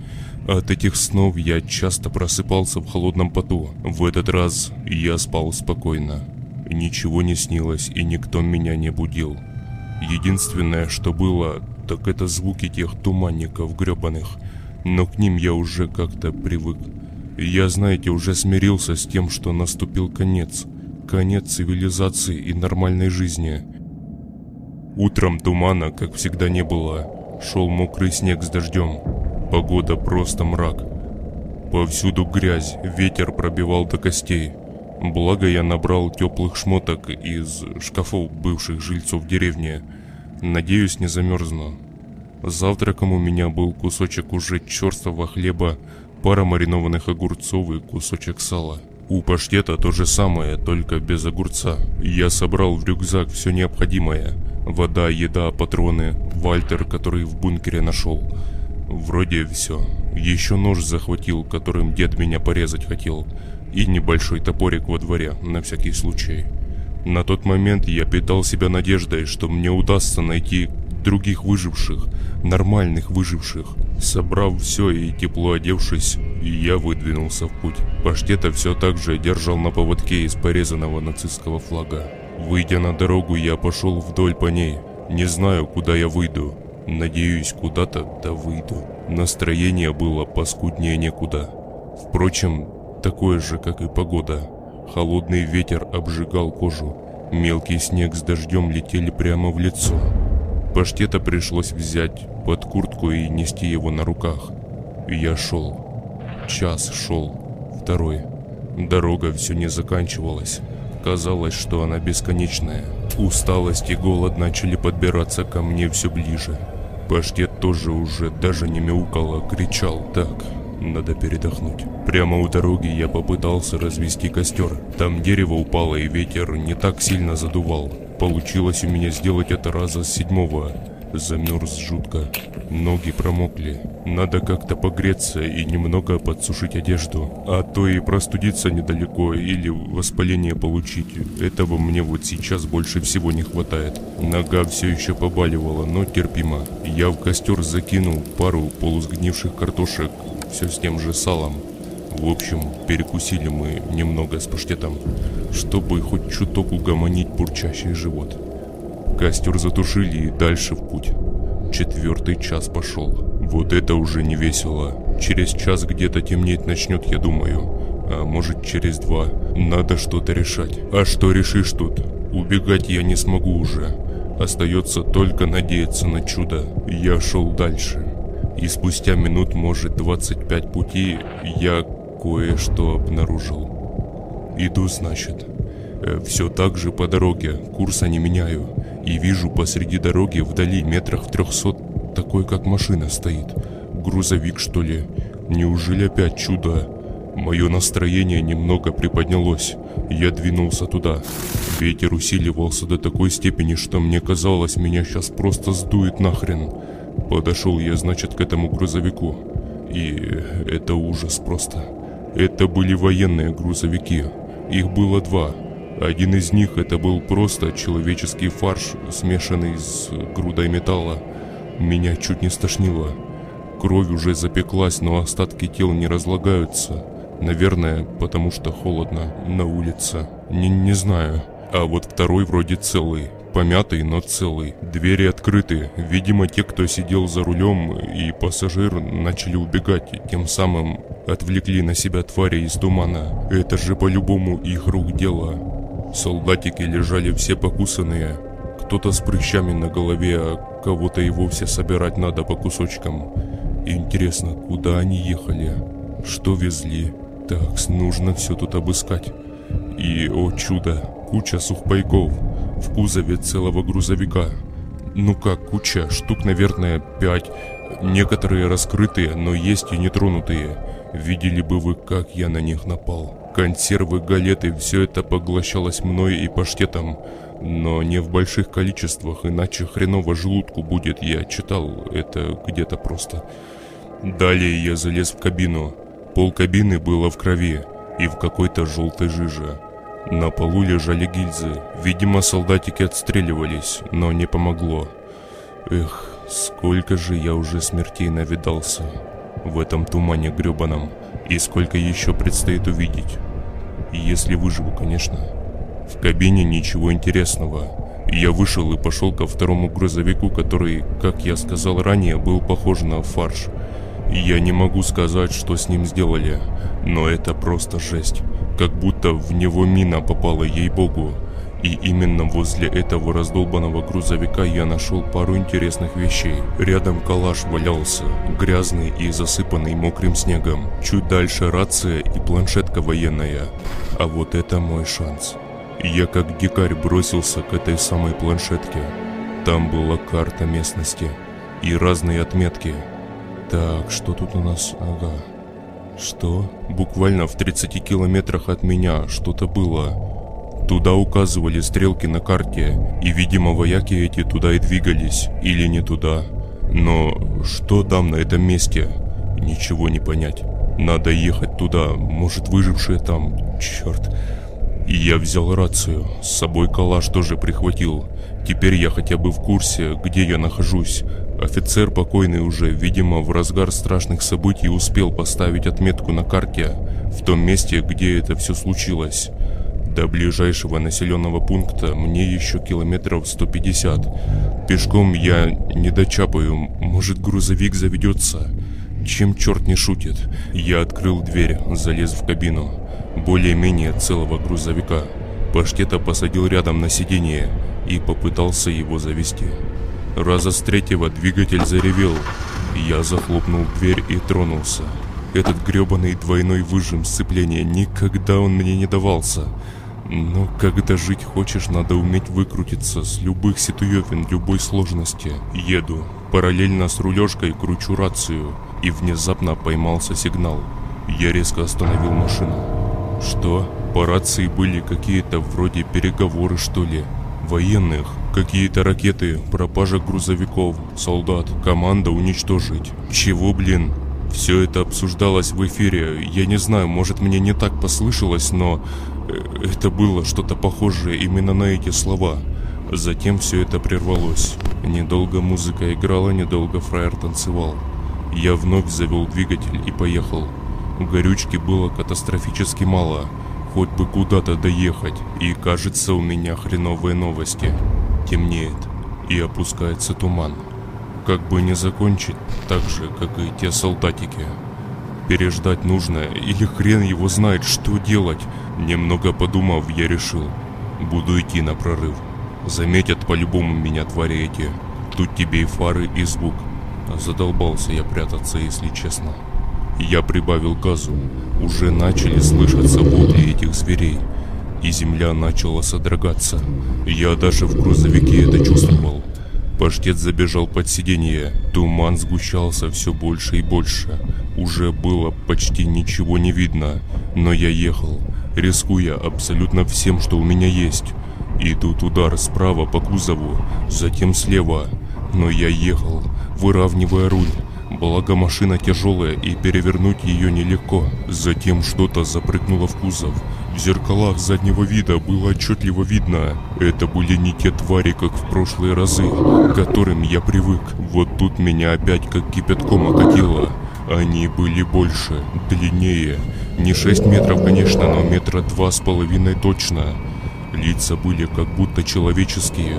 От этих снов я часто просыпался в холодном поту. В этот раз я спал спокойно. Ничего не снилось и никто меня не будил. Единственное, что было, так это звуки тех туманников гребаных. Но к ним я уже как-то привык. Я, знаете, уже смирился с тем, что наступил конец. Конец цивилизации и нормальной жизни. Утром тумана, как всегда, не было. Шел мокрый снег с дождем. Погода просто мрак. Повсюду грязь, ветер пробивал до костей. Благо я набрал теплых шмоток из шкафов бывших жильцов деревни. Надеюсь, не замерзну. Завтраком у меня был кусочек уже черствого хлеба, пара маринованных огурцов и кусочек сала. У паштета то же самое, только без огурца. Я собрал в рюкзак все необходимое. Вода, еда, патроны, Вальтер, который в бункере нашел. Вроде все. Еще нож захватил, которым дед меня порезать хотел и небольшой топорик во дворе, на всякий случай. На тот момент я питал себя надеждой, что мне удастся найти других выживших, нормальных выживших. Собрав все и тепло одевшись, я выдвинулся в путь. Паштета все так же держал на поводке из порезанного нацистского флага. Выйдя на дорогу, я пошел вдоль по ней. Не знаю, куда я выйду. Надеюсь, куда-то да выйду. Настроение было паскуднее некуда. Впрочем, такое же, как и погода. Холодный ветер обжигал кожу. Мелкий снег с дождем летели прямо в лицо. Паштета пришлось взять под куртку и нести его на руках. Я шел. Час шел. Второй. Дорога все не заканчивалась. Казалось, что она бесконечная. Усталость и голод начали подбираться ко мне все ближе. Паштет тоже уже даже не мяукал, а кричал так. Надо передохнуть. Прямо у дороги я попытался развести костер. Там дерево упало и ветер не так сильно задувал. Получилось у меня сделать это раза с седьмого. Замерз жутко. Ноги промокли. Надо как-то погреться и немного подсушить одежду. А то и простудиться недалеко или воспаление получить. Этого мне вот сейчас больше всего не хватает. Нога все еще побаливала, но терпимо. Я в костер закинул пару полусгнивших картошек, все с тем же салом. В общем, перекусили мы немного с паштетом, чтобы хоть чуток угомонить бурчащий живот. Костер затушили и дальше в путь. Четвертый час пошел. Вот это уже не весело. Через час где-то темнеть начнет, я думаю. А может через два. Надо что-то решать. А что решишь тут? Убегать я не смогу уже. Остается только надеяться на чудо. Я шел дальше. И спустя минут, может, 25 пути, я кое-что обнаружил. Иду, значит. Э, Все так же по дороге, курса не меняю. И вижу посреди дороги вдали метрах в трехсот такой, как машина стоит. Грузовик, что ли? Неужели опять чудо? Мое настроение немного приподнялось. Я двинулся туда. Ветер усиливался до такой степени, что мне казалось, меня сейчас просто сдует нахрен. Подошел я, значит, к этому грузовику. И это ужас просто. Это были военные грузовики. Их было два. Один из них это был просто человеческий фарш, смешанный с грудой металла. Меня чуть не стошнило. Кровь уже запеклась, но остатки тел не разлагаются. Наверное, потому что холодно на улице. Не, не знаю. А вот второй вроде целый помятый, но целый. Двери открыты. Видимо, те, кто сидел за рулем и пассажир, начали убегать, тем самым отвлекли на себя твари из тумана. Это же по-любому их рук дело. Солдатики лежали все покусанные. Кто-то с прыщами на голове, а кого-то и вовсе собирать надо по кусочкам. Интересно, куда они ехали? Что везли? Так, нужно все тут обыскать. И, о чудо, куча сухпайков в кузове целого грузовика. Ну как куча, штук, наверное, пять. Некоторые раскрытые, но есть и нетронутые. Видели бы вы, как я на них напал. Консервы, галеты, все это поглощалось мной и паштетом. но не в больших количествах, иначе хреново желудку будет, я читал это где-то просто. Далее я залез в кабину. Пол кабины было в крови и в какой-то желтой жиже. На полу лежали гильзы. Видимо, солдатики отстреливались, но не помогло. Эх, сколько же я уже смертей навидался в этом тумане гребаном, и сколько еще предстоит увидеть. Если выживу, конечно. В кабине ничего интересного. Я вышел и пошел ко второму грузовику, который, как я сказал ранее, был похож на фарш. Я не могу сказать, что с ним сделали, но это просто жесть. Как будто в него мина попала, ей-богу. И именно возле этого раздолбанного грузовика я нашел пару интересных вещей. Рядом калаш валялся, грязный и засыпанный мокрым снегом. Чуть дальше рация и планшетка военная. А вот это мой шанс. Я как дикарь бросился к этой самой планшетке. Там была карта местности и разные отметки. Так, что тут у нас? Ага. Что? Буквально в 30 километрах от меня что-то было. Туда указывали стрелки на карте, и, видимо, вояки эти туда и двигались, или не туда. Но что там на этом месте? Ничего не понять. Надо ехать туда, может выжившие там, черт. И я взял рацию, с собой калаш тоже прихватил. Теперь я хотя бы в курсе, где я нахожусь. Офицер покойный уже, видимо, в разгар страшных событий успел поставить отметку на карте, в том месте, где это все случилось. До ближайшего населенного пункта мне еще километров 150. Пешком я не дочапаю, может грузовик заведется. Чем черт не шутит. Я открыл дверь, залез в кабину. Более-менее целого грузовика. Паштета посадил рядом на сиденье и попытался его завести. Раза с третьего двигатель заревел. Я захлопнул дверь и тронулся. Этот гребаный двойной выжим сцепления никогда он мне не давался. Но когда жить хочешь, надо уметь выкрутиться с любых ситуевин, любой сложности. Еду. Параллельно с рулежкой кручу рацию. И внезапно поймался сигнал. Я резко остановил машину. Что? По рации были какие-то вроде переговоры что ли? Военных. Какие-то ракеты, пропажа грузовиков, солдат, команда уничтожить. Чего, блин? Все это обсуждалось в эфире. Я не знаю, может мне не так послышалось, но э, это было что-то похожее именно на эти слова. Затем все это прервалось. Недолго музыка играла, недолго фраер танцевал. Я вновь завел двигатель и поехал. Горючки было катастрофически мало, хоть бы куда-то доехать, и кажется у меня хреновые новости. Темнеет, и опускается туман. Как бы не закончить так же, как и те солдатики. Переждать нужно, или хрен его знает, что делать. Немного подумав, я решил, буду идти на прорыв. Заметят по-любому меня твари эти. Тут тебе и фары, и звук. Задолбался я прятаться, если честно. Я прибавил газу. Уже начали слышаться вопли этих зверей. И земля начала содрогаться. Я даже в грузовике это чувствовал. Паштет забежал под сиденье. Туман сгущался все больше и больше. Уже было почти ничего не видно. Но я ехал, рискуя абсолютно всем, что у меня есть. И тут удар справа по кузову, затем слева. Но я ехал, выравнивая руль. Благо машина тяжелая и перевернуть ее нелегко. Затем что-то запрыгнуло в кузов. В зеркалах заднего вида было отчетливо видно. Это были не те твари, как в прошлые разы, к которым я привык. Вот тут меня опять как кипятком окатило. Они были больше, длиннее. Не 6 метров, конечно, но метра два с половиной точно. Лица были как будто человеческие,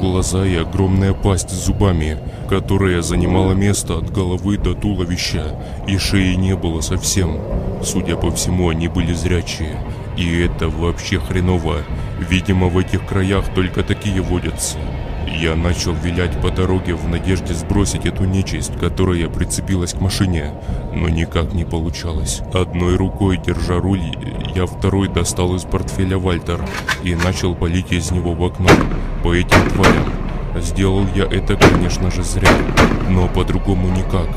глаза и огромная пасть с зубами, которая занимала место от головы до туловища, и шеи не было совсем. Судя по всему, они были зрячие. И это вообще хреново. Видимо, в этих краях только такие водятся. Я начал вилять по дороге в надежде сбросить эту нечисть, которая прицепилась к машине, но никак не получалось. Одной рукой, держа руль, я второй достал из портфеля Вальтер и начал полить из него в окно по этим тварям. Сделал я это, конечно же, зря, но по-другому никак.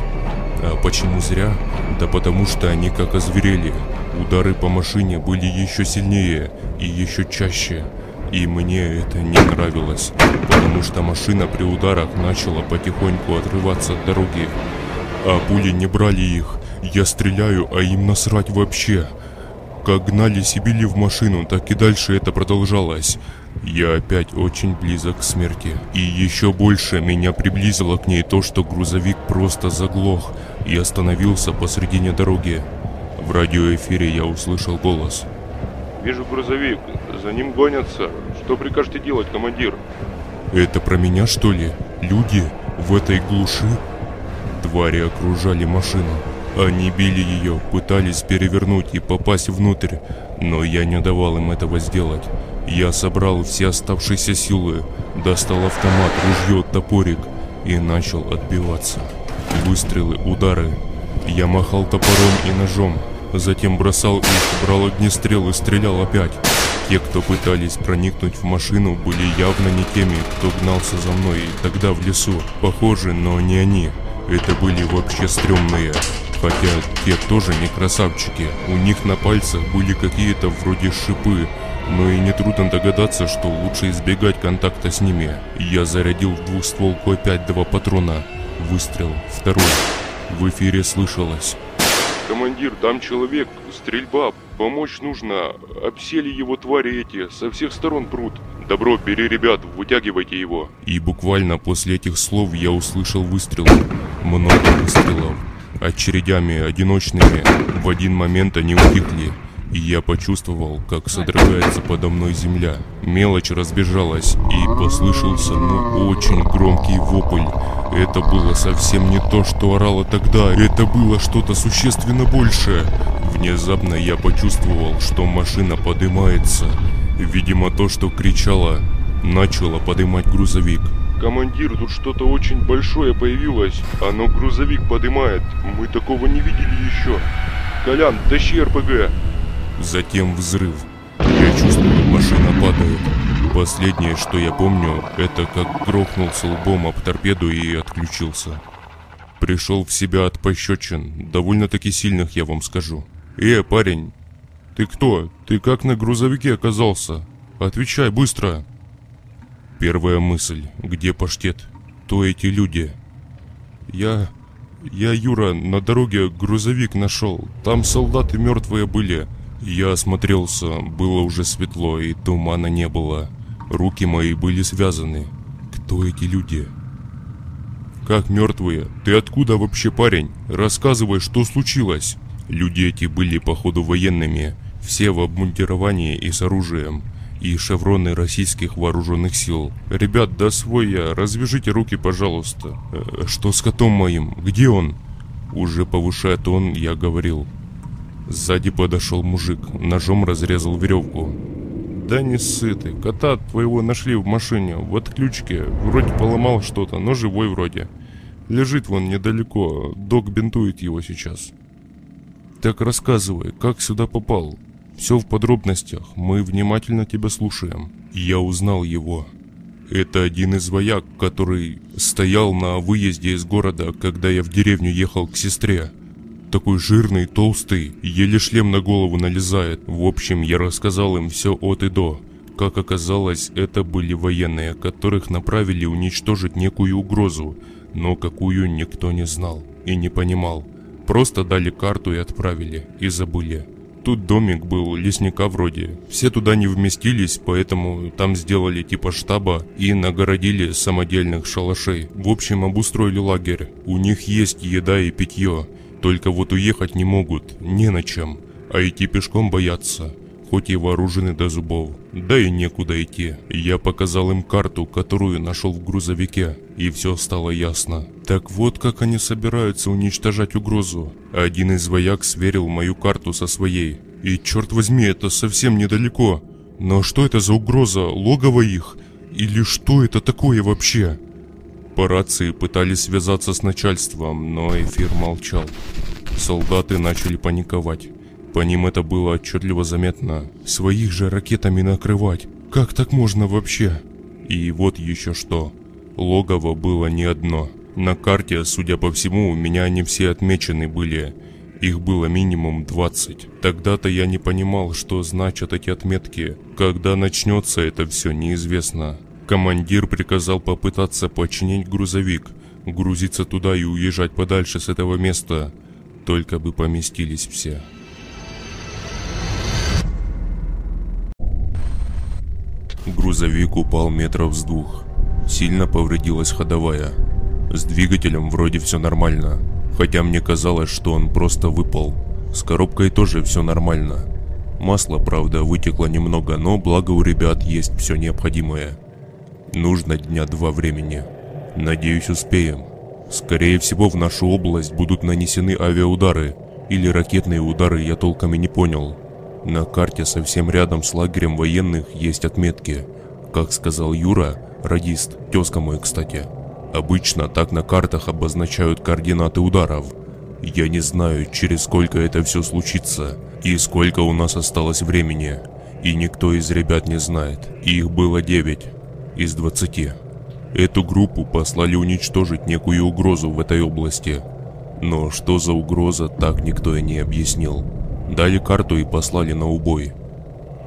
А почему зря? Да потому что они как озверели. Удары по машине были еще сильнее и еще чаще. И мне это не нравилось, потому что машина при ударах начала потихоньку отрываться от дороги. А пули не брали их. Я стреляю, а им насрать вообще. Как гнались и били в машину, так и дальше это продолжалось. Я опять очень близок к смерти. И еще больше меня приблизило к ней то, что грузовик просто заглох и остановился посредине дороги. В радиоэфире я услышал голос. «Вижу грузовик, за ним гонятся. Что прикажете делать, командир?» «Это про меня, что ли? Люди в этой глуши?» Твари окружали машину. Они били ее, пытались перевернуть и попасть внутрь, но я не давал им этого сделать. Я собрал все оставшиеся силы, достал автомат, ружье, топорик и начал отбиваться. Выстрелы, удары. Я махал топором и ножом, затем бросал их, брал огнестрел и стрелял опять. Те, кто пытались проникнуть в машину, были явно не теми, кто гнался за мной тогда в лесу. Похожи, но не они. Это были вообще стрёмные. Хотя те тоже не красавчики. У них на пальцах были какие-то вроде шипы, но и нетрудно догадаться, что лучше избегать контакта с ними. Я зарядил в двухстволку опять два патрона. Выстрел. Второй. В эфире слышалось. «Командир, там человек, стрельба, помочь нужно. Обсели его твари эти, со всех сторон прут. Добро, бери ребят, вытягивайте его». И буквально после этих слов я услышал выстрелы. Много выстрелов. Очередями одиночными. В один момент они утихли. И я почувствовал, как содрогается подо мной земля. Мелочь разбежалась, и послышался, ну, очень громкий вопль. Это было совсем не то, что орало тогда, это было что-то существенно большее. Внезапно я почувствовал, что машина поднимается. Видимо, то, что кричало, начало поднимать грузовик. «Командир, тут что-то очень большое появилось. Оно грузовик поднимает. Мы такого не видели еще. Колян, тащи РПГ!» Затем взрыв. Я чувствую, машина падает. Последнее, что я помню, это как грохнулся лбом об торпеду и отключился. Пришел в себя от пощечин, довольно-таки сильных, я вам скажу. «Э, парень, ты кто? Ты как на грузовике оказался? Отвечай быстро!» Первая мысль, где паштет? То эти люди. Я... Я, Юра, на дороге грузовик нашел. Там солдаты мертвые были. Я осмотрелся, было уже светло и тумана не было. Руки мои были связаны. Кто эти люди? Как мертвые? Ты откуда вообще, парень? Рассказывай, что случилось. Люди эти были, походу, военными. Все в обмундировании и с оружием. И шевроны российских вооруженных сил. Ребят, да свой я, развяжите руки, пожалуйста. Э, что с котом моим? Где он? Уже повышая тон, я говорил. Сзади подошел мужик, ножом разрезал веревку. Да не сыты, кота твоего нашли в машине, в отключке, вроде поломал что-то, но живой вроде. Лежит вон недалеко, док бинтует его сейчас. Так рассказывай, как сюда попал? Все в подробностях, мы внимательно тебя слушаем. Я узнал его. Это один из вояк, который стоял на выезде из города, когда я в деревню ехал к сестре. Такой жирный, толстый, еле шлем на голову налезает. В общем, я рассказал им все от и до. Как оказалось, это были военные, которых направили уничтожить некую угрозу, но какую никто не знал и не понимал. Просто дали карту и отправили, и забыли. Тут домик был, лесника вроде. Все туда не вместились, поэтому там сделали типа штаба и нагородили самодельных шалашей. В общем, обустроили лагерь. У них есть еда и питье. Только вот уехать не могут, не на чем, а идти пешком боятся, хоть и вооружены до зубов. Да и некуда идти. Я показал им карту, которую нашел в грузовике, и все стало ясно. Так вот как они собираются уничтожать угрозу. Один из вояк сверил мою карту со своей. И черт возьми, это совсем недалеко. Но что это за угроза? Логово их? Или что это такое вообще? По рации пытались связаться с начальством, но эфир молчал. Солдаты начали паниковать. По ним это было отчетливо заметно. Своих же ракетами накрывать. Как так можно вообще? И вот еще что. Логово было не одно. На карте, судя по всему, у меня они все отмечены были. Их было минимум 20. Тогда-то я не понимал, что значат эти отметки. Когда начнется это все, неизвестно. Командир приказал попытаться починить грузовик, грузиться туда и уезжать подальше с этого места. Только бы поместились все. Грузовик упал метров с двух. Сильно повредилась ходовая. С двигателем вроде все нормально, хотя мне казалось, что он просто выпал. С коробкой тоже все нормально. Масло, правда, вытекло немного, но благо у ребят есть все необходимое. Нужно дня два времени. Надеюсь, успеем. Скорее всего, в нашу область будут нанесены авиаудары или ракетные удары, я толком и не понял. На карте совсем рядом с лагерем военных есть отметки. Как сказал Юра, радист, тезка мой, кстати. Обычно так на картах обозначают координаты ударов. Я не знаю, через сколько это все случится и сколько у нас осталось времени. И никто из ребят не знает. Их было 9 из 20. Эту группу послали уничтожить некую угрозу в этой области. Но что за угроза, так никто и не объяснил. Дали карту и послали на убой.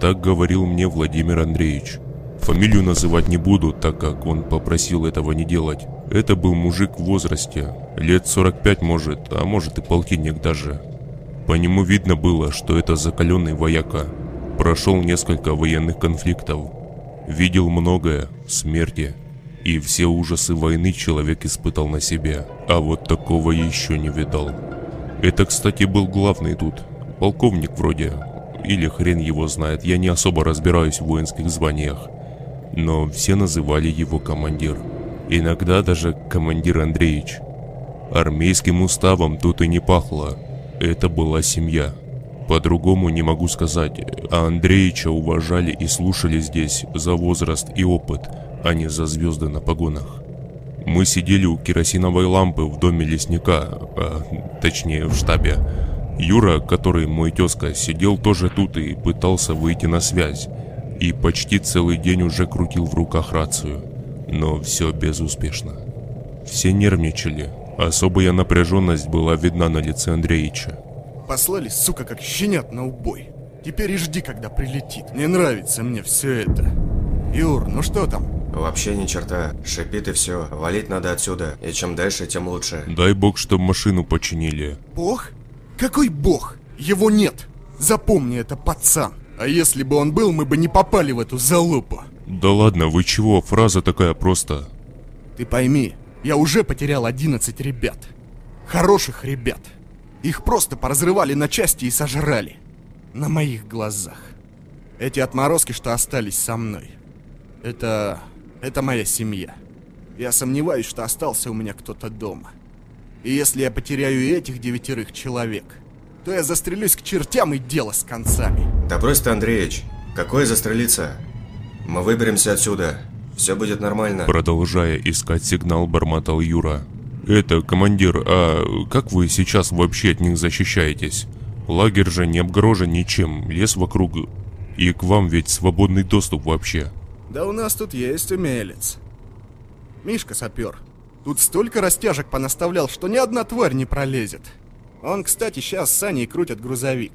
Так говорил мне Владимир Андреевич. Фамилию называть не буду, так как он попросил этого не делать. Это был мужик в возрасте, лет 45 может, а может и полтинник даже. По нему видно было, что это закаленный вояка. Прошел несколько военных конфликтов. Видел многое, смерти. И все ужасы войны человек испытал на себе. А вот такого еще не видал. Это, кстати, был главный тут, Полковник вроде. Или хрен его знает, я не особо разбираюсь в воинских званиях. Но все называли его командир. Иногда даже командир Андреевич. Армейским уставом тут и не пахло. Это была семья. По-другому не могу сказать, а Андреевича уважали и слушали здесь за возраст и опыт, а не за звезды на погонах. Мы сидели у керосиновой лампы в доме лесника, а, точнее в штабе, Юра, который мой тезка, сидел тоже тут и пытался выйти на связь. И почти целый день уже крутил в руках рацию. Но все безуспешно. Все нервничали. Особая напряженность была видна на лице Андреича. Послали, сука, как щенят на убой. Теперь и жди, когда прилетит. Не нравится мне все это. Юр, ну что там? Вообще ни черта. Шипит и все. Валить надо отсюда. И чем дальше, тем лучше. Дай бог, чтобы машину починили. Бог? Какой бог? Его нет. Запомни это, пацан. А если бы он был, мы бы не попали в эту залупу. Да ладно, вы чего? Фраза такая просто. Ты пойми, я уже потерял 11 ребят. Хороших ребят. Их просто поразрывали на части и сожрали. На моих глазах. Эти отморозки, что остались со мной. Это... это моя семья. Я сомневаюсь, что остался у меня кто-то дома. И если я потеряю этих девятерых человек, то я застрелюсь к чертям и дело с концами. Да брось ты, Андреич. Какое застрелиться? Мы выберемся отсюда. Все будет нормально. Продолжая искать сигнал, бормотал Юра. Это, командир, а как вы сейчас вообще от них защищаетесь? Лагерь же не обгорожен ничем, лес вокруг. И к вам ведь свободный доступ вообще. Да у нас тут есть умелец. Мишка сапер. Тут столько растяжек понаставлял, что ни одна тварь не пролезет. Он, кстати, сейчас с Саней крутит грузовик.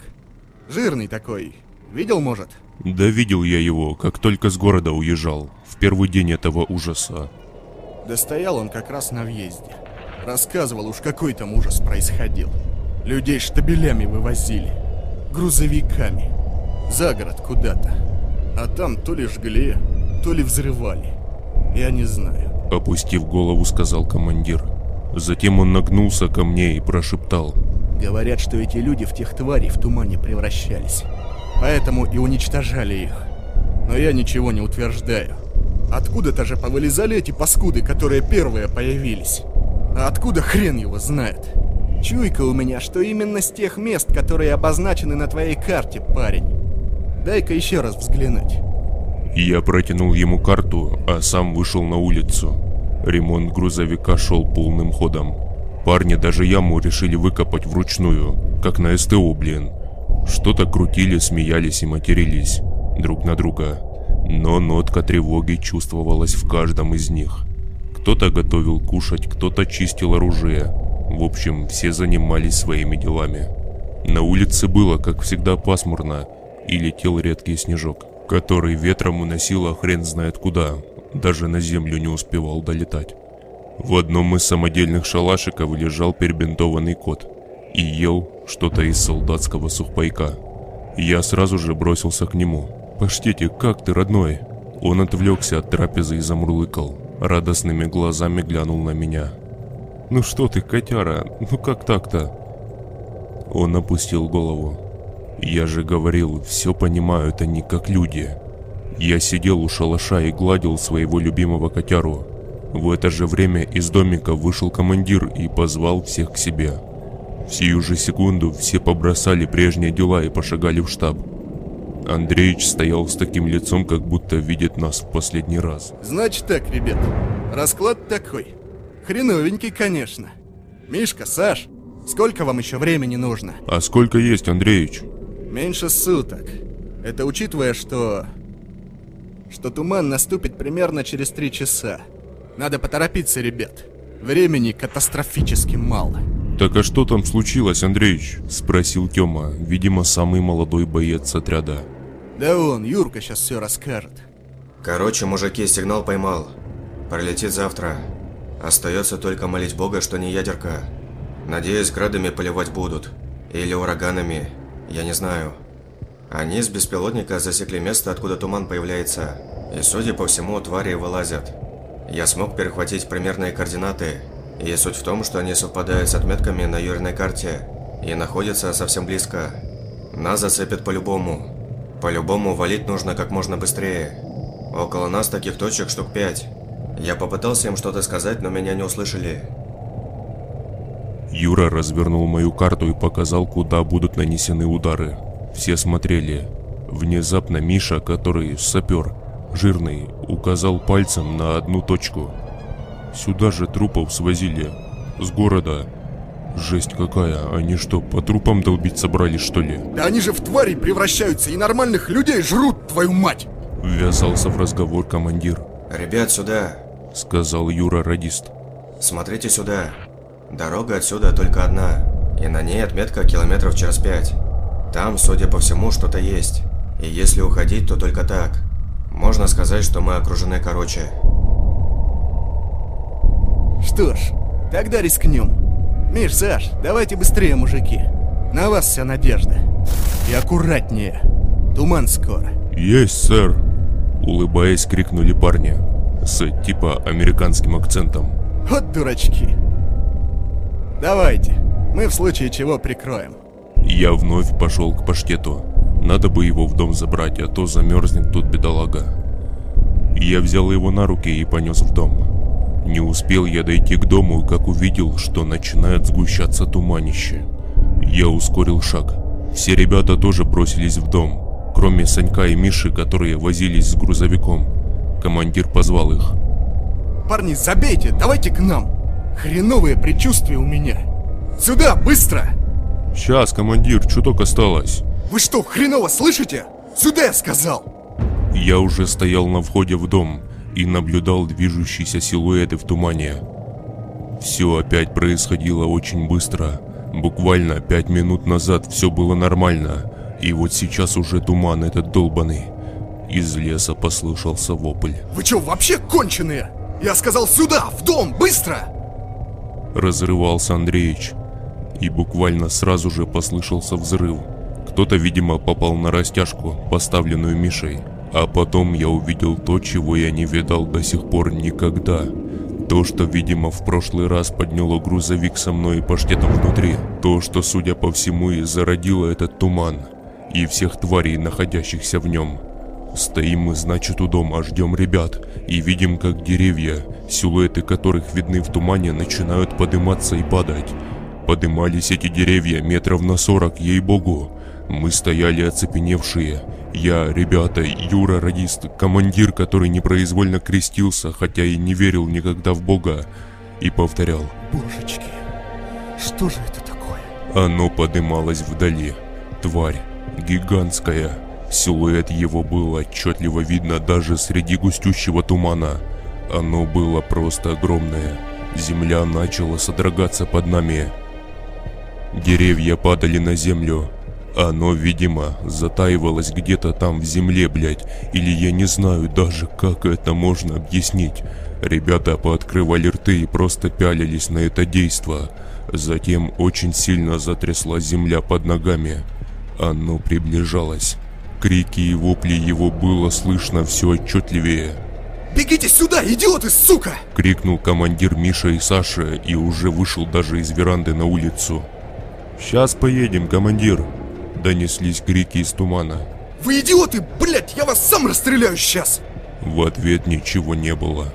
Жирный такой. Видел, может? Да видел я его, как только с города уезжал. В первый день этого ужаса. Да стоял он как раз на въезде. Рассказывал уж какой там ужас происходил. Людей штабелями вывозили. Грузовиками. За город куда-то. А там то ли жгли, то ли взрывали. Я не знаю. Опустив голову, сказал командир. Затем он нагнулся ко мне и прошептал. Говорят, что эти люди в тех тварей в тумане превращались. Поэтому и уничтожали их. Но я ничего не утверждаю. Откуда-то же повылезали эти паскуды, которые первые появились. А откуда хрен его знает? Чуйка у меня, что именно с тех мест, которые обозначены на твоей карте, парень. Дай-ка еще раз взглянуть. Я протянул ему карту, а сам вышел на улицу. Ремонт грузовика шел полным ходом. Парни даже яму решили выкопать вручную, как на СТО, блин. Что-то крутили, смеялись и матерились друг на друга. Но нотка тревоги чувствовалась в каждом из них. Кто-то готовил кушать, кто-то чистил оружие. В общем, все занимались своими делами. На улице было, как всегда, пасмурно, и летел редкий снежок, который ветром уносило хрен знает куда, даже на землю не успевал долетать. В одном из самодельных шалашиков лежал перебинтованный кот и ел что-то из солдатского сухпайка. Я сразу же бросился к нему. «Паштете, как ты, родной?» Он отвлекся от трапезы и замурлыкал. Радостными глазами глянул на меня. «Ну что ты, котяра, ну как так-то?» Он опустил голову. «Я же говорил, все понимают они как люди». Я сидел у шалаша и гладил своего любимого котяру. В это же время из домика вышел командир и позвал всех к себе. В сию же секунду все побросали прежние дела и пошагали в штаб. Андреич стоял с таким лицом, как будто видит нас в последний раз. Значит так, ребят, расклад такой. Хреновенький, конечно. Мишка, Саш, сколько вам еще времени нужно? А сколько есть, Андреич? Меньше суток. Это учитывая, что... Что туман наступит примерно через три часа. Надо поторопиться, ребят. Времени катастрофически мало. «Так а что там случилось, Андреич?» – спросил Тёма, видимо, самый молодой боец отряда. Да он, Юрка сейчас все расскажет. Короче, мужики, сигнал поймал. Пролетит завтра. Остается только молить Бога, что не ядерка. Надеюсь, градами поливать будут. Или ураганами. Я не знаю. Они с беспилотника засекли место, откуда туман появляется. И, судя по всему, твари вылазят. Я смог перехватить примерные координаты. И суть в том, что они совпадают с отметками на юрной карте. И находятся совсем близко. Нас зацепят по-любому. По-любому валить нужно как можно быстрее. Около нас таких точек штук пять. Я попытался им что-то сказать, но меня не услышали. Юра развернул мою карту и показал, куда будут нанесены удары. Все смотрели. Внезапно Миша, который сапер, жирный, указал пальцем на одну точку. Сюда же трупов свозили. С города. Жесть какая, они что, по трупам долбить собрались что ли? Да они же в твари превращаются и нормальных людей жрут, твою мать! Ввязался в разговор командир. «Ребят, сюда!» — сказал Юра радист. «Смотрите сюда. Дорога отсюда только одна, и на ней отметка километров через пять. Там, судя по всему, что-то есть. И если уходить, то только так. Можно сказать, что мы окружены короче». Что ж, тогда рискнем. Миш, Саш, давайте быстрее, мужики. На вас вся надежда. И аккуратнее. Туман скоро. Есть, сэр. Улыбаясь, крикнули парни. С типа американским акцентом. Вот дурачки. Давайте. Мы в случае чего прикроем. Я вновь пошел к паштету. Надо бы его в дом забрать, а то замерзнет тут бедолага. Я взял его на руки и понес в дом. Не успел я дойти к дому, как увидел, что начинает сгущаться туманище. Я ускорил шаг. Все ребята тоже бросились в дом, кроме Санька и Миши, которые возились с грузовиком. Командир позвал их. Парни, забейте, давайте к нам. Хреновые предчувствия у меня. Сюда, быстро! Сейчас, командир, чуток осталось. Вы что, хреново слышите? Сюда я сказал! Я уже стоял на входе в дом, и наблюдал движущиеся силуэты в тумане. Все опять происходило очень быстро. Буквально пять минут назад все было нормально, и вот сейчас уже туман этот долбанный. Из леса послышался вопль. Вы что, вообще конченые? Я сказал сюда, в дом, быстро! Разрывался Андреич. И буквально сразу же послышался взрыв. Кто-то, видимо, попал на растяжку, поставленную Мишей. А потом я увидел то, чего я не видал до сих пор никогда. То, что, видимо, в прошлый раз подняло грузовик со мной и паштетом внутри. То, что, судя по всему, и зародило этот туман. И всех тварей, находящихся в нем. Стоим мы, значит, у дома, ждем ребят. И видим, как деревья, силуэты которых видны в тумане, начинают подниматься и падать. Подымались эти деревья метров на сорок, ей-богу. Мы стояли оцепеневшие. Я, ребята, Юра радист, командир, который непроизвольно крестился, хотя и не верил никогда в Бога, и повторял. Божечки, что же это такое? Оно подымалось вдали. Тварь, гигантская. Силуэт его был отчетливо видно даже среди густющего тумана. Оно было просто огромное. Земля начала содрогаться под нами. Деревья падали на землю. Оно, видимо, затаивалось где-то там в земле, блядь. Или я не знаю даже, как это можно объяснить. Ребята пооткрывали рты и просто пялились на это действо. Затем очень сильно затрясла земля под ногами. Оно приближалось. Крики и вопли его было слышно все отчетливее. «Бегите сюда, идиоты, сука!» Крикнул командир Миша и Саша и уже вышел даже из веранды на улицу. «Сейчас поедем, командир!» Донеслись крики из тумана. «Вы идиоты, блядь, я вас сам расстреляю сейчас!» В ответ ничего не было.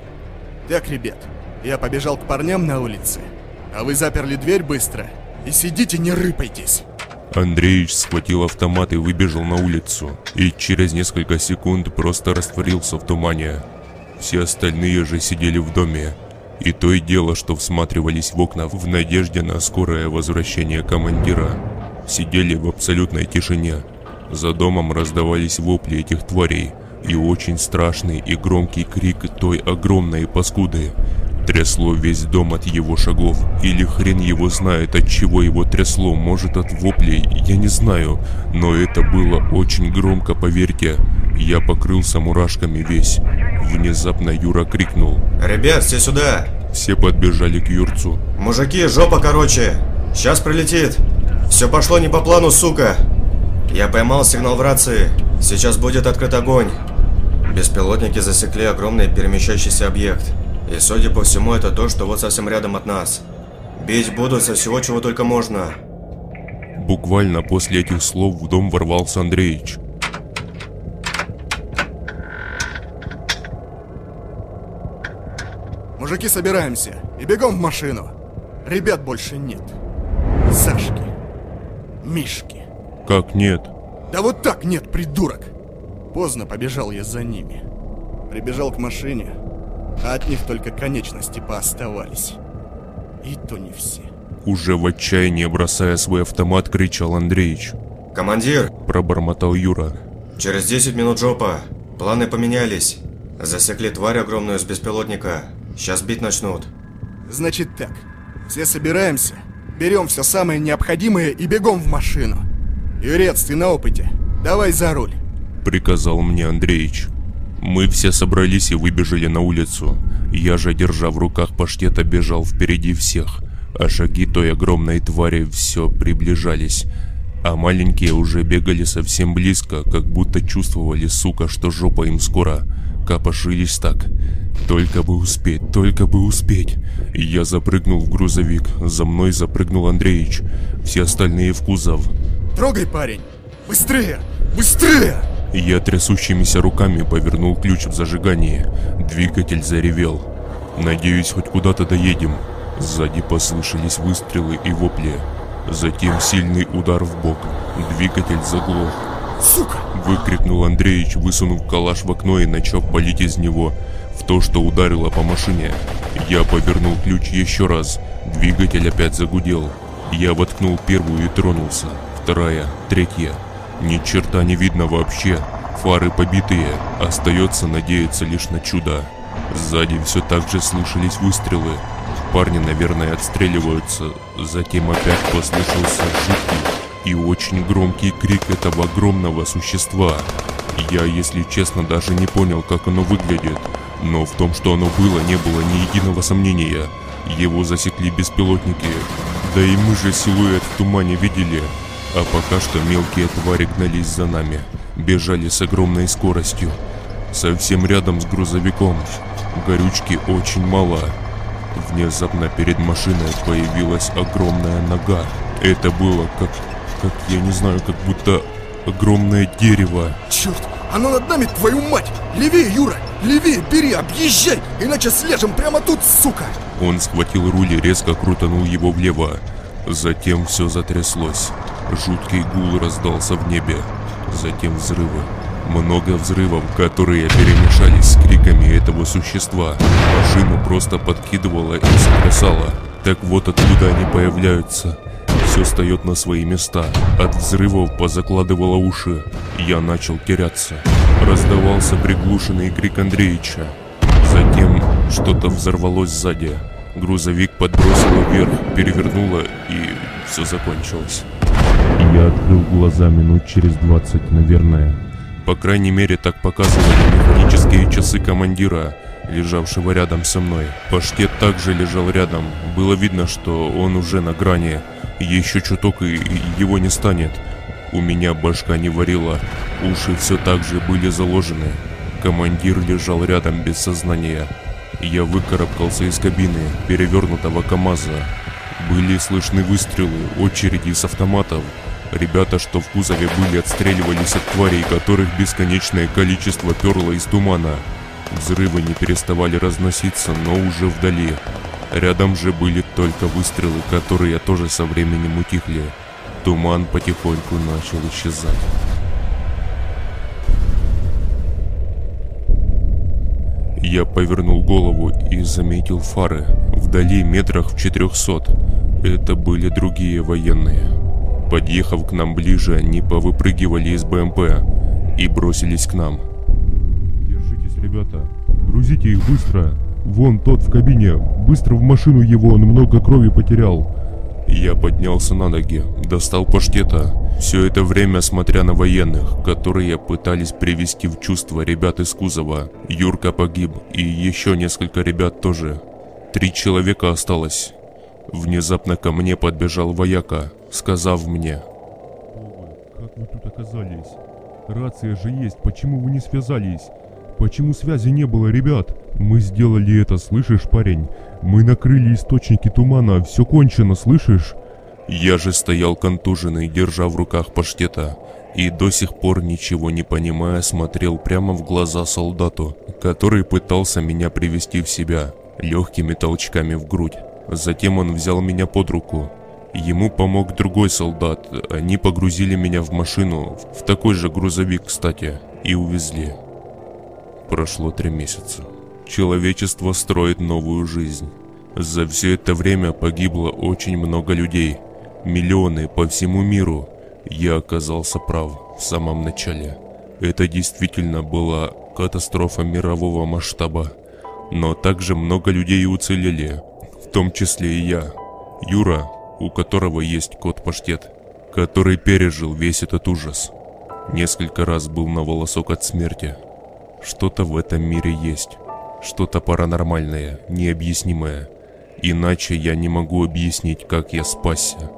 Так, ребят, я побежал к парням на улице, а вы заперли дверь быстро и сидите, не рыпайтесь. Андреич схватил автомат и выбежал на улицу, и через несколько секунд просто растворился в тумане. Все остальные же сидели в доме, и то и дело, что всматривались в окна в надежде на скорое возвращение командира. Сидели в абсолютной тишине. За домом раздавались вопли этих тварей, и очень страшный и громкий крик той огромной паскуды. Трясло весь дом от его шагов, или хрен его знает, от чего его трясло, может от воплей, я не знаю, но это было очень громко, поверьте. Я покрылся мурашками весь. Внезапно Юра крикнул. Ребят, все сюда! Все подбежали к Юрцу. Мужики, жопа короче! Сейчас прилетит! Все пошло не по плану, сука! Я поймал сигнал в рации. Сейчас будет открыт огонь. Беспилотники засекли огромный перемещающийся объект. И судя по всему, это то, что вот совсем рядом от нас. Бить будут со всего, чего только можно. Буквально после этих слов в дом ворвался Андреич. Мужики, собираемся и бегом в машину. Ребят больше нет. Мишки. Как нет? Да вот так нет, придурок. Поздно побежал я за ними. Прибежал к машине, а от них только конечности пооставались. И то не все. Уже в отчаянии, бросая свой автомат, кричал Андреич. Командир, Пробормотал Юра. через 10 минут жопа. Планы поменялись. Засекли тварь огромную с беспилотника. Сейчас бить начнут. Значит так, все собираемся, берем все самое необходимое и бегом в машину. Юрец, ты на опыте. Давай за руль. Приказал мне Андреич. Мы все собрались и выбежали на улицу. Я же, держа в руках паштета, бежал впереди всех. А шаги той огромной твари все приближались. А маленькие уже бегали совсем близко, как будто чувствовали, сука, что жопа им скоро. Копошились так. Только бы успеть, только бы успеть. Я запрыгнул в грузовик. За мной запрыгнул Андреич. Все остальные в кузов. Трогай, парень. Быстрее, быстрее! Я трясущимися руками повернул ключ в зажигании. Двигатель заревел. Надеюсь, хоть куда-то доедем. Сзади послышались выстрелы и вопли. Затем сильный удар в бок. Двигатель заглох. Сука! Выкрикнул Андреич, высунув калаш в окно и начав палить из него в то, что ударило по машине. Я повернул ключ еще раз. Двигатель опять загудел. Я воткнул первую и тронулся. Вторая, третья. Ни черта не видно вообще. Фары побитые. Остается надеяться лишь на чудо. Сзади все так же слышались выстрелы. Парни, наверное, отстреливаются. Затем опять послышался жуткий и очень громкий крик этого огромного существа. Я, если честно, даже не понял, как оно выглядит. Но в том, что оно было, не было ни единого сомнения. Его засекли беспилотники. Да и мы же силуэт в тумане видели. А пока что мелкие твари гнались за нами. Бежали с огромной скоростью. Совсем рядом с грузовиком. Горючки очень мало. Внезапно перед машиной появилась огромная нога. Это было как, как я не знаю, как будто огромное дерево. Черт, оно над нами, твою мать! Левее, Юра! Левее, бери, объезжай! Иначе слежем прямо тут, сука! Он схватил руль и резко крутанул его влево. Затем все затряслось. Жуткий гул раздался в небе. Затем взрывы. Много взрывов, которые перемешались с криками этого существа. Машину просто подкидывало и сотрясало. Так вот откуда они появляются. Все встает на свои места. От взрывов позакладывало уши. Я начал теряться. Раздавался приглушенный крик Андреича. Затем что-то взорвалось сзади. Грузовик подбросило вверх, перевернуло и все закончилось. Я открыл глаза минут через 20, наверное. По крайней мере, так показывали механические часы командира, лежавшего рядом со мной. Паштет также лежал рядом. Было видно, что он уже на грани. Еще чуток и его не станет. У меня башка не варила. Уши все так же были заложены. Командир лежал рядом без сознания. Я выкарабкался из кабины перевернутого КамАЗа. Были слышны выстрелы, очереди с автоматов. Ребята, что в кузове были, отстреливались от тварей, которых бесконечное количество перло из тумана. Взрывы не переставали разноситься, но уже вдали. Рядом же были только выстрелы, которые тоже со временем утихли. Туман потихоньку начал исчезать. Я повернул голову и заметил фары. Вдали метрах в четырехсот. Это были другие военные. Подъехав к нам ближе, они повыпрыгивали из БМП и бросились к нам. Держитесь, ребята. Грузите их быстро. Вон тот в кабине. Быстро в машину его, он много крови потерял. Я поднялся на ноги, достал паштета. Все это время смотря на военных, которые пытались привести в чувство ребят из кузова. Юрка погиб, и еще несколько ребят тоже. Три человека осталось. Внезапно ко мне подбежал вояка, сказав мне. Как вы тут оказались? Рация же есть, почему вы не связались? Почему связи не было, ребят? Мы сделали это, слышишь, парень? Мы накрыли источники тумана, все кончено, слышишь? Я же стоял контуженный, держа в руках паштета, и до сих пор ничего не понимая смотрел прямо в глаза солдату, который пытался меня привести в себя легкими толчками в грудь. Затем он взял меня под руку. Ему помог другой солдат, они погрузили меня в машину, в такой же грузовик, кстати, и увезли. Прошло три месяца. Человечество строит новую жизнь. За все это время погибло очень много людей. Миллионы по всему миру. Я оказался прав в самом начале. Это действительно была катастрофа мирового масштаба. Но также много людей уцелели, в том числе и я. Юра, у которого есть кот-паштет, который пережил весь этот ужас. Несколько раз был на волосок от смерти. Что-то в этом мире есть. Что-то паранормальное, необъяснимое. Иначе я не могу объяснить, как я спасся.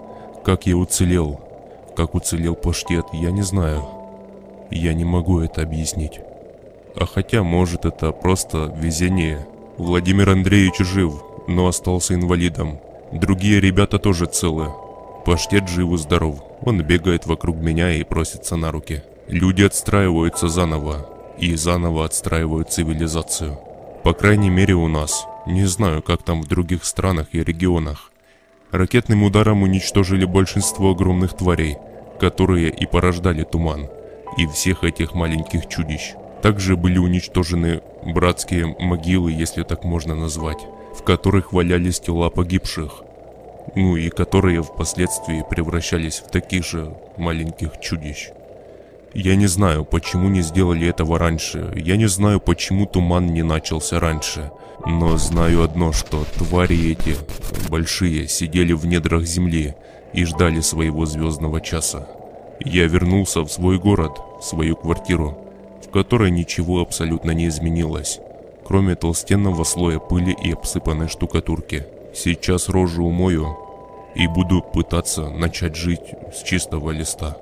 Как я уцелел. Как уцелел паштет, я не знаю. Я не могу это объяснить. А хотя, может, это просто везение. Владимир Андреевич жив, но остался инвалидом. Другие ребята тоже целы. Паштет жив и здоров. Он бегает вокруг меня и просится на руки. Люди отстраиваются заново и заново отстраивают цивилизацию. По крайней мере у нас. Не знаю, как там в других странах и регионах. Ракетным ударом уничтожили большинство огромных тварей, которые и порождали туман, и всех этих маленьких чудищ. Также были уничтожены братские могилы, если так можно назвать, в которых валялись тела погибших, ну и которые впоследствии превращались в таких же маленьких чудищ. Я не знаю, почему не сделали этого раньше. Я не знаю, почему туман не начался раньше. Но знаю одно, что твари эти, большие, сидели в недрах земли и ждали своего звездного часа. Я вернулся в свой город, в свою квартиру, в которой ничего абсолютно не изменилось, кроме толстенного слоя пыли и обсыпанной штукатурки. Сейчас рожу умою и буду пытаться начать жить с чистого листа.